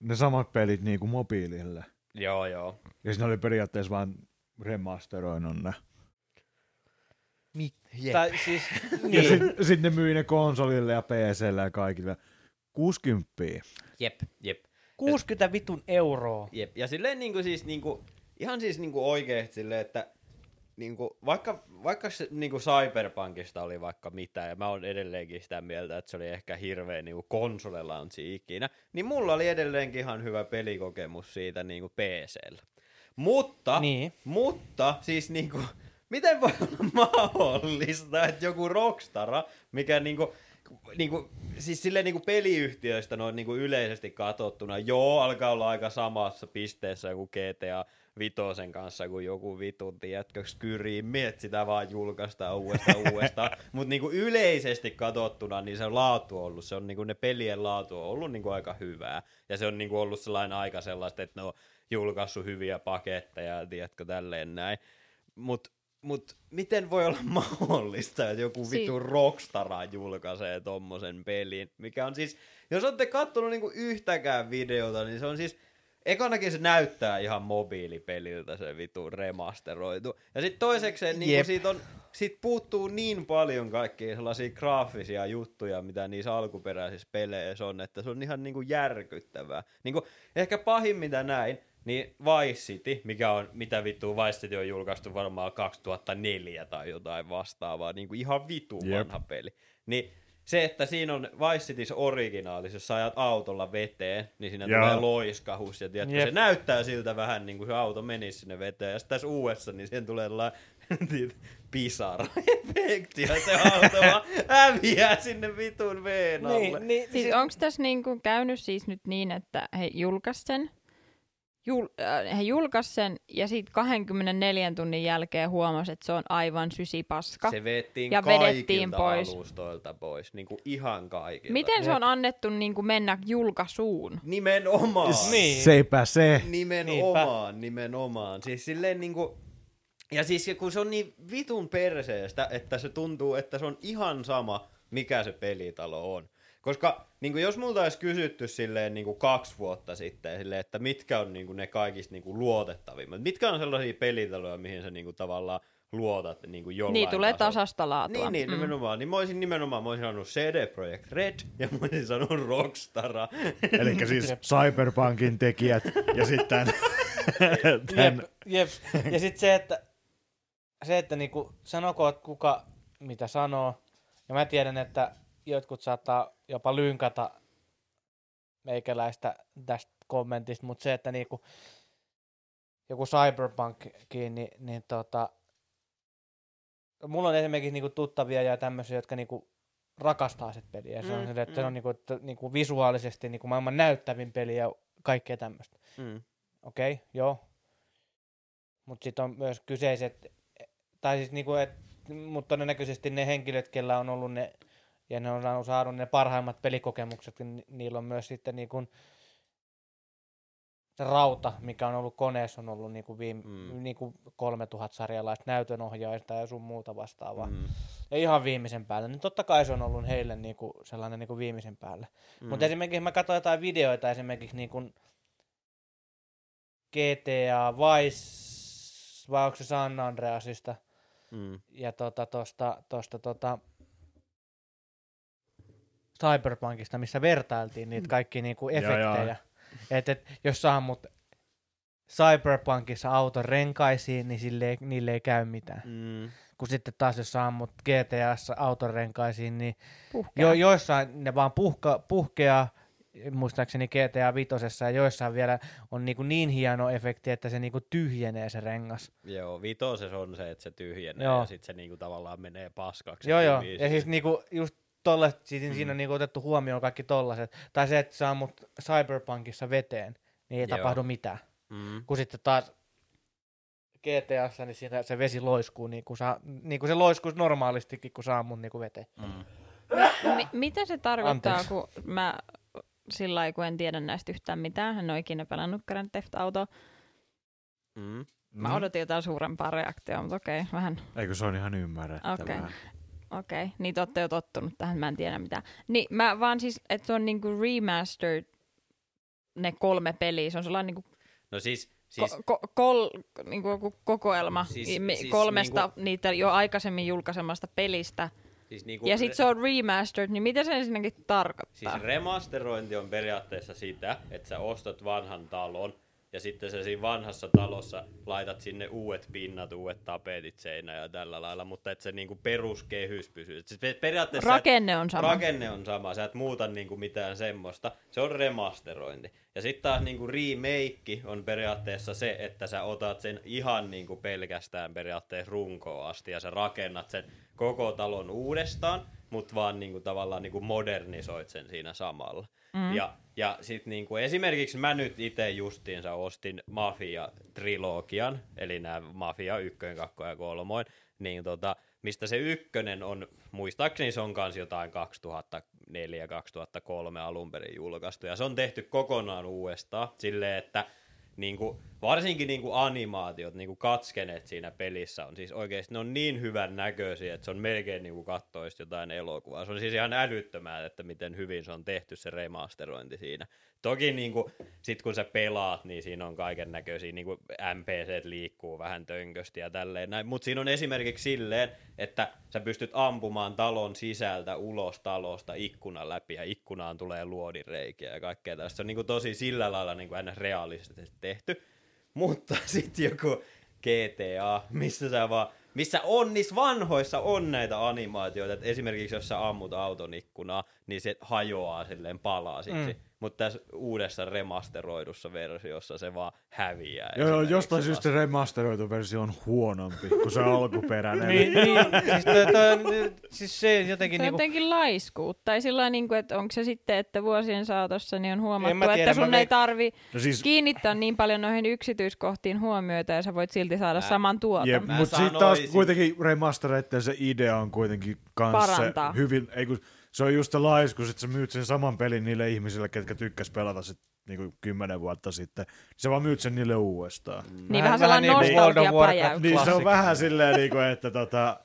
ne samat pelit niinku mobiilille. Joo, joo. Ja siinä oli periaatteessa vaan remasteroinut ne. Jep. tai siis, Ja niin. sitten sit ne myi ne konsolille ja PClle ja kaikille. 60. Jep, jep. 60 vitun euroa. Jep. Ja silleen niinku siis niinku, ihan siis niinku oikeesti silleen, että niinku, vaikka, vaikka se niinku Cyberpunkista oli vaikka mitä, ja mä oon edelleenkin sitä mieltä, että se oli ehkä hirveä niinku konsolelaunchi ikinä, niin mulla oli edelleenkin ihan hyvä pelikokemus siitä niinku PCllä. Mutta, Niin. mutta siis niinku, miten voi olla mahdollista, että joku Rockstara, mikä niinku, niinku, siis silleen niinku peliyhtiöistä noin niinku yleisesti katsottuna, joo, alkaa olla aika samassa pisteessä kuin GTA Vitosen kanssa, kun joku vitun, tiedätkö, skyrii, miet sitä vaan julkaistaan uudestaan uudestaan. Mutta niinku yleisesti katsottuna, niin se laatu on ollut, se on niinku ne pelien laatu on ollut niinku aika hyvää. Ja se on niinku ollut sellainen aika sellaista, että ne on julkaissut hyviä paketteja, tiedätkö, tälleen näin. Mutta mut miten voi olla mahdollista, että joku Si- vittu Rockstara julkaisee tommosen pelin, mikä on siis, jos olette kattonut niinku yhtäkään videota, niin se on siis, ekanakin se näyttää ihan mobiilipeliltä se vittu remasteroitu. Ja sitten toisekseen niinku Jep. siitä, on, siitä puuttuu niin paljon kaikkia sellaisia graafisia juttuja, mitä niissä alkuperäisissä peleissä on, että se on ihan niinku järkyttävää. Niinku, ehkä pahin mitä näin, niin Vice City, mikä on, mitä vittu Vice City on julkaistu varmaan 2004 tai jotain vastaavaa, niin kuin ihan vittu Jep. vanha peli. Niin se, että siinä on Vice City's originaalis, jos sä ajat autolla veteen, niin siinä Joo. tulee loiskahus ja tiedätkö, Jep. se näyttää siltä vähän niin kuin se auto menisi sinne veteen. Ja sitten tässä uudessa, niin siihen tulee la- pisara-efekti ja se auto vaan häviää sinne vitun veen alle. Niin, niin, Siis onko tässä niinku käynyt siis nyt niin, että he julkaisivat sen, jul, äh, he julkaisivat sen ja sitten 24 tunnin jälkeen huomasi, että se on aivan sysipaska. Se vettiin Ja kaikilta vedettiin pois. alustoilta pois, niin kuin ihan kaikilta. Miten se on annettu niinku mennä julkaisuun? Nimenomaan. Niin. Seipä se. Nimenomaan, nimenomaan. Siis silleen niinku... Ja siis kun se on niin vitun perseestä, että se tuntuu, että se on ihan sama, mikä se pelitalo on. Koska niin jos multa olisi kysytty silleen niin kuin kaksi vuotta sitten, silleen, että mitkä on niin kuin ne kaikista niin kuin luotettavimmat, mitkä on sellaisia pelitaloja, mihin sä niin kuin tavallaan luotat niin kuin jollain Niin tulee tasolla. tasasta laatua. Niin, niin nimenomaan. Niin mä olisin nimenomaan, mä olisin sanonut CD Projekt Red ja mä olisin sanonut Rockstara. Eli siis Cyberpunkin tekijät ja sitten Jep, tämän, jep. Ja sitten se, että, se, että niinku, sanokoot kuka mitä sanoo. Ja mä tiedän, että jotkut saattaa jopa lynkata meikäläistä tästä kommentista, mutta se, että niinku, joku Cyberpunkkiin, niin, niin tota, mulla on esimerkiksi niinku tuttavia ja tämmöisiä, jotka niinku rakastaa sitä peliä. Se on Mm, sille, että se mm. on niinku, että, niinku visuaalisesti niinku maailman näyttävin peli ja kaikkea tämmöistä. Mm. Okei, okay, joo. Mutta sitten on myös kyseiset, tai siis niinku, et, mutta todennäköisesti ne henkilöt, kellä on ollut ne, ja ne on saanut, ne parhaimmat pelikokemukset, niin ni- niillä on myös sitten niinku, se rauta, mikä on ollut koneessa, on ollut niinku viime, Mm. mm. niinku 3000 sarjalaista näytönohjaista ja sun muuta vastaavaa. Mm. Ja ihan viimeisen päälle, niin totta kai se on ollut heille niinku sellainen niinku viimeisen päälle. Mm. Mutta esimerkiksi mä katsoin jotain videoita esimerkiksi niin kuin GTA Vice, vai onko se San Andreasista, Mm. ja tota, tosta, tosta, tota, Cyberpunkista, missä vertailtiin niitä kaikki niinku efektejä. Että et, jos saa mut Cyberpunkissa auton renkaisiin, niin sille ei, niille ei käy mitään. Mm. Kun sitten taas jos saa mut GTAssa auton renkaisiin, niin. Jo, joissain ne vaan puhka, puhkeaa, muistaakseni GTA Vitosessa, ja joissain vielä on niinku niin hieno efekti, että se niinku tyhjenee se rengas. Joo, vitoses on se, että se tyhjenee Joo. ja sitten se niinku tavallaan menee paskaksi. joo, joo. kumi Ja siis niinku just tollaset, siis Mm. siinä on niinku otettu huomioon kaikki tollaset. Tai se, että saa mut Cyberpunkissa veteen, niin ei Joo. tapahdu mitään. Mm. Kun sitten taas GTAssa, niin siinä se vesi loiskuu, niin kuin, saa, niin kuin se loiskuisi normaalistikin, kun saa mun niinku veteen. Mm. Mi- mitä se tarkoittaa, Anteeksi. kun mä sillä lailla, kun en tiedä näistä yhtään mitään, en ole ikinä pelannut Grand Theft Auto. Mm. Mä odotin jotain suurempaa reaktiota, mutta okei, vähän Eikö se on ihan ymmärrettävää? Okei. Okei, okay. niin te olette jo tottunut tähän, mä en tiedä mitään. Niin mä vaan siis, että se on niinku remastered ne kolme peliä, se on sellainen niinku No siis, siis, ko- ko- kol, niinku kokoelma Siis- siis, mi- siis kolmesta niinku- niitä jo aikaisemmin julkaisemasta pelistä. siis niinku Ja sit se on remastered, niin mitä se ensinnäkin tarkoittaa? Siis remasterointi on periaatteessa sitä, että sä ostat vanhan talon ja sitten sä siinä vanhassa talossa laitat sinne uudet pinnat, uudet tapetit seinään ja tällä lailla, mutta että se niinku peruskehys pysyy. Et Siis pe- periaatteessa Rakenne on sama. Rakenne on sama, sä et muuta niinku mitään semmoista. Se on remasterointi. Ja sitten taas niinku remake on periaatteessa se, että sä otat sen ihan niinku pelkästään periaatteessa runkoon asti ja sä rakennat sen koko talon uudestaan. mutta vaan niinku tavallaan niinku modernisoit sen siinä samalla. Mm. Ja, ja sitten niinku, esimerkiksi mä nyt itse justiinsa ostin Mafia-trilogian, eli nämä Mafia 1, 2 ja 3, niin tota, mistä se ykkönen on, muistaakseni se on kans jotain 2004-2003 alun perin julkaistu, ja se on tehty kokonaan uudestaan, silleen, että niinku, varsinkin niinku animaatiot, niinku katskenet siinä pelissä on siis oikeasti, ne on niin hyvän näköisiä, että se on melkein niinku kattois jotain elokuvaa. Se on siis ihan älyttömää, että miten hyvin se on tehty se remasterointi siinä. Toki niinku, sit kun sä pelaat, niin siinä on kaiken näköisiä, niinku NPC liikkuu vähän tönkösti ja tälleen näin. Mutta siinä on esimerkiksi silleen, että sä pystyt ampumaan talon sisältä ulos talosta ikkunan läpi ja ikkunaan tulee luodinreikiä ja kaikkea tästä. Se on niinku tosi sillä lailla niinku aina realistisesti tehty. Mutta sitten joku GTA, missä sä vaan, missä on niissä vanhoissa on näitä animaatioita, että esimerkiksi jos sä ammut auton ikkunaa, niin se hajoaa silleen palasiksi. Mm. Mutta tässä uudessa remasteroidussa versiossa se vaan häviää. Joo, joo, jostain syystä se remasteroitu versio on huonompi kuin se alkuperäinen. niin, niin, siis, toi, toi, siis se jotenkin Se on niinku, jotenkin laiskuut. Tai sillä niin kuin, että onko se sitten, että vuosien saatossa niin on huomattu, tiedä, että sun mä ei tarvi No siis, kiinnittää niin paljon noihin yksityiskohtiin huomioita ja sä voit silti saada Mä- saman tuoton. mutta sitten taas kuitenkin remastereiden se idea on kuitenkin kans se Parantaa. hyvin, ei kun, se on just se laiskus, että sä myyt sen saman pelin niille ihmisille, ketkä tykkäs pelata sit niinku kymmenen vuotta sitten. Sä vaan myyt sen niille uudestaan. Mm. Niin vähän sellainen niin kuin Niin se on vähän silleen, niinku, että tota,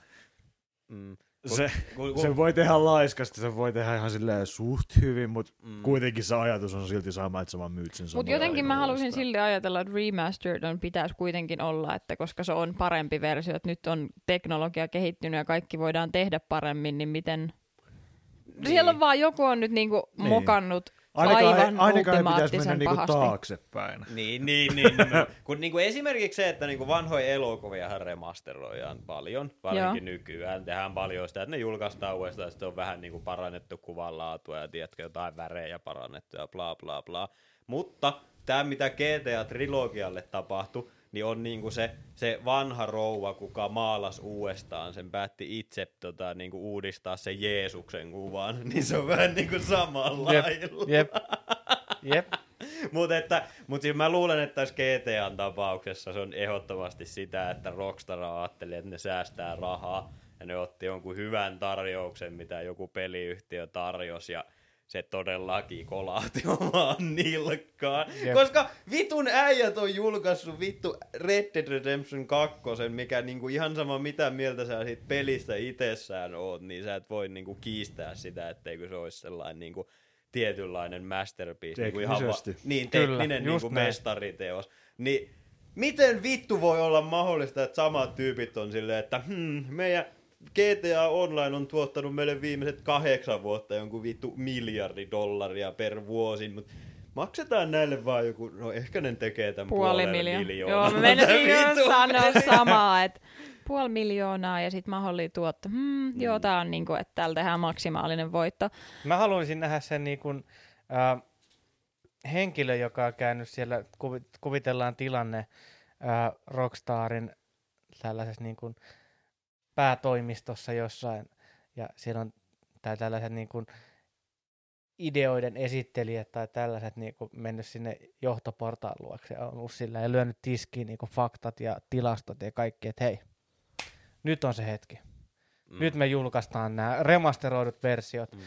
Mm. se, Kun, kun, se voi tehdä laiskasti, se voi tehdä ihan silleen suht hyvin, mutta mm. kuitenkin se ajatus on silti sama, että sä vaan myyt sen Mutta jotenkin mä halusin silti ajatella, että remastered on, pitäisi kuitenkin olla, että koska se on parempi versio, että nyt on teknologia kehittynyt ja kaikki voidaan tehdä paremmin, niin miten... Niin. Siellä on vaan joku on nyt niinku Niin. mokannut Ainakaan, aivan ainakaan ei pitäisi mennä niinku taaksepäin. Niin, niin, niin. niin. kun niinku esimerkiksi se, että niinku vanhoja elokuvia remasteroidaan paljon, varsinkin Joo. nykyään. Tehdään paljon sitä, että ne julkaistaan uudestaan, sitten on vähän niinku parannettu kuvanlaatua ja tiedätkö, jotain värejä parannettu ja bla bla bla. Mutta tämä, mitä GTA-trilogialle tapahtui, niin on niinku se, se vanha rouva, kuka maalas uudestaan, sen päätti itse tota, niinku uudistaa sen Jeesuksen kuvan, niin se on vähän niinku samalla Jep, lailla. jep, jep. Mutta että, mut siis mä luulen, että tässä GTAn tapauksessa se on ehdottomasti sitä, että Rockstar ajatteli, että ne säästää rahaa. Ja ne otti jonkun hyvän tarjouksen, mitä joku peliyhtiö tarjosi. Ja se todellakin kolahti omaan nilkkaan. Jep. Koska vitun äijät on julkaissut vittu Red Dead Redemption 2, mikä niinku ihan sama mitä mieltä sä siitä pelistä itsessään oot, niin sä et voi niinku kiistää sitä, etteikö se olisi sellainen niinku tietynlainen masterpiece. Niinku ihan va- niin, Kyllä, tekninen just niinku näin. mestariteos. Niin miten vittu voi olla mahdollista, että samat tyypit on silleen, että hmm, meidän GTA Online on tuottanut meille viimeiset kahdeksan vuotta jonkun vittu miljardi dollaria per vuosi, mutta maksetaan näille vaan joku, no ehkä ne tekee tämän Puoli miljoonaa. miljoonaa. Joo, mä menisin jo sanoa samaa, että puoli miljoonaa ja sitten mahdollinen tuotto. Hmm, mm. Joo, tää on niinku, että täällä tehdään maksimaalinen voitto. Mä haluaisin nähdä sen niin kuin, äh, henkilö, joka on käynyt siellä, kuvi, kuvitellaan tilanne äh, Rockstarin tällaisessa niin kuin päätoimistossa jossain, ja siellä on tai tällaiset niin kuin ideoiden esittelijät tai tällaiset niin kuin mennyt sinne johtoportaan luokse ja on ollut sillä ja lyönyt tiskiin niin kuin faktat ja tilastot ja kaikki, että hei, nyt on se hetki. Mm. Nyt me julkaistaan nämä remasteroidut versiot. Mm.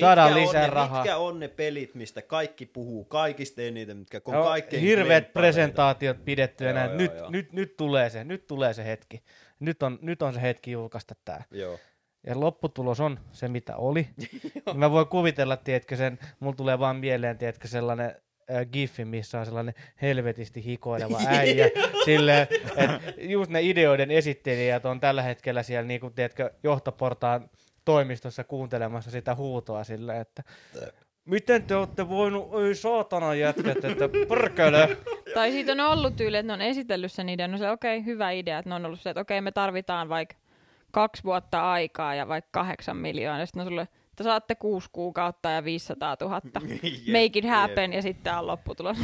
Saadaan Mitkä lisää on ne, rahaa. Mitkä on ne pelit, mistä kaikki puhuu kaikista eniten, mitkä on Joo, kaikkein hirveät presentaatiot pidetty Joo, näin. joo, Nyt, joo. nyt, nyt, tulee se, nyt tulee se hetki. Nyt on, nyt on se hetki julkaista tämä. Joo. Ja lopputulos on se, mitä oli. Niin mä voin kuvitella, tiedätkö sen, mulla tulee vaan mieleen, tiedätkö, sellainen äh, giffi, missä on sellainen helvetisti hikoileva äijä. Että just ne ideoiden esittelijät on tällä hetkellä siellä, niin kuin, tiedätkö, johtoportaan toimistossa kuuntelemassa sitä huutoa silleen, että miten te olette voinut, ei saatana jätkät, että pörkölö. Tai siitä on ollut tyyli, että ne on esitellyt sen idean, no se okei, okay, hyvä idea, että ne on ollut se, että okei, okay, me tarvitaan vaikka kaksi vuotta aikaa ja vaikka kahdeksan miljoonaa, ja sitten on sulle, että saatte kuusi kuukautta ja 500 000. Jep, Make it jep. happen, ja sitten on lopputulos.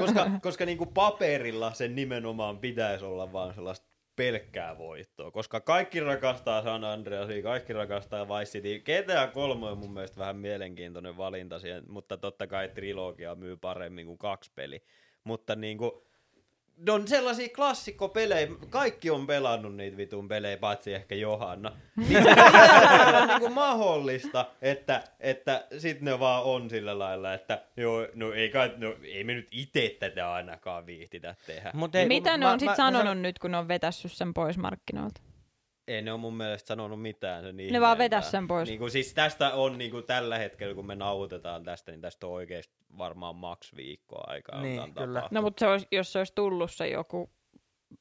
koska, koska niinku paperilla sen nimenomaan pitäisi olla vaan sellaista pelkkää voittoa, koska kaikki rakastaa San Andreasia, kaikki rakastaa Vice City. GTA 3 on mun mielestä vähän mielenkiintoinen valinta siihen, mutta totta kai trilogia myy paremmin kuin kaksi peli. Mutta niinku, ne on sellaisia klassikkopelejä, kaikki on pelannut niitä vitun pelejä, paitsi ehkä Johanna. Niin se on niinku mahdollista, että, että sit ne vaan on sillä lailla, että joo, no ei, kai, no, ei me nyt itse tätä ainakaan viihtitä tehdä. Mut ei, Mitä ne mä- on sit mä- mä sanonut sanon- nyt, kun ne on vetässyt sen pois markkinoilta? Ei ne on mun mielestä sanonut mitään sen Ne vaan vetäs sen pois. Niin kuin, siis tästä on niin kuin tällä hetkellä, kun me nauhoitetaan tästä, niin tästä on oikeasti varmaan maks viikkoa aikaa. Niin, kyllä. No mutta se olisi, jos se olisi tullut se joku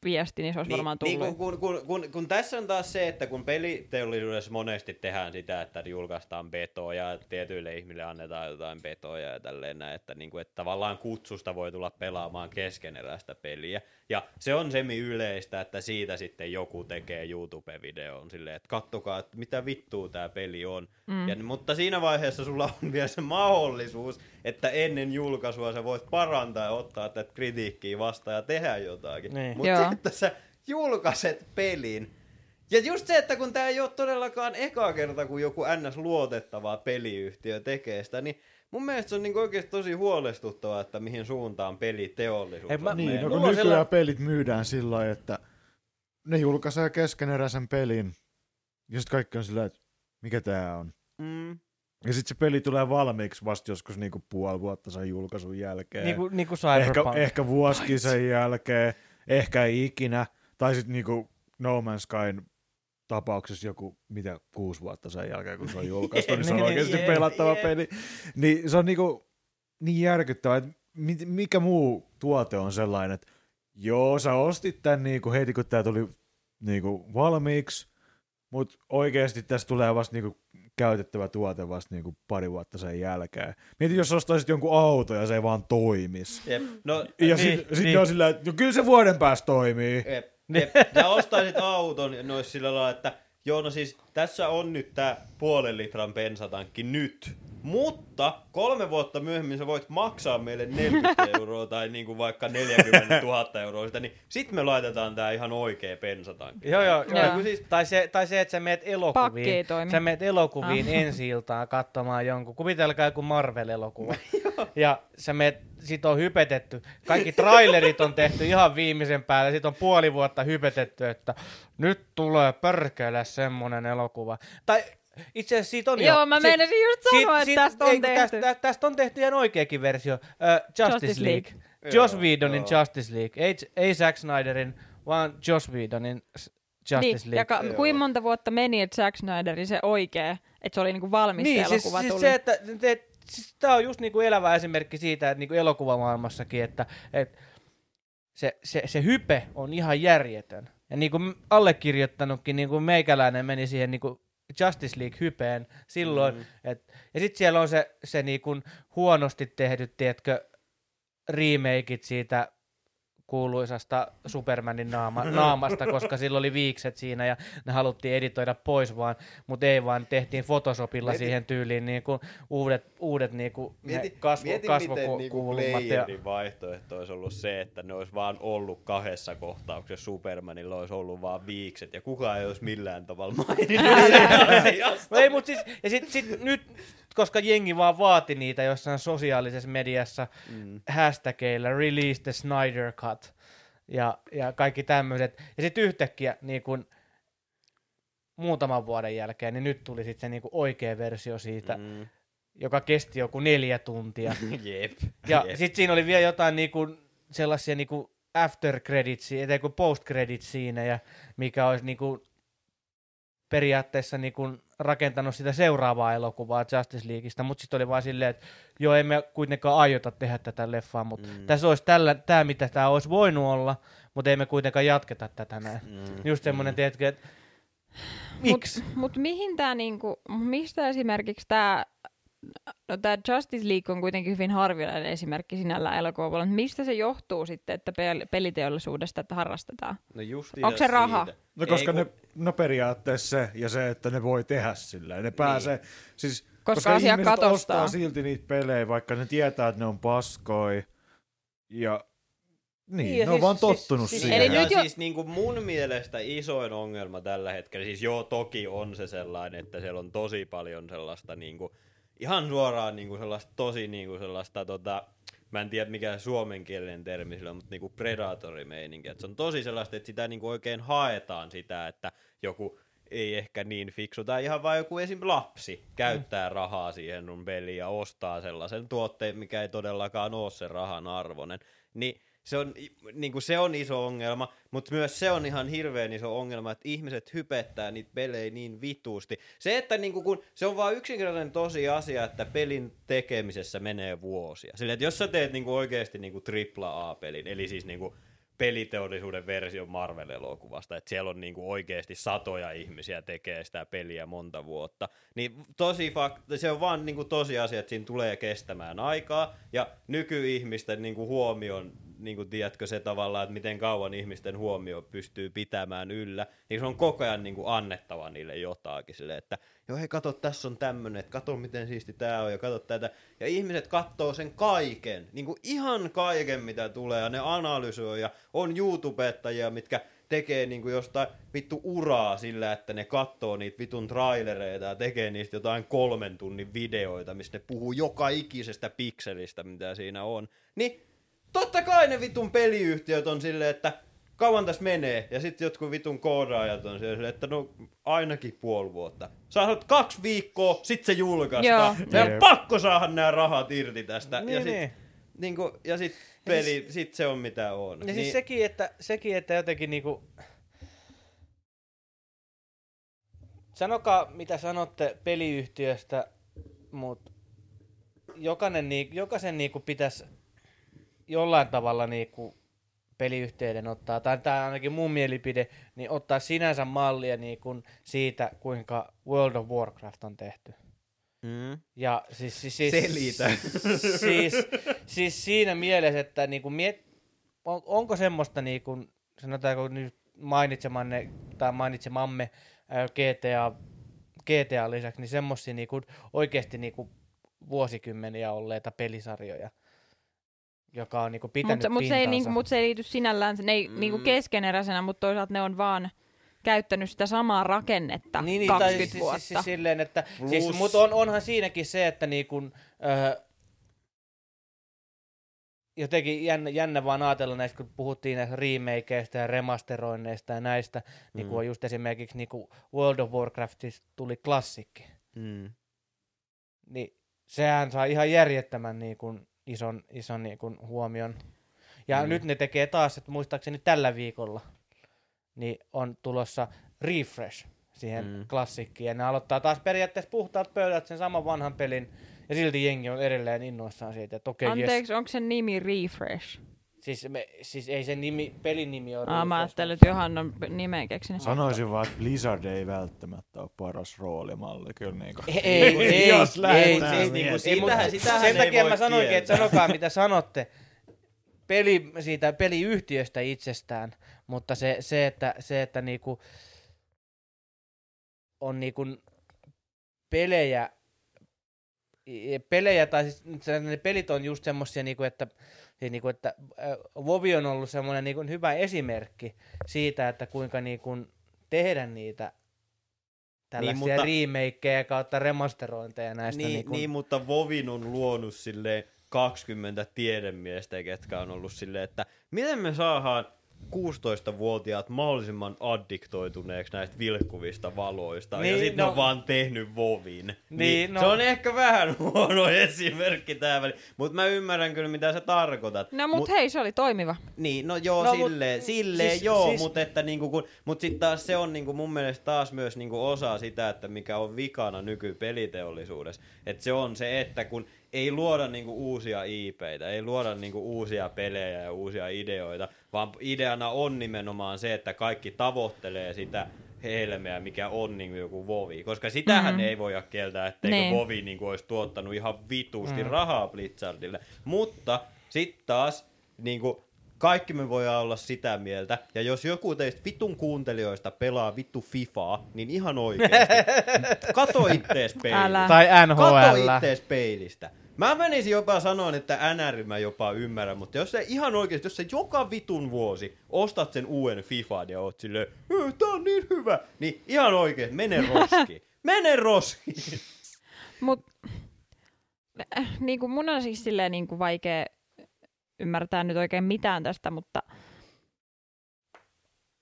viesti, niin se olisi Niin, varmaan niin tullut. kun, kun, kun, kun, kun, tässä on taas se, että kun peliteollisuudessa monesti tehdään sitä, että julkaistaan betoja, ja tietyille ihmille annetaan jotain betoja ja tälleen näin, että, niin kuin, että tavallaan kutsusta voi tulla pelaamaan keskeneräistä peliä. Ja se on semi yleistä, että siitä sitten joku tekee YouTube-videon silleen, että kattokaa, että mitä vittua tämä peli on. Mm. Ja, mutta siinä vaiheessa sulla on vielä se mahdollisuus, että ennen julkaisua sä voit parantaa ja ottaa tätä kritiikkiä vastaan ja tehdä jotakin. Niin. Mutta että sä julkaiset pelin, ja just se, että kun tämä ei ole todellakaan eka kerta, kun joku ns. luotettava peliyhtiö tekee sitä, niin mun mielestä se on niinku oikeasti tosi huolestuttavaa, että mihin suuntaan peliteollisuus Ei, mä- on Niin, no kun nykyään sella- pelit myydään sillä lailla, että ne julkaisee keskeneräisen pelin, ja sitten kaikki on sillä että mikä tää on. Mm. Ja sitten se peli tulee valmiiksi vasta joskus niinku puoli vuotta sen julkaisun jälkeen. Niinku, niinku ehkä, ehkä vuosikin sen jälkeen, ehkä ei ikinä. Tai sitten niinku No Man's Skyn tapauksessa joku, mitä, kuusi vuotta sen jälkeen, kun se on julkaistu, niin se on Niin, oikeasti pelattava peli. Niin se on niinku niin järkyttävää, että mit- mikä muu tuote on sellainen, että joo, sä ostit tän niinku heti, kun tää tuli niinku valmiiksi, mutta oikeasti tästä tulee vasta niinku käytettävä tuote vasta niinku pari vuotta sen jälkeen. Mieti, jos ostaisit jonkun auto ja se ei vaan toimis. Jep. No, Ja Niin, sitten sit niin. on sillä, että no kyllä se vuoden päästä toimii. Jep, jep. Sä ostaisit auton ja ne olisi sillä lailla, että joo, no siis tässä on nyt tää puolen litran bensatankki nyt. Mutta kolme vuotta myöhemmin sä voit maksaa meille 40 euroa tai niinku vaikka 40 000 euroa sitä, niin sit me laitetaan tää ihan oikea bensatankki. Joo, joo, joo. Joo. Siis, tai, se, tai se, että sä meet elokuviin, sä meet elokuviin Ah. ensi iltaan katsomaan jonkun, kuvitelkaa joku Marvel-elokuva. ja sä meet, sit on hypetetty, kaikki trailerit on tehty ihan viimeisen päälle, sit on puoli vuotta hypetetty, että nyt tulee pörkele semmonen elokuva. Tai itse asiassa siitä on Joo, jo. mä meinasin just sanoa, että tästä on ei, tehty. Tästä, tästä on tehty ihan oikeakin versio. Uh, Justice, Justice League. League. Joss Whedonin joo. Justice League. Ei, ei Zack Snyderin, vaan Joss Whedonin Justice Niin, ja League. ka- Joo. kuinka monta vuotta meni, että Zack Snyderin se oikea, että se oli niinku valmis niin, se siis, elokuva siis tuli. se, että te, siis tämä on just niinku elävä esimerkki siitä, että niinku elokuvamaailmassakin, että, että se, se, se hype on ihan järjetön. Ja niin kuin allekirjoittanutkin, niin kuin meikäläinen meni siihen niin kuin Justice League-hypeen silloin. Mm. Et, ja sitten siellä on se, se niin kuin huonosti tehdyt, tiedätkö, remakeit siitä kuuluisasta Supermanin naama, naamasta, koska sillä oli viikset siinä ja ne haluttiin editoida pois vaan, mutta ei vaan tehtiin Photoshopilla Mieti- siihen tyyliin niin kuin uudet, uudet niin kuin Mieti, kasvo, mieti miten niinku kasvokulmat. Ja, vaihtoehto olisi ollut se, että ne olisi vaan ollut kahdessa kohtauksessa Supermanilla olisi ollut vaan viikset ja kukaan ei olisi millään tavalla maininnut. No ei, mutta siis, ja sit, sit nyt, koska jengi vaan vaati niitä jossain sosiaalisessa mediassa Mm. hashtageilla release the Snyder Cut ja, ja kaikki tämmöiset. Ja sitten yhtäkkiä niin kun, muutaman vuoden jälkeen, niin nyt tuli sitten se niin oikea versio siitä, mm. Joka kesti joku neljä tuntia. Jep. Ja jep. sitten siinä oli vielä jotain niin kun, sellaisia niin kun after credits, tai kuin post credits siinä, ja mikä olisi niin kun, periaatteessa niin kun, rakentanut sitä seuraavaa elokuvaa Justice Leagueista, mutta sitten oli vaan silleen, että joo, emme kuitenkaan aiota tehdä tätä leffaa, mutta Mm. tässä olisi tällä, tämä, mitä tämä olisi voinut olla, mutta emme kuitenkaan jatketa tätä näin. Mm. Just semmoinen, Mm. tiedätkö, että miksi? Mut, mut mihin tää niinku, mistä esimerkiksi tää, no tää Justice League on kuitenkin hyvin harvinainen esimerkki sinällään elokuvalla, mutta mistä se johtuu sitten, että pel- peliteollisuudesta, että harrastetaan? No justi Onko se raha? No koska Ei, ne, kun- no periaatteessa se, ja se, että ne voi tehdä sillä. Ne pääsee, niin. siis, Koska asia ihmiset katostaa. ostaa silti niitä pelejä, vaikka ne tietää, että ne on paskoi. Ja Niin, Niin, ja ne on siis- vaan siis- tottunut siis- siihen. Eli ja nyt jo- siis niin kuin mun mielestä isoin ongelma tällä hetkellä, siis joo toki on se sellainen, että siellä on tosi paljon sellaista niin kuin, ihan suoraan niin kuin sellaista tosi niin kuin sellaista tota, mä en tiedä mikä suomenkielinen termi sillä on, mutta niinku predatori-meininki. Et se on tosi sellaista, että sitä niinku oikein haetaan sitä, että joku ei ehkä niin fiksu, tai ihan vain joku esim. lapsi käyttää rahaa siihen sun peliin ja ostaa sellaisen tuotteen, mikä ei todellakaan ole sen rahan arvoinen. Niin se on, niin kuin se on iso ongelma, mutta myös se on ihan hirveän iso ongelma, että ihmiset hypettää niitä pelejä niin vituusti. Se, että niin kuin, kun, se on vaan yksinkertainen tosi asia, että pelin tekemisessä menee vuosia. Sillä, että jos sä teet niin kuin oikeasti niin kuin AAA-pelin, eli siis niin kuin peliteollisuuden versio Marvel-elokuvasta, että siellä on niinku oikeasti satoja ihmisiä tekee sitä peliä monta vuotta, niin tosi fakt- se on vaan niinku tosiasia, että siinä tulee kestämään aikaa, ja nykyihmisten niinku huomion, niinku tiedätkö se tavallaan, että miten kauan ihmisten huomio pystyy pitämään yllä, niin se on koko ajan niinku annettava niille jotakin, sille, että joo hei kato, tässä on tämmönen, että kato miten siisti tää on, ja kato tätä, ja ihmiset katsoo sen kaiken, niinku ihan kaiken mitä tulee, ja ne analysoi, ja on YouTubettajia, mitkä tekee niinku jostain vittu uraa sillä, että ne katsoo niitä vitun trailereita ja tekee niistä jotain kolmen tunnin videoita, missä ne puhuu joka ikisestä pikselistä, mitä siinä on. Niin totta kai ne vitun peliyhtiöt on silleen, että kauan tässä menee, ja sitten jotkut vitun koodaajat on silleen, että no ainakin puoli vuotta. Saat kaksi viikkoa, sit se julkaistaan. Meidän on pakko saada nämä rahat irti tästä. ja Niin, sit, niin. Niinku, ja sit peli, sit se on mitä on. Ja siis sekin, että, sekin, että jotenkin niinku... Sanokaa, mitä sanotte peliyhtiöstä, mutta jokainen, niin, jokaisen niinku pitäisi jollain tavalla niinku peliyhtiöiden ottaa, tai tämä ainakin mun mielipide, niin ottaa sinänsä mallia niinku siitä, kuinka World of Warcraft on tehty. Mm. Ja siis, siis, siis, Selitä. siis, siis siinä mielessä, että niinku miet, on, onko semmoista, niinku, sanotaanko nyt mainitsemanne tai mainitsemamme ää, GTA, GTA lisäksi, niin semmoisia niinku, oikeasti niinku, vuosikymmeniä olleita pelisarjoja, joka on niinku, pitänyt Mutta mut se, ei, niinku, mut se ei liity sinällään, ne ei Mm. niinku keskeneräisenä, mutta toisaalta ne on vaan käyttänyt sitä samaa rakennetta niin, niin, 20 tai siis, vuotta. Siis, siis silleen, että, Plus- siis, mutta on, onhan siinäkin se, että niinku, öö, jotenkin jännä, jännä vaan ajatella näistä, kun puhuttiin näistä remakeista ja remasteroinneista ja näistä, niin Mm. kuin on just esimerkiksi niin kuin World of Warcraftista tuli klassikki, Mm. niin sehän saa ihan järjettömän niin kuin ison, ison niin kuin huomion. Ja Mm. nyt ne tekee taas, että muistaakseni tällä viikolla, niin on tulossa refresh siihen Mm. klassikkiin. Ja ne aloittaa taas periaatteessa puhtaat pöydät sen saman vanhan pelin, ja silti jengi on edelleen innoissaan siitä, että okei, okay, yes. Anteeksi, onko sen nimi Refresh? Siis, me, siis ei sen nimi, pelin nimi ole Aa, mä ajattelin, että Johan on nimen keksinyt. Sanoisin vaan, että Blizzard ei välttämättä ole paras roolimalli. Kyllä niin kuin. Ei, ei, ei, Jos ei, ei, niinku ei, sitähän- sen ei takia mä sanoinkin, että sanokaa mitä sanotte peli, siitä peliyhtiöstä itsestään, mutta se, se että, se, että niinku on niinku pelejä, pelejä tai siis se- ne pelit on just semmosia niinku, että siis niinku, että äh, Vovi on ollut semmoinen niinku hyvä esimerkki siitä, että kuinka niinku tehdä niitä tällaisia mutta- niin, remakeja kautta remasterointeja näistä. Niin, niinku, niin, mutta Vovin on luonut silleen 20 tiedemiestä, ketkä on ollut silleen, että miten me saadaan 16-vuotiaat mahdollisimman addiktoituneeksi näistä vilkkuvista valoista, niin, ja sitten no, on vaan tehnyt Vovin. Niin, Niin, no- Se on ehkä vähän huono esimerkki tää väli, mutta mä ymmärrän kyllä, mitä sä tarkoitat. No mut, hei, se oli toimiva. Niin, no joo, No, no, mut- silleen, silleen siis- joo, siis- mutta että niinku kun, mut sit taas se on niinku mun mielestä taas myös niinku osa sitä, että mikä on vikana nykypeliteollisuudessa. Että se on se, että kun ei luoda niinku uusia IPitä, ei luoda niinku uusia pelejä ja uusia ideoita, vaan ideana on nimenomaan se, että kaikki tavoittelee sitä helmeä, mikä on niinku joku Vovi. Koska sitähän Mhm. ei voida kieltää, etteikö Niin. Vovi niinku olisi tuottanut ihan vitusti Mm. rahaa Blizzardille. Mutta sitten taas niinku, kaikki me voidaan olla sitä mieltä, ja jos joku teistä vitun kuuntelijoista pelaa vittu Fifaa, niin ihan oikeesti. Kato ittees peilistä. Älä. tai Kato NHL. ittees peilistä. Mä menisin jopa sanoa, että NR mä jopa ymmärrän, mutta jos se ihan oikeesti, jos sä joka vitun vuosi ostat sen uuden FIFAn ja oot silleen, "Ö, tää on niin hyvä, niin ihan oikein, mene roski. mene roski. Mut äh, niin kuin mun on siis silleen niin kuin vaikea ymmärtää nyt oikein mitään tästä, mutta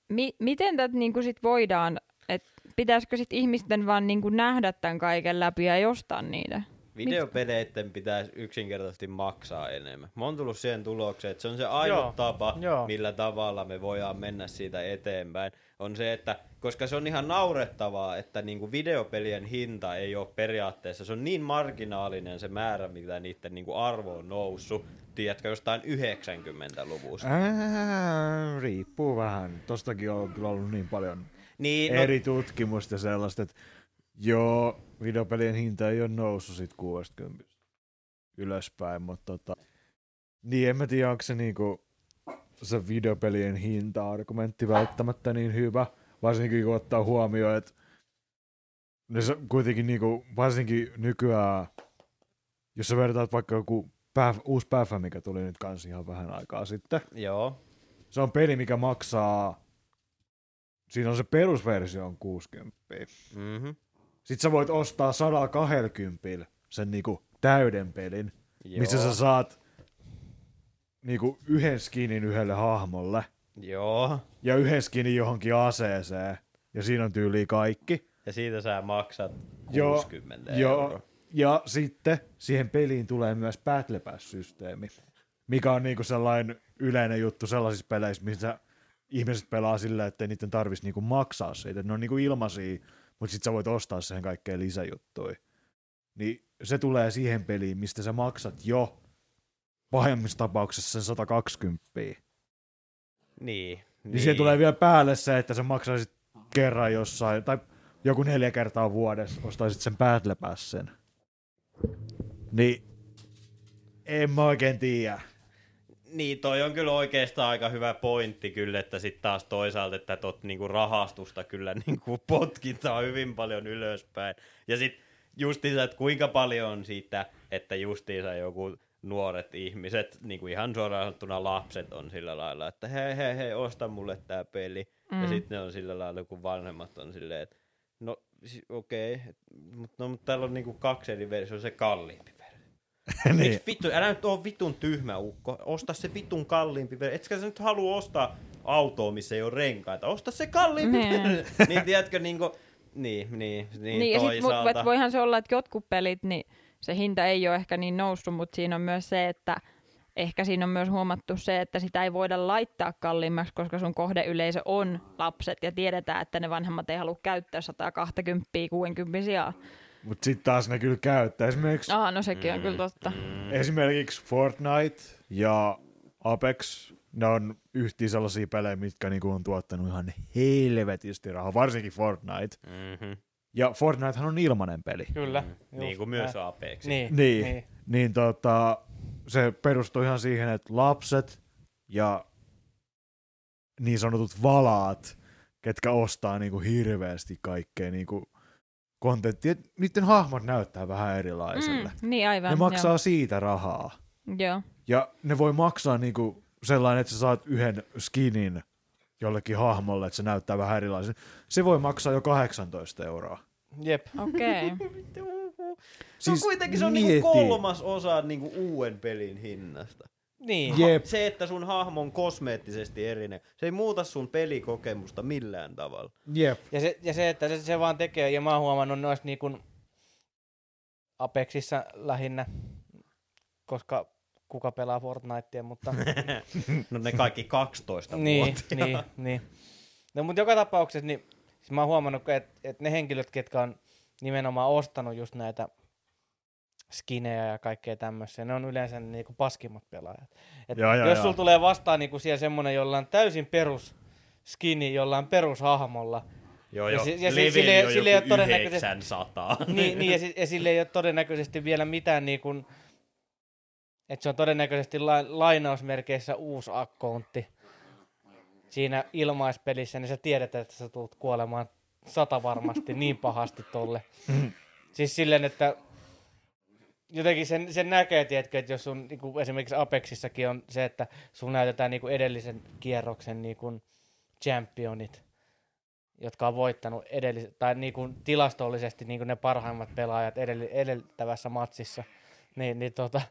mi- miten tätä niin kuin sit voidaan, että pitäisikö sit ihmisten vaan niin kuin nähdä tämän kaiken läpi ja jostaa niitä? Videopeleitten pitäisi yksinkertaisesti maksaa enemmän. Mä oon tullut siihen tulokseen, että se on se ainut Joo, tapa, joo. millä tavalla me voidaan mennä siitä eteenpäin. On se, että koska se on ihan naurettavaa, että niinku videopelien hinta ei ole periaatteessa, se on niin marginaalinen se määrä, mitä niiden niinku arvo on noussut, tiedätkö, jostain 90-luvusta. Ää, riippuu vähän. Tostakin on kyllä ollut niin paljon Niin, no. eri tutkimusta ja sellaista, että joo, videopelien hinta ei ole noussut sit 60 ylöspäin, mutta tota, niin en mä tiedä, onko se niinku se videopelien hinta-argumentti välttämättä niin hyvä, varsinkin kun ottaa huomioon, että ne se kuitenkin niinku, varsinkin nykyään, jos sä vertaat vaikka joku pää, uusi päfä, mikä tuli nyt kans ihan vähän aikaa sitten, Joo. se on peli, mikä maksaa, siinä on se perusversio on 60. Mm-hmm. Sitten sä voit ostaa 120 sen niinku täyden pelin, Joo. missä sä saat niinku yhden skinin yhdelle hahmolle Joo. ja yhden skinin johonkin aseeseen. Ja siinä on tyyli kaikki. Ja siitä sä maksat Joo, 60 Joo, euroa. Ja sitten siihen peliin tulee myös Battle Pass-systeemi, mikä on niinku sellainen yleinen juttu sellaisissa peleissä, missä ihmiset pelaa sillä, että niiden tarvitsisi niinku maksaa siitä. Ne on niinku ilmaisia, mutta sitten sä voit ostaa siihen kaikkea lisäjuttuja. Niin se tulee siihen peliin, mistä sä maksat jo pahimmissa tapauksessa sen 120. Niin, Niin. niin. siihen tulee vielä päälle se, että sä maksaisit kerran jossain, tai joku neljä kertaa vuodessa ostaisit sen Battle Passen. Niin, en mä oikein tiedä. Niin, toi on kyllä oikeastaan aika hyvä pointti kyllä, että sitten taas toisaalta, että tot niinku rahastusta kyllä niinku potkitaan hyvin paljon ylöspäin. Ja sitten justiinsa, että kuinka paljon on siitä, että justiinsa joku nuoret ihmiset, niin kuin ihan suoraan sanottuna lapset on sillä lailla, että hei hei hei, osta mulle tää peli. Mm. Ja sitten ne on sillä lailla, kun vanhemmat on silleen, että no si- okei, okay, mutta no, mut täällä on niinku kaksi eri versiota, se kalliimpi versio. niin. Miksi vittu, älä nyt oo vitun tyhmä ukko. Osta se vitun kalliimpi versio. Etkä sä nyt halua ostaa autoa, missä ei ole renkaita. Osta se kalliimpi Niin. versio. niin tiedätkö, niinku, niin, niin, niin, Niin, ja sit, mut, toisaalta. et voihan se olla, että jotkut pelit, niin se hinta ei ole ehkä niin noussut, mutta siinä on myös se, että ehkä siinä on myös huomattu se, että sitä ei voida laittaa kalliimmaksi, koska sun kohdeyleisö on lapset ja tiedetään, että ne vanhemmat ei halua käyttää 120 60 sijaan. Mutta sitten taas ne kyllä käyttää. Esimerkiksi, Ah, no sekin on kyllä totta. Mm. esimerkiksi Fortnite ja Apex, ne on yhtiä sellaisia pelejä, mitkä niinku on tuottanut ihan helvetisti rahaa, varsinkin Fortnite. Mm-hmm. Ja Fortnitehan on ilmanen peli. Kyllä. Mm. Niin kuin myös. Apex. Niin, Niin, niin. niin. niin tota, se perustuu ihan siihen, että lapset ja niin sanotut valaat, ketkä ostaa niinku hirveästi kaikkea niinku kontenttia, niiden hahmot näyttää vähän erilaiselle. Mm, niin aivan. ne maksaa siitä rahaa. Joo. joo. Ja ne voi maksaa niinku sellainen, että sä saat yhden skinin jollekin hahmolle, että se näyttää vähän erilaisen. Se voi maksaa jo 18 euroa. Jep. Okei. Okay. Se on Siis kuitenkin se on mieti. niinku kolmas osa niinku uuden pelin hinnasta. Niin. Jep. Se, että sun hahmo on kosmeettisesti erinen, se ei muuta sun pelikokemusta millään tavalla. Jep. Ja se, ja se että se, se vaan tekee, ja mä oon huomannut noissa niin kuin Apexissa lähinnä, koska kuka pelaa Fortnitea, mutta no ne kaikki 12 niin, niin, niin. No mutta joka tapauksessa, niin siis mä oon huomannut, että, että ne henkilöt, ketkä on nimenomaan ostanut just näitä skinejä ja kaikkea tämmöisiä, ne on yleensä niinku paskimmat pelaajat. Et Joo, joo, jos sulla tulee vastaan niinku siellä semmonen, jolla on täysin perus skini jollain perushahmolla, Joo, Ja joo. si- ja si- Leveli sille- on sille ei ole todennäköisesti- 900. niin, niin ja, ja sille ei ole todennäköisesti vielä mitään niin kuin, että se on todennäköisesti la- lainausmerkeissä uusi akkontti siinä ilmaispelissä, niin sä tiedät, että sä tulet kuolemaan sata varmasti niin pahasti tolle. siis silleen, että jotenkin sen, sen näkee, tiedätkö, että jos sun niinku, esimerkiksi Apexissakin on se, että sun näytetään niinku edellisen kierroksen niinku, championit, jotka on voittanut edellis- tai niinku, tilastollisesti niinku, ne parhaimmat pelaajat edell- edeltävässä matsissa, niin, niin tota,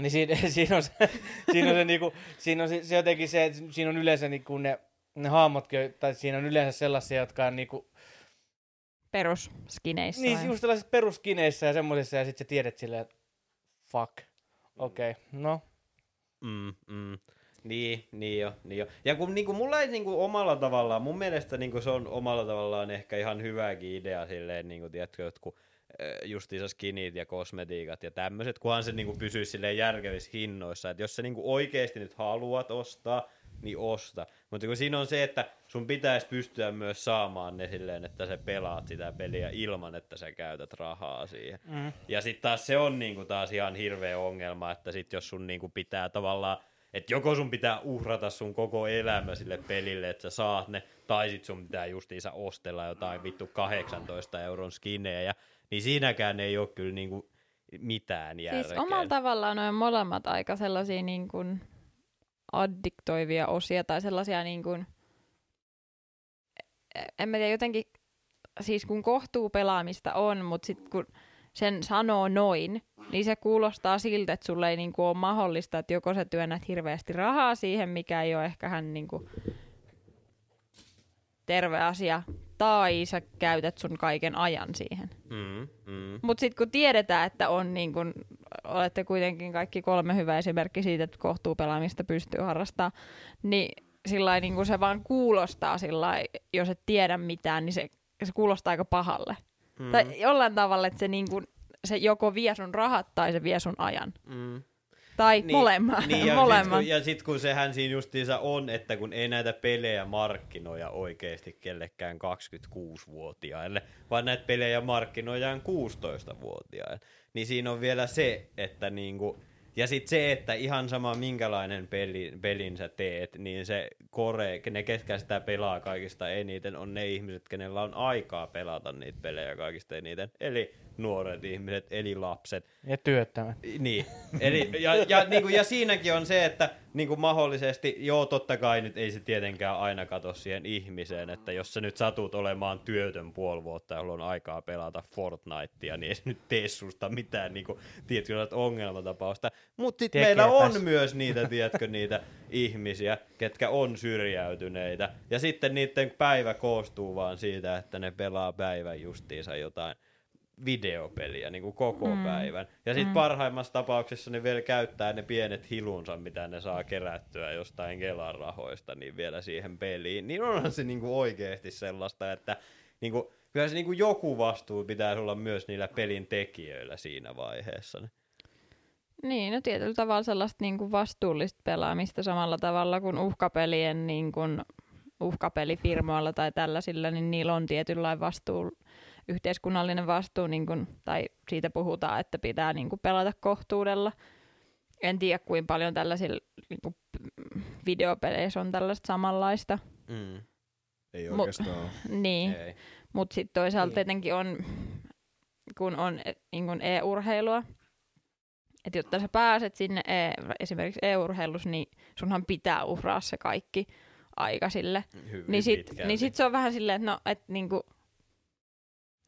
niin siinä, siinä on se, siinä on se, niinku, siinä on se, se jotenkin se, että siinä on yleensä niinku ne, ne hahmotkin, tai siinä on yleensä sellaisia, jotka on niinku, Perusskineissä. niin, vai? just tällaisissa peruskineissä ja semmoisissa, ja sitten sä tiedät silleen, että fuck. Okei, okay. no. Mm, mm. Niin, niin jo, niin jo. Ja kun niinku, mulla ei niinku omalla tavallaan, mun mielestä niinku, se on omalla tavallaan ehkä ihan hyväkin idea silleen, niinku, tiedätkö, jotkut äh, justiinsa skinit ja kosmetiikat ja tämmöiset, kunhan se niinku pysyisi silleen järkevissä hinnoissa. Että jos sä niinku oikeasti nyt haluat ostaa, niin osta. Mutta kun siinä on se, että sun pitäisi pystyä myös saamaan ne silleen, että sä pelaat sitä peliä ilman, että sä käytät rahaa siihen. Mm. Ja sitten taas se on niinku taas ihan hirveä ongelma, että sit jos sun niinku pitää tavallaan, että joko sun pitää uhrata sun koko elämä sille pelille, että sä saat ne, tai sit sun pitää justiinsa ostella jotain vittu 18 euron skinejä, niin siinäkään ei ole kyllä niinku mitään järkeä. Siis omalla tavallaan noin molemmat aika sellaisia niin kuin addiktoivia osia tai sellaisia niin kuin, en mä tiedä, jotenkin, siis kun kohtuu pelaamista on, mutta sitten kun sen sanoo noin, niin se kuulostaa siltä, että sulle ei niinku ole mahdollista, että joko sä työnnät hirveästi rahaa siihen, mikä ei ole ehkä hän niinku terve asia, tai sä käytät sun kaiken ajan siihen. Mm, mm. Mutta sitten kun tiedetään, että on niin kun, olette kuitenkin kaikki kolme hyvä esimerkki siitä, että kohtuu pelaamista pystyy harrastamaan, niin sillä niin kun se vaan kuulostaa sillä jos et tiedä mitään, niin se, se kuulostaa aika pahalle. Mm. Tai jollain tavalla, että se, niin kun, se joko vie sun rahat tai se vie sun ajan. Mm. Tai niin, molemmat. Niin, ja, molemmat. sit, kun, ja sit kun sehän siinä justiinsa on, että kun ei näitä pelejä markkinoja oikeasti kellekään 26-vuotiaille, vaan näitä pelejä markkinoidaan 16-vuotiaille, niin siinä on vielä se, että niinku, ja sitten se, että ihan sama minkälainen peli, pelin sä teet, niin se kore, ne ketkä sitä pelaa kaikista eniten, on ne ihmiset, kenellä on aikaa pelata niitä pelejä kaikista eniten. Eli nuoret ihmiset, eli lapset. Ja työttömät. Niin, Eli, ja, ja, niin kuin, ja siinäkin on se, että niin kuin mahdollisesti, joo totta kai nyt ei se tietenkään aina kato siihen ihmiseen, että jos sä nyt satut olemaan työtön puoli vuotta, jolla on aikaa pelata Fortnitea, niin ei se nyt tee susta mitään niin kuin, tietynlaista ongelmatapausta. Mutta sitten meillä on tässä. myös niitä, tiedätkö, niitä ihmisiä, ketkä on syrjäytyneitä. Ja sitten niiden päivä koostuu vaan siitä, että ne pelaa päivän justiinsa jotain videopeliä niin kuin koko mm. päivän. Ja sitten mm. parhaimmassa tapauksessa ne vielä käyttää ne pienet hilunsa, mitä ne saa kerättyä jostain Kelan rahoista, niin vielä siihen peliin. Niin onhan se niin kuin oikeasti sellaista, että niin kuin, kyllä se niin kuin joku vastuu pitäisi olla myös niillä pelin tekijöillä siinä vaiheessa. Niin, no tietyllä tavalla sellaista niin kuin vastuullista pelaamista samalla tavalla kuin uhkapelien niin kuin uhkapelifirmoilla tai tällaisilla, niin niillä on tietynlainen vastuu, yhteiskunnallinen vastuu, niin kuin, tai siitä puhutaan, että pitää niin kuin pelata kohtuudella. En tiedä, kuinka paljon tällaisilla niin kuin, videopeleissä on tällaista samanlaista. Mm. Ei oikeastaan. Niin, Ei. mutta sitten toisaalta Niin. tietenkin on, kun on e- niin kun e-urheilua, että jotta sä pääset sinne e- esimerkiksi e-urheilussa, niin sunhan pitää uhraa se kaikki aika sille. Hyvin Niin sit, pitkälti. niin sit se on vähän silleen, että no, et niinku,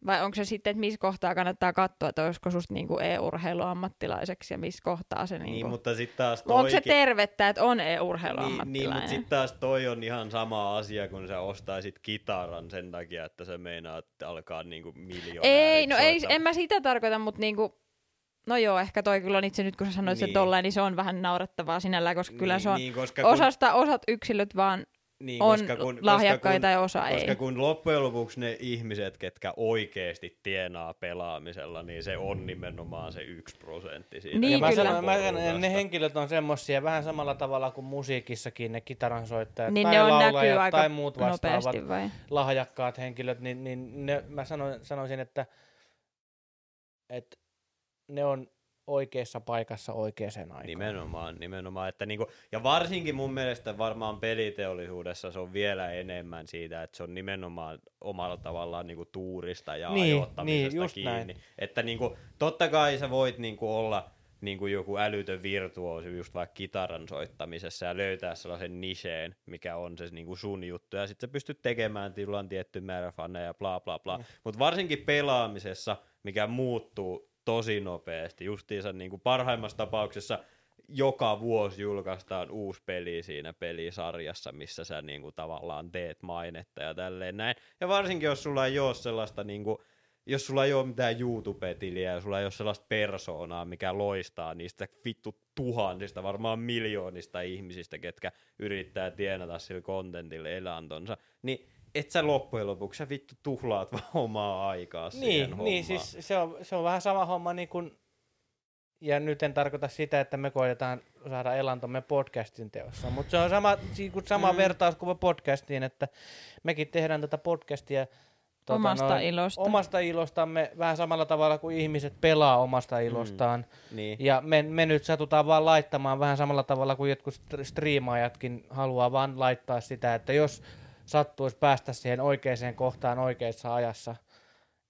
vai onko se sitten, että missä kohtaa kannattaa katsoa, että olisiko susta niinku e-urheiluammattilaiseksi ja missä kohtaa se Niin, niinku... mutta sitten taas No onko se toikin- tervettä, että on Niin, niin e-urheiluammattilainen? mutta sitten taas toi on ihan sama asia, kun sä ostaisit kitaran sen takia, että sä meinaat alkaa niinku miljoonaa. Ei, no ei, en mä sitä tarkoita, mutta niinku, no joo, ehkä toi kyllä on itse nyt, kun sä sanoit Niin. niin. se tolleen, niin se on vähän naurettavaa sinällään, koska kyllä se on niin, koska kun, osasta, osat yksilöt vaan niin, on koska kun, lahjakkaita koska ja osa kun, ei. Koska kun loppujen lopuksi ne ihmiset, ketkä oikeasti tienaa pelaamisella, niin se on nimenomaan se yksi prosentti siitä. Niin, ja mä kyllä. sanon, mä sanon, porukasta. ne henkilöt on semmosia vähän samalla tavalla kuin musiikissakin ne kitaransoittajat niin tai ne on näkyy laulajat aika tai muut vastaavat vai? lahjakkaat henkilöt, niin, niin ne, mä sanoisin, että, että ne on oikeassa paikassa oikeaan aikaan. Nimenomaan, nimenomaan. Että niinku, ja varsinkin mun mielestä varmaan peliteollisuudessa se on vielä enemmän siitä, että se on nimenomaan omalla tavallaan niinku tuurista ja Niin, ajoittamisesta niin, kiinni. näin. Että niinku, totta kai sä voit niinku olla niinku joku älytön virtuoosi just vaikka kitaran soittamisessa ja löytää sellaisen nicheen, mikä on se niinku sun juttu. Ja sitten sä pystyt tekemään, tilalla on tietty määrä faneja ja bla bla bla. Mm. Mutta varsinkin pelaamisessa, mikä muuttuu tosi nopeasti, justiinsa niinku parhaimmassa tapauksessa joka vuosi julkaistaan uusi peli siinä pelisarjassa, missä sä niinku tavallaan teet mainetta ja tälleen näin. Ja varsinkin jos sulla ei ole sellaista niinku, jos sulla ei ole mitään YouTube-tiliä ja sulla ei ole sellaista persoonaa, mikä loistaa niistä vittu tuhansista, varmaan miljoonista ihmisistä, ketkä yrittää tienata sillä kontentilla elantonsa, niin et sä loppujen lopuksi sä vittu tuhlaat vaan omaa aikaa siihen Niin, hommaan. niin siis se on, se on vähän sama homma niin kuin, ja nyt en tarkoita sitä, että me koitetaan saada elantomme podcastin teossa, mutta se on sama, kuin sama mm. vertauskuva podcastiin, että mekin tehdään tätä podcastia tota Omasta ilosta. omasta ilostamme vähän samalla tavalla kuin ihmiset pelaa omasta ilostaan. Niin. Ja me, me nyt satutaan vaan laittamaan vähän samalla tavalla kuin jotkut st- striimaajatkin haluaa vaan laittaa sitä, että jos sattuisi päästä siihen oikeaan kohtaan oikeassa ajassa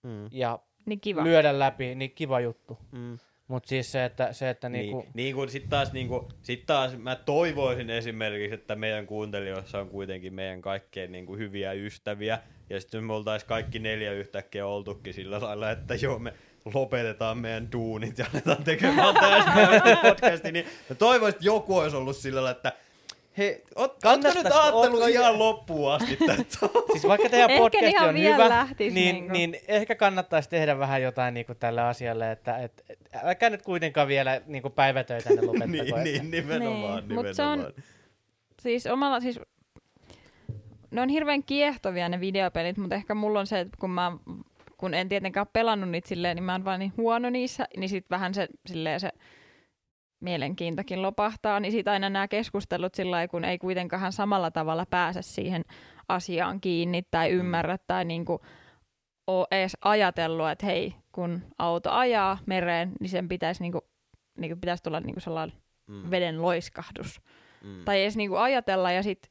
Mm. ja Niin kiva. lyödä läpi, niin kiva juttu. Mm. Mutta siis se, että, se, että niinku, Niin, niin kuin sit taas, niin kuin, sit taas mä toivoisin esimerkiksi, että meidän kuuntelijoissa on kuitenkin meidän kaikkein niin kuin hyviä ystäviä. Ja sitten me oltaisiin kaikki neljä yhtäkkiä oltukin sillä lailla, että joo me lopetetaan meidän duunit ja aletaan tekemään täysin podcastin, niin mä toivoisin, että joku olisi ollut sillä lailla, että oot, ootko Kannattais- nyt ajatellut ootko- ihan loppuun asti siis vaikka teidän podcast on vielä hyvä, niin, niinku. niin ehkä kannattaisi tehdä vähän jotain niinku tälle asialle, että et, et, älkää nyt kuitenkaan vielä niinku päivätöitä ne lopettako. niin, että- niin, nimenomaan, Niin, mut se on- nimenomaan. Siis omalla, siis ne on hirveän kiehtovia ne videopelit, mutta ehkä mulla on se, että kun mä kun en tietenkään pelannut niitä silleen, niin mä oon vaan niin huono niissä, niin sit vähän se, silleen se mielenkiintokin lopahtaa, niin sit aina nämä keskustelut sillä kun ei kuitenkaan samalla tavalla pääse siihen asiaan kiinni tai ymmärrä tai niinku ole edes ajatellut, että hei, kun auto ajaa mereen, niin sen pitäisi, niinku, niinku pitäisi tulla niinku sellainen Mm, veden loiskahdus. Mm. tai edes niinku ajatella ja sit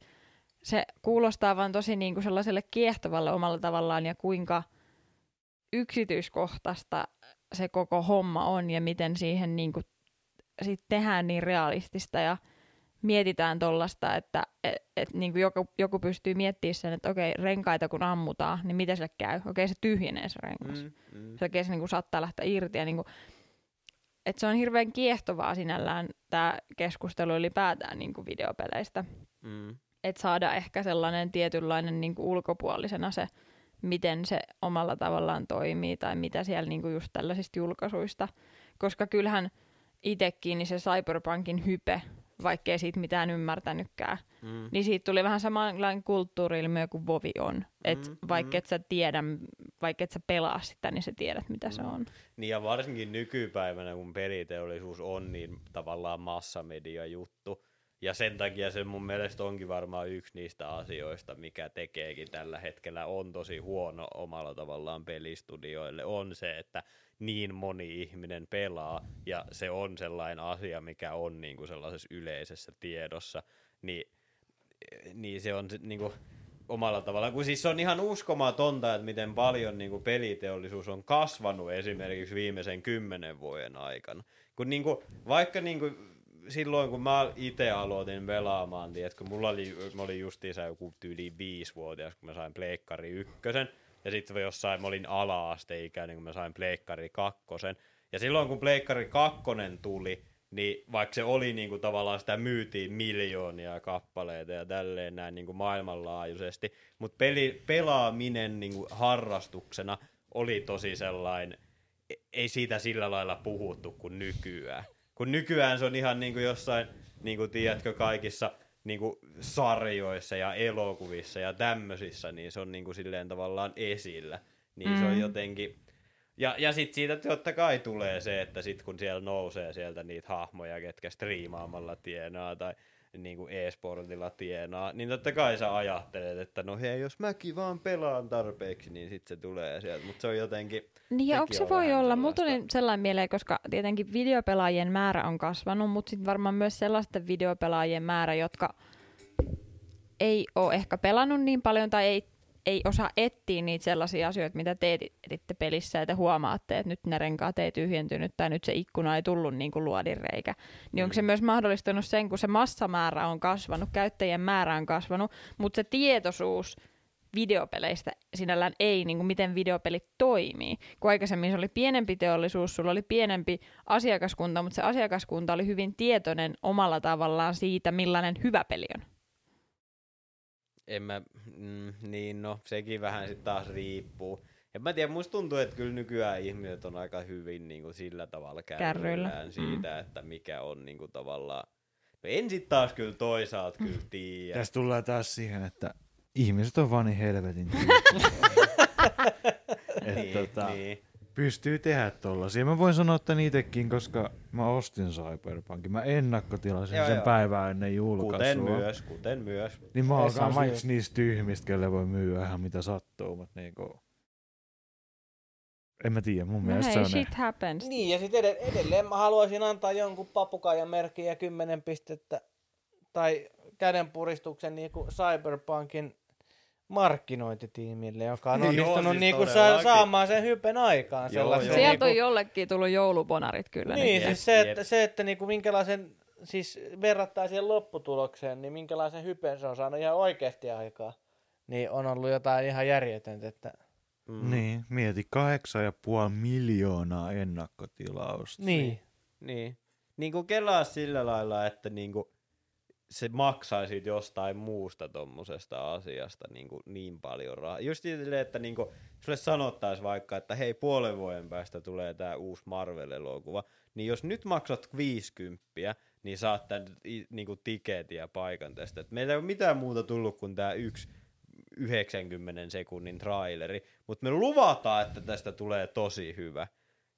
se kuulostaa vaan tosi niinku sellaiselle kiehtovalle omalla tavallaan ja kuinka yksityiskohtaista se koko homma on ja miten siihen niinku sit tehdään niin realistista ja mietitään tollasta, että et, et niinku joku, joku pystyy miettimään sen, että okei, renkaita kun ammutaan, niin mitä sille käy? Okei, se tyhjenee se rengas. Mm. Mm. Se se niinku saattaa lähteä irti ja niinku, että se on hirveän kiehtovaa sinällään tämä keskustelu ylipäätään niinku videopeleistä. Mm. Että saada ehkä sellainen tietynlainen niinku ulkopuolisena se, miten se omalla tavallaan toimii tai mitä siellä niinku just tällaisista julkaisuista. Koska kyllähän itsekin niin se Cyberpunkin hype, vaikkei siitä mitään ymmärtänytkään, Mm. niin siitä tuli vähän samanlainen kulttuuri-ilmiö kuin Vovi on. Että Mm, vaikka mm. et sä tiedä, vaikka et sä pelaa sitä, niin sä tiedät mitä se Mm. on. Niin ja varsinkin nykypäivänä, kun peliteollisuus on niin tavallaan massamedia juttu. Ja sen takia se mun mielestä onkin varmaan yksi niistä asioista, mikä tekeekin tällä hetkellä on tosi huono omalla tavallaan pelistudioille, on se, että niin moni ihminen pelaa ja se on sellainen asia, mikä on niin kuin sellaisessa yleisessä tiedossa, niin, niin se on niin kuin, omalla tavallaan, kun siis se on ihan uskomatonta, että miten paljon niin kuin peliteollisuus on kasvanut esimerkiksi viimeisen kymmenen vuoden aikana. Kun niin kuin, vaikka niin kuin, silloin, kun mä itse aloitin pelaamaan, tiedätkö, mulla oli, mä olin justiinsa joku tyyli viisivuotias, kun mä sain Pleikkari ykkösen, ja sitten jossain, mä olin ala-asteikäinen, kun mä sain Pleikkari kakkosen. Ja silloin, kun Pleikkari kakkonen tuli, niin vaikka se oli niin kuin tavallaan sitä myytiin miljoonia kappaleita ja tälleen näin niin kuin maailmanlaajuisesti, mutta peli, pelaaminen niin kuin harrastuksena oli tosi sellainen, ei siitä sillä lailla puhuttu kuin nykyään. Kun nykyään se on ihan niin kuin jossain, niin kuin tiedätkö, kaikissa niin kuin sarjoissa ja elokuvissa ja tämmöisissä, niin se on niin kuin silleen tavallaan esillä. Niin mm. se on Mm. jotenkin, Ja, ja sitten siitä totta kai tulee se, että sit kun siellä nousee sieltä niitä hahmoja, ketkä striimaamalla tienaa tai niin kuin e-sportilla tienaa, niin totta kai sä ajattelet, että no hei, jos mäkin vaan pelaan tarpeeksi, niin sitten se tulee sieltä. Mutta se on jotenkin... Niin ja onko se on voi olla, mulla tuli sellainen mieleen, koska tietenkin videopelaajien määrä on kasvanut, mutta sitten varmaan myös sellaisten videopelaajien määrä, jotka ei ole ehkä pelannut niin paljon tai ei, ei osaa etsiä niitä sellaisia asioita, mitä te etitte pelissä te huomaatte, että nyt ne renkaat ei tyhjentynyt tai nyt se ikkuna ei tullut niin kuin luodinreikä. Niin onko se Mm. myös mahdollistanut sen, kun se massamäärä on kasvanut, käyttäjien määrä on kasvanut, mutta se tietoisuus videopeleistä sinällään ei, niin kuin miten videopelit toimii. Kun aikaisemmin se oli pienempi teollisuus, sulla oli pienempi asiakaskunta, mutta se asiakaskunta oli hyvin tietoinen omalla tavallaan siitä, millainen hyvä peli on. En mä, mm, niin no, sekin vähän sitten taas riippuu. En mä tiedä, musta tuntuu, että kyllä nykyään ihmiset on aika hyvin niin kuin sillä tavalla Kärryillä. kärryillään siitä, että mikä on niin kuin tavallaan... No en sit taas kyllä toisaalta kyllä tiedä. Tässä tullaan taas siihen, että ihmiset on vaan niin helvetin että niin, tota, niin. Pystyy tehdä tollasia. Mä voin sanoa että itsekin, koska mä ostin Cyberpunkin. Mä ennakkotilasin Joo, sen joo. päivää ennen julkaisua. Kuten myös, kuten myös. Niin mä oon sama yksi niistä tyhmistä, kelle voi myyä ihan mitä sattuu, mutta niinku... En mä tiedä, mun No mielestä hei, se on... shit happens. Niin, ja sitten edelleen, edelleen mä haluaisin antaa jonkun papukaijan merkin ja 10 pistettä tai kädenpuristuksen niin kuin Cyberpunkin markkinointitiimille, joka on Joo, onnistunut siis niin kuin sa- todellakin. saamaan sen hypen aikaan. Joo, joo. Sieltä niinku- on jollekin tullut joulubonarit kyllä. Niin, nyt. siis se, että, se, että niinku minkälaisen, siis verrattain siihen lopputulokseen, niin minkälaisen hypen se on saanut ihan oikeasti aikaa, niin on ollut jotain ihan järjetöntä, että Mm. Niin, mieti kahdeksan ja puoli miljoonaa ennakkotilausta. niin. Niin. Niin kuin kelaa sillä lailla, että niin kuin se maksaisi jostain muusta tommosesta asiasta niin, kuin niin paljon rahaa. Just silleen, että niin kuin, sulle sanottaisiin vaikka, että hei puolen vuoden päästä tulee tämä uusi Marvel-elokuva, niin jos nyt maksat 50, niin saat tämän niin kuin tiketin ja paikan tästä. Et meillä ei ole mitään muuta tullut kuin tämä yksi 90 sekunnin traileri, mutta me luvataan, että tästä tulee tosi hyvä.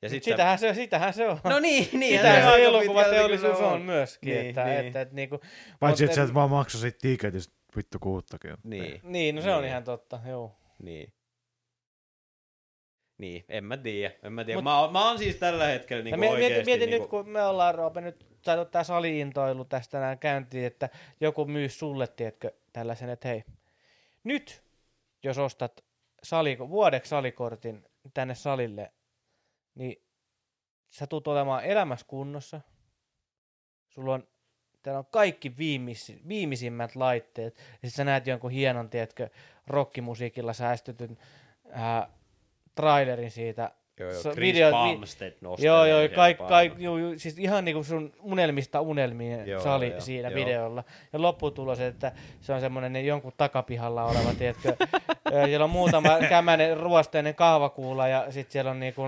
Ja sit sä- Sitähän, se, sitähän se on. No niin, niin. Sitähän se elokuvateollisuus pitkälti on myöskin. Niin, että, niin. Että, että, niinku, Paitsi, että sä et vaan maksasit tiketistä vittu kuuttakin. Niin, Niin, no se on Niin. ihan totta, joo. niin. Niin, en mä tiedä. En mä tiedä. Mut- Mä, oon- mä oon siis tällä hetkellä niinku mieti, mieti, oikeesti mieti niinku... nyt, kun me ollaan Roope nyt saatu tää saliintoilu tästä näin käyntiin, että joku myy sulle, tiedätkö, tällaisen, että hei, nyt jos ostat sali, vuodeksi salikortin tänne salille, niin sä tulet olemaan elämässä kunnossa. Sulla on, täällä on kaikki viimis, viimeisimmät laitteet. Ja sit sä näet jonkun hienon, tiedätkö, rockimusiikilla säästytyn ää, trailerin siitä Joo, joo, Chris video- vi- Bumstead nostelee Joo, joo, kaik, kaik, juu, siis ihan niinku sun unelmista unelmien Joo, sali joo, siinä joo. videolla. Ja lopputulos, että se on semmoinen niin jonkun takapihalla oleva, tiedätkö, siellä on muutama kämänen ruosteinen kahvakuula ja sitten siellä on niinku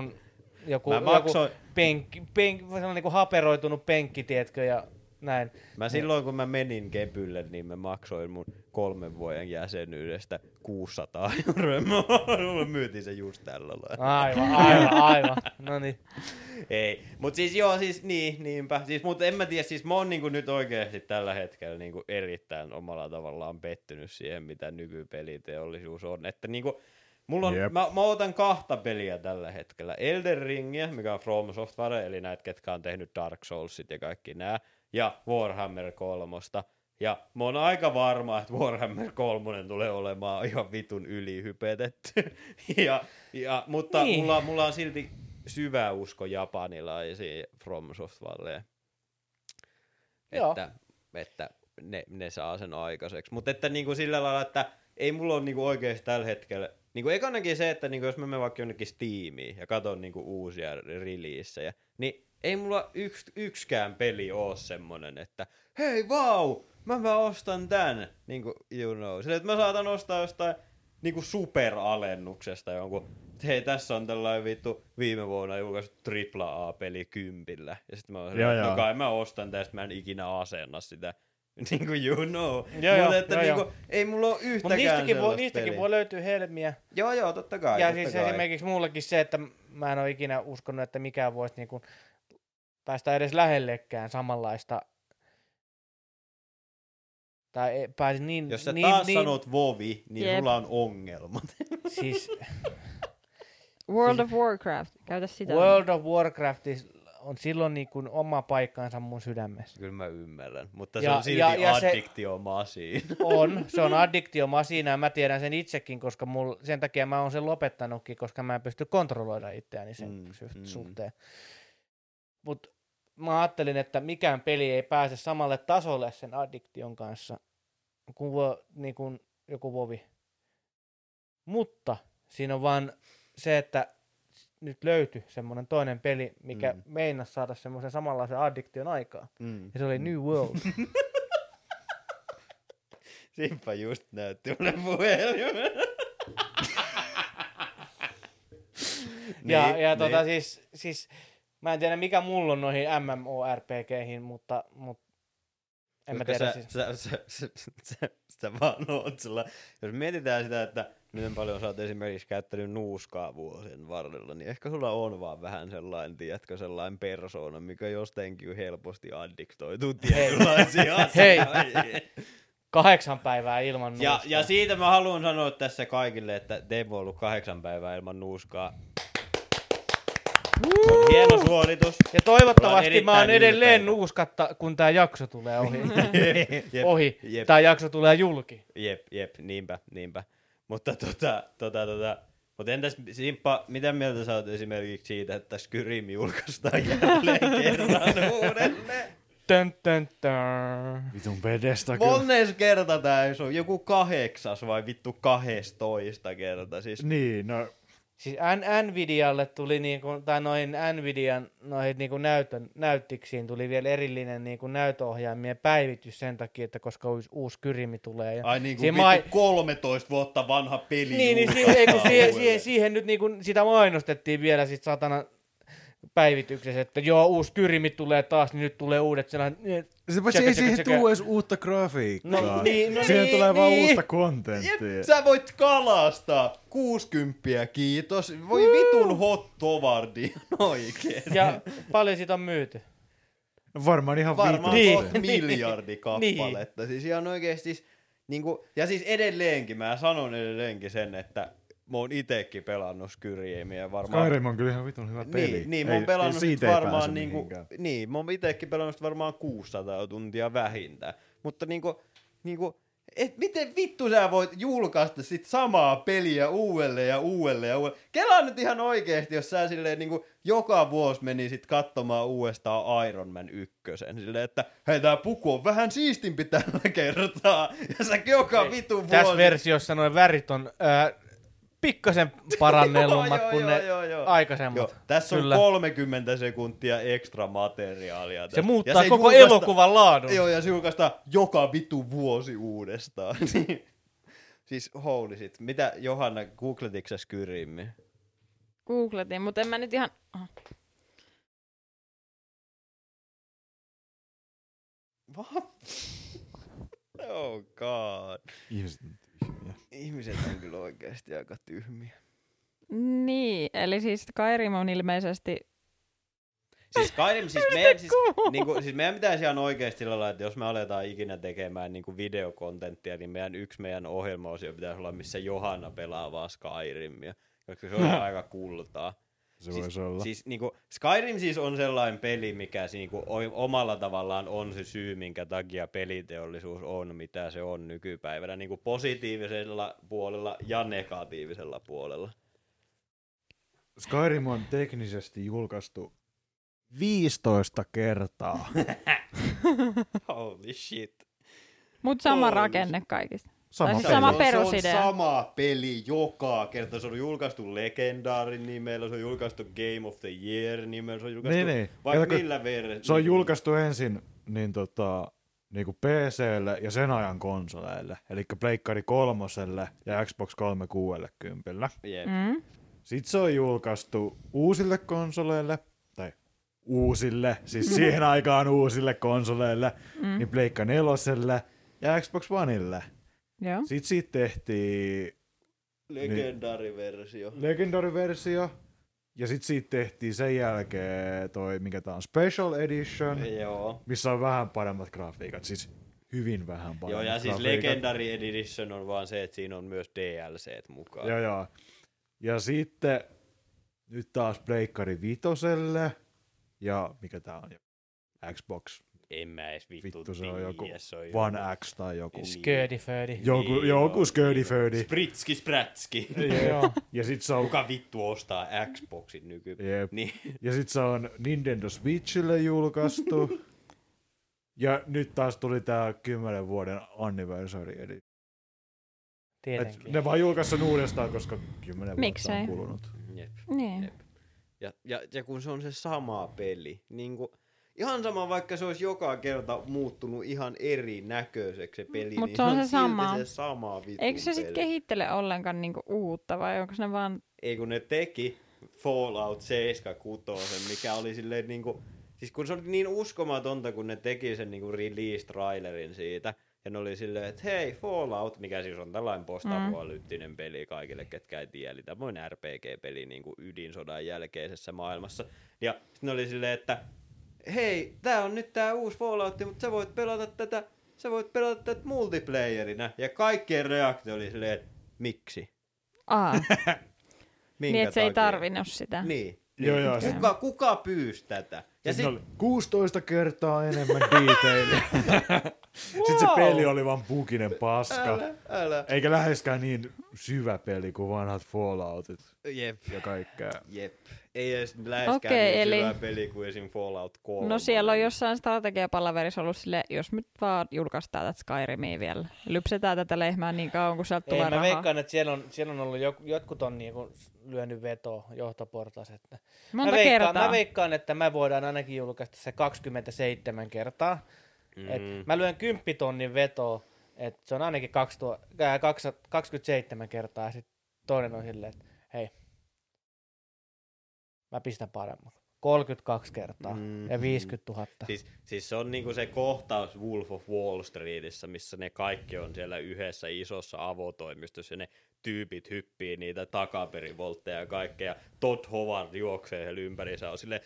joku, Mä joku maksoin, penkki, penkki, sellainen niinku haperoitunut penkki, tiedätkö, ja näin. mä silloin kun mä menin Kepylle, niin mä maksoin mun kolmen vuoden jäsenyydestä 600 euroa. Mulla myytiin se just tällä lailla. Aivan, aivan, aivan. No niin. Ei, mutta siis joo, siis niin, niinpä. Siis, mutta en mä tiedä, siis mä oon niinku nyt oikeasti tällä hetkellä niinku erittäin omalla tavallaan pettynyt siihen, mitä nykypeliteollisuus on. Että niinku, mulla on, Jep. mä, mä, otan kahta peliä tällä hetkellä. Elden Ringia, mikä on From Software, eli näitä, ketkä on tehnyt Dark Soulsit ja kaikki nämä, ja Warhammer 3. Ja mä oon aika varma, että Warhammer 3 tulee olemaan ihan vitun ylihypetetty. ja, ja, mutta Niin. mulla, mulla on silti syvä usko japanilaisiin From Softwareen. Että, että ne, ne saa sen aikaiseksi. Mutta että niinku sillä lailla, että ei mulla ole niinku oikeasti tällä hetkellä... Niinku ekanakin se, että niinku jos mä menen vaikka jonnekin Steamiin ja katson niinku uusia releasejä, niin ei mulla yks, yksikään peli oo semmonen, että hei vau, mä, mä ostan tän, niinku you know. Sillä, että mä saatan ostaa jostain niinku superalennuksesta jonkun, että hei tässä on tällainen vittu viime vuonna julkaistu AAA-peli kympillä. Ja sitten mä oon no kai mä ostan tästä, mä en ikinä asenna sitä. niin kuin you know. Joo, joo, että joo, niin joo. kuin, ei mulla ole Mutta yhtäkään niistäkin, voi, niistäkin peliä. voi löytyä helmiä. Joo, joo, totta kai. ja totta siis kai. esimerkiksi mullakin se, että mä en ole ikinä uskonut, että mikään voisi niinku päästä edes lähellekään samanlaista tai ei- pääsi niin... Jos sä niin, taas niin, sanot Vovi, niin Jep. sulla on ongelmat. Siis World of Warcraft, käytä sitä. World of Warcraft on silloin niin kuin oma paikkansa mun sydämessä. Kyllä mä ymmärrän, mutta se Ja- on silti ja- ja se-. On, se on addiktiomasiina ja mä tiedän sen itsekin, koska mul, sen takia mä oon sen lopettanutkin, koska mä en pysty kontrolloida itseäni sen Mm, mm, mm. suhteen. Mutta mä ajattelin, että mikään peli ei pääse samalle tasolle sen addiktion kanssa kuin, vo, niin kuin joku vovi. Mutta siinä on vaan se, että nyt löytyi semmoinen toinen peli, mikä Mm. meinasi saada semmoisen samanlaisen addiktion aikaa. Mm. Ja se oli New World. Simppa just näytti mulle puhelimen. Ja, Niin, ja niin. tota siis, siis, mä en tiedä mikä mulla on noihin MMORPGihin, mutta, mutta en mä tiedä sä, siis. sä, sä, sä, sä, sä vaan oot sillä, jos mietitään sitä, että miten paljon sä oot esimerkiksi käyttänyt nuuskaa vuosien varrella, niin ehkä sulla on vaan vähän sellainen, tiedätkö, sellainen persoona, mikä jostenkin helposti addiktoituu tietynlaisiin Hei. asioihin. Kahdeksan päivää ilman Ja, nuuskaa. ja siitä mä haluan sanoa tässä kaikille, että Demo on ollut kahdeksan päivää ilman nuuskaa. Se on hieno suoritus. ja toivottavasti mä oon edelleen ylpeitä. nuuskatta, kun tää jakso tulee ohi. Jep, ohi. jep. Tää jakso tulee julki. Jep, jep, niinpä, niinpä. Mutta tota, tota, tota, mutta entäs Simppa, mitä mieltä sä oot esimerkiksi siitä, että Skyrim julkaistaan jälleen kerran uudelleen? Tön, tön, tön. Vitun pedestä kyllä. Monnes kerta tää on joku kahdeksas vai vittu kahdestoista kerta? Siis Niin, no Siis Nvidialle tuli niinku, tai noin Nvidian noihin niinku näytön, näyttiksiin tuli vielä erillinen niinku näytöohjaimien päivitys sen takia, että koska uusi, uusi kyrimi tulee. Ja Ai niin kuin mai- 13 vuotta vanha peli Niin, niin siihen, siihen, siihen, siihen, nyt niinku, sitä mainostettiin vielä sit satana päivityksessä, että joo, uusi kyrimi tulee taas, niin nyt tulee uudet sellainen... se paitsi ei siihen tule edes uutta grafiikkaa. No niin, no siihen niin, tulee vaan niin. uutta kontenttia. Sä voit kalastaa 60, kiitos. Voi vitun hot tovardi oikein. Ja paljon siitä on myyty. Varmaan ihan Varmaan Niin. miljardi kappaletta. Siis ihan oikeesti, siis, niinku, ja siis edelleenkin, mä sanon edelleenkin sen, että mä oon itekin pelannut Skyrimia varmaan. Skyrim on kyllä ihan vitun hyvä peli. Niin, niin mä oon pelannut ei sit varmaan niinku, niin, mä oon itekin pelannut sit varmaan 600 tuntia vähintään. Mutta niinku, niinku, et miten vittu sä voit julkaista sit samaa peliä uudelleen ja uudelleen ja uudelleen. Kelaa nyt ihan oikeesti, jos sä silleen niinku joka vuosi menisit katsomaan uudestaan Iron Man ykkösen. Silleen, että hei tää puku on vähän siistimpi tällä kertaa. Ja sä joka vitu vuosi. Tässä versiossa noin värit on ää, pikkasen parannellummat kuin ne joo, joo. aikaisemmat. Joo, tässä Kyllä. on 30 sekuntia ekstra materiaalia. Se muuttaa Ja koko julkaista- elokuvan laadun. Joo, ja se julkaistaan joka vitu vuosi uudestaan. Niin. siis holy shit. Mitä Johanna, googletitko sä Skyrimmi? Googletin, mutta en mä nyt ihan... Aha. What? oh god. Ihmiset. Ihmiset on kyllä oikeasti aika tyhmiä. Niin, eli siis Skyrim on ilmeisesti... Siis Skyrim, siis meidän, siis, niinku, siis meidän pitäisi ihan oikeasti sillä lailla, että jos me aletaan ikinä tekemään niinku videokontenttia, niin meidän yksi meidän ohjelmaosio pitäisi olla, missä Johanna pelaa vaan Skyrimia. Koska se on aika kultaa. Se Siis- voisi olla. Siis niinku, Skyrim siis on sellainen peli, mikä niinku, o- omalla tavallaan on se syy, minkä takia peliteollisuus on, mitä se on nykypäivänä, niinku positiivisella puolella ja negatiivisella puolella. Skyrim on teknisesti julkaistu 15 kertaa. Holy shit. Mutta sama Holy rakenne kaikista. Sama peli. sama se on, perusidea. Se on sama peli joka kerta. Se on julkaistu Legendaarin nimellä, se on julkaistu Game of the Year nimellä, se on julkaistu Niin, niin. vaikka Kato, millä verran. Se on julkaistu ensin niin tota, niinku PClle ja sen ajan konsoleille, eli Pleikkari kolmoselle ja Xbox 360. Jep. Mm. Sitten se on julkaistu uusille konsoleille, tai uusille, siis siihen aikaan uusille konsoleille, Mm. niin Pleikka neloselle ja Xbox Oneille. Joo. Sitten siitä tehtiin Legendaariversio. Legendary-versio, ja sitten siitä tehtiin sen jälkeen toi, mikä tää on, Special Edition, Joo. missä on vähän paremmat grafiikat, siis hyvin vähän paremmat Joo, ja siis grafiikat. Legendary Edition on vaan se, että siinä on myös DLCt mukaan. Joo, joo. Ja sitten nyt taas Pleikkari vitoselle, ja mikä tää on, Xbox En mä edes vittu, Vittu, se on joku se on One X tai joku. Niin. Sködi födi. Joku, Niin, joku joo, sködi-födi. Spritski sprätski. Joo. Ja sit se on, Kuka vittu ostaa Xboxin nyky... jep. Niin. ja sit se on Nintendo Switchille julkaistu. ja nyt taas tuli tää 10 vuoden anniversary. Eli et Tietenkin. ne vaan julkaisi uudestaan, koska 10 vuotta Miksei? on kulunut. Jep. Niin. Jep. Ja, ja, ja kun se on se sama peli, niin kuin, ihan sama vaikka se olisi joka kerta muuttunut ihan eri näköiseksi se peli, Mut niin se on se sama. se sama Eikö se sitten kehittele ollenkaan niinku uutta vai onko ne vaan... Ei kun ne teki Fallout 76, mikä oli silleen niinku, siis kun se oli niin uskomatonta, kun ne teki sen niinku release-trailerin siitä, ja ne oli silleen, että hei, Fallout, mikä siis on tällainen postapokalyptinen peli kaikille, ketkä ei tiedä, eli tämmöinen RPG-peli niinku ydinsodan jälkeisessä maailmassa. Ja sitten ne oli silleen, että hei, tää on nyt tää uusi Fallout, mutta sä voit pelata tätä, sä voit pelata tätä multiplayerina. Ja kaikkien reaktio oli silleen, että miksi? Aa, Minkä niin että se ei tarvinnut sitä. Niin. Joo, niin. joo, Okei. Kuka, kuka pyysi tätä? Ja Ja sit, oli 16 kertaa enemmän detailia. Sitten se peli oli vaan pukinen paska. älä, älä. Eikä läheskään niin syvä peli kuin vanhat Falloutit Jep, ja kaikkea. jep. Ei edes läheskään Okei, niin eli- syvä peli kuin esim. Fallout 3. No siellä on jossain strategiapalaverissa ollut sille, jos nyt vaan julkaistaan tätä Skyrimia vielä. Lypsetään tätä lehmää niin kauan, kun sieltä Ei, tulee mä rahaa. veikkaan, että siellä on, siellä on ollut joku, jotkut on niinku lyönyt veto johtoportas. Että Monta mä, veikkaan, kertaa. mä veikkaan, että mä voidaan ainakin julkaista se 27 kertaa. Mm. Et mä lyön 10 tonnin vetoa, että se on ainakin 2000, ää, 200 27 kertaa. Ja sit toinen on silleen, että hei, mä pistän paremman. 32 kertaa Mm. ja 50 000. Siis, siis se on niinku se kohtaus Wolf of Wall Streetissä, missä ne kaikki on siellä yhdessä isossa avotoimistossa ja ne tyypit hyppii niitä takaperivoltteja ja kaikkea. Ja Todd Howard juoksee siellä ympärissä on silleen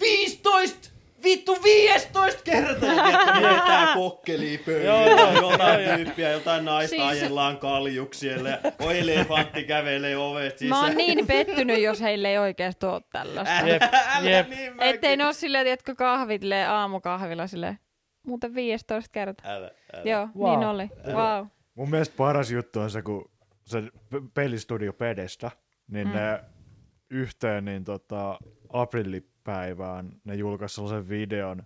15! Vittu 15 kertaa! Ne vetää kokkeliin Joo, pöydällä, joo, jotain joo, joo. tyyppiä, jotain naista Siis- ajellaan kaljuksille ja on elefantti kävelee ovet sisään. Mä oon niin pettynyt, jos heille ei oikeasti ole tällaista. Jep, Älä jep. niin mäkin. Ettei ne ole silleen, tiedätkö, kahvit lee aamukahvilla silleen. Muuten 15 kertaa. Älä, älä. Joo, Wow. niin oli. Wow. Mun mielestä paras juttu on se, kun se pelistudio Pedestä, niin Mm. ne yhteen niin tota, aprillipäivään ne julkaisi sellaisen videon,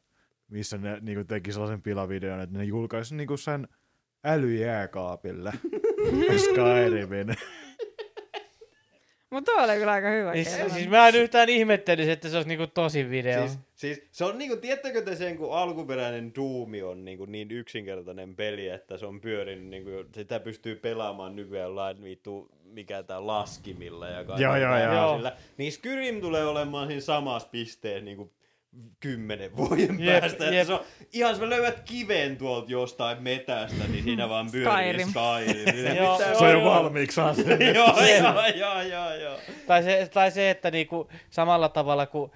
missä ne niinku teki sellaisen pilavideon, että ne julkaisi niinku sen älyjääkaapille Skyrimin. Mutta tuo oli kyllä aika hyvä. Siis, siis mä en yhtään ihmettelisi, että se olisi niinku tosi video. Siis, siis se on niinku, tiedättekö te sen, kun alkuperäinen Doom on niinku niin yksinkertainen peli, että se on pyörinyt, niinku, sitä pystyy pelaamaan nykyään jollain vittu, mikä tää laskimilla ja Joo, joo, joo. tällaisilla. Niin Skyrim tulee olemaan siinä samassa pisteessä niinku kymmenen vuoden Jep, päästä. jep. Että se on, ihan jos mä löydät kiven tuolta jostain metästä, niin siinä vaan pyörii Skyrim. Skyrim. Niin Joo, Se on jo valmiiksi asenne. joo, joo, joo, joo, joo. Tai se, tai se että niinku, samalla tavalla kuin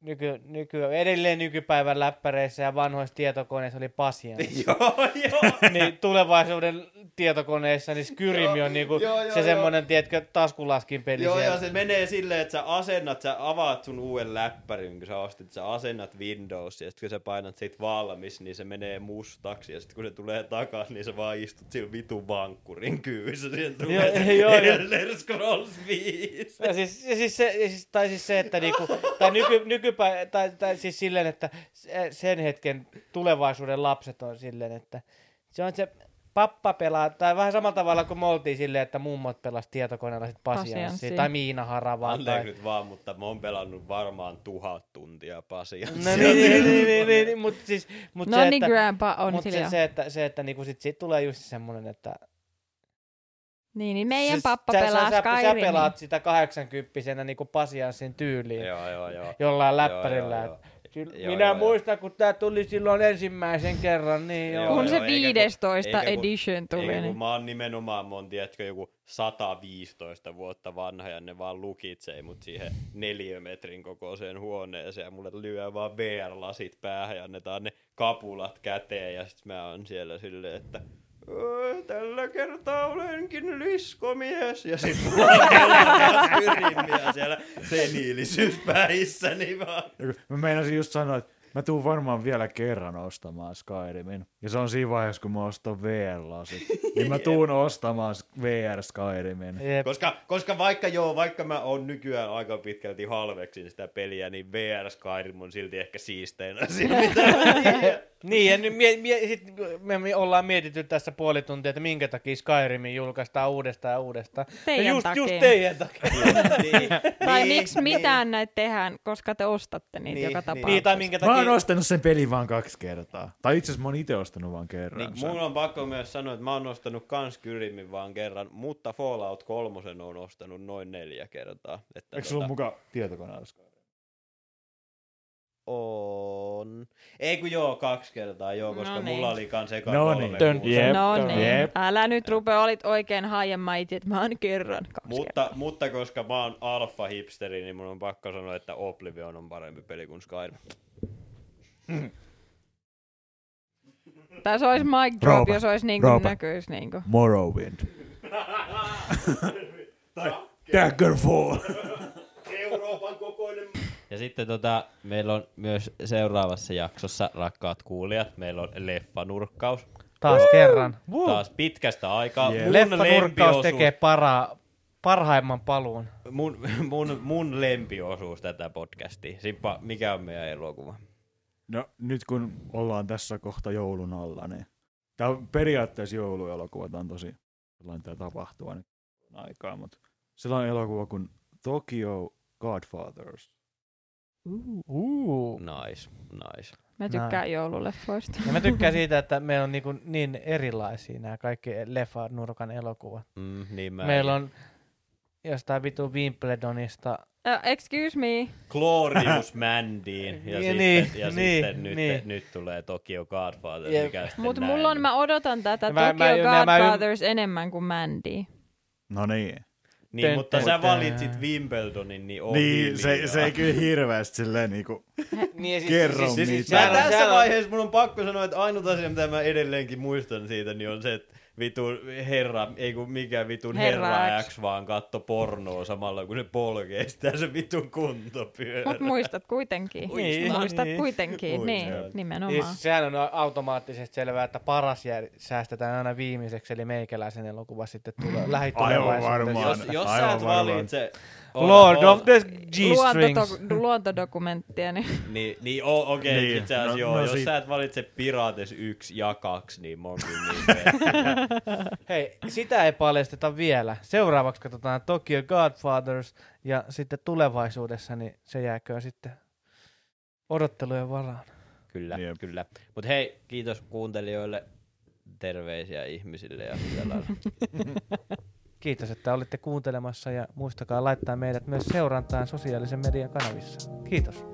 nyky, nyky, edelleen nykypäivän läppäreissä ja vanhoissa tietokoneissa oli pasianssi. joo, joo. niin tulevaisuuden tietokoneissa niin Skyrim on niinku Joo, joo, se joo. semmonen, tiedätkö, taskulaskin peli Joo, siellä. ja se menee silleen, että sä asennat, sä avaat sun uuden läppärin, kun sä ostit, sä asennat Windows, ja sitten kun sä painat sit valmis, niin se menee mustaksi, ja sitten kun se tulee takas, niin sä vaan istut sillä vitun vankkurin kyyssä, siihen tulee Joo, se joo, joo. Elder Scrolls 5. Ja siis, ja siis se, ja siis, tai siis se, että niinku, tai nyky, nykypä, tai, tai siis silleen, että se- sen hetken tulevaisuuden lapset on silleen, että se on se pappa pelaa, tai vähän samalla tavalla kuin me oltiin silleen, että mummot pelas tietokoneella sit pasianssia, Pasianssia. tai Miina Haravaa. Anteeksi Tai... nyt vaan, mutta mä oon pelannut varmaan tuhat tuntia pasia. No niin, niin, niin, niin, niin, niin mutta siis, mut No se, niin, että, grandpa on mut se, se, että, se, että niinku sit, sit tulee just semmonen, että Niin, niin meidän Siis pappa sä, pelaa sä, sä, sä pelaat sitä 80 niinku pasianssin tyyliin Joo, joo, joo. jollain Joo, läppärillä. joo, joo. et Sil- Joo, Minä joo, muistan, kun tää tuli silloin ensimmäisen kerran, niin joo. Joo, Kun se eikä kun- 15 eikä kun- edition tuli. Eikä, kun niin. mä oon nimenomaan, mä oon tiedätkö, joku 115 vuotta vanha ja ne vaan lukitsee mut siihen neliömetrin kokoiseen huoneeseen ja mulle lyö vaan VR-lasit päähän ja annetaan ne kapulat käteen ja sit mä oon siellä silleen, että "Öö, Tällä kertaa olenkin liskomies. Ja sit mulla on siellä seniilisyyspäissäni vaan. Ja kun Mä meinasin just sanoa, että mä tuun varmaan vielä kerran ostamaan Skyrimin. Ja se on siinä vaiheessa, kun mä ostan VR-lasit. niin mä tuun ostamaan VR Skyrimin. Jep. Koska, koska vaikka joo, vaikka mä oon nykyään aika pitkälti halveksin sitä peliä, niin VR Skyrim on silti ehkä siistein asia, mitä Niin, ja nyt mie, mie, sit me, me ollaan mietitty tässä puoli tuntia, että minkä takia Skyrimin julkaistaan uudestaan ja uudestaan. Teidän ja just, takia. just teidän takia. niin, Tai niin, miksi mitään näitä tehdään, koska te ostatte niitä Niin, joka niin. tapauksessa. Niin, tai minkä Mä oon takia... ostanut sen pelin vaan kaksi kertaa. Tai itse asiassa mä oon itse ostanut vaan kerran. Niin, sen. mulla on pakko myös sanoa, että mä oon ostanut kans Skyrimin vaan kerran, mutta Fallout 3 on ostanut noin neljä kertaa. Että Eikö sulla ole mukaan tietokoneella? On. Ei kun joo, kaksi kertaa joo, koska No niin. mulla oli kans eka No kolme niin. Tön- kuusi. Jep, No niin, Jep. älä nyt rupea, olit oikein haiemmaiti, että mä oon kerran kaksi Mutta, mutta koska mä oon alfa-hipsteri, niin mun on pakko sanoa, että Oblivion on parempi peli kuin Skyrim. Tai se olisi mic drop, Roope, jos olisi niinku Roope. näkyis niinku. Morrowind. tai Daggerfall. Euroopan kokoinen. Ja sitten tota, meillä on myös seuraavassa jaksossa, rakkaat kuulijat, meillä on leffanurkkaus. Taas kerran. Taas pitkästä aikaa. Yeah. Mun Leffanurkkaus tekee para, parhaimman paluun. mun, mun, mun lempiosuus tätä podcastia. Simppa, mikä on meidän elokuva? No nyt kun ollaan tässä kohta joulun alla, niin tää on periaatteessa jouluelokuva, tää on tosi sellainen tää tapahtua nyt aikaa, mutta sellainen elokuva kuin Tokyo Godfathers. Uh. Nice, nice. Mä tykkään joululeffoista. Ja mä tykkään siitä, että meillä on niin, niin erilaisia nämä kaikki leffa-nurkan elokuvat. Mm, niin mä Meillä on jostain vitu Wimbledonista. Uh, excuse me. Glorious Mandyin ja, Niin, sitten, niin, ja niin, sitten nyt, niin. nyt tulee Tokyo Godfather, sitten Mutta mulla on, mä odotan tätä Mä- Tokyo mä- mä- mä- Godfathers enemmän kuin Mandy. No niin. Niin, Tön, mutta sä valitsit Wimbledonin, niin on niin, se, se ei kyllä hirveästi silleen niinku... Niin, ja Kerro Siis, Mitä? mä sehän on- tässä on- vaiheessa mun on pakko sanoa, että ainut asia, mitä mä edelleenkin muistan siitä, niin on se, että vitun herra, ei kun mikä vitun Herra herra, X. X. vaan katto pornoa samalla kun se polkee sitä se vitun kuntopyörä. Mutta muistat kuitenkin. Niin, Muistat niin. kuitenkin, niin, Muistan. nimenomaan. Siis sehän on automaattisesti selvää, että paras jää, säästetään aina viimeiseksi, eli meikäläisen elokuva sitten tulee lähitulevaisuudessa. varmaan. jos, jos sä Aivan et varmaan. valitse... Lord of the G-strings. luontodokumenttia, niin Niin, niin o- okei, okay, Niin, itse asiassa no- joo. no jos sit- sä et valitse Pirates 1 ja 2, niin mä oon kyllä niin. Hei, sitä ei paljasteta vielä. Seuraavaksi katsotaan Tokyo Godfathers ja sitten tulevaisuudessa, niin se jääköön sitten odottelujen varaan. Kyllä, Jep. kyllä. Mutta hei, kiitos kuuntelijoille, terveisiä ihmisille ja lailla. Kiitos, että olitte kuuntelemassa ja muistakaa laittaa meidät myös seurantaan sosiaalisen median kanavissa. Kiitos.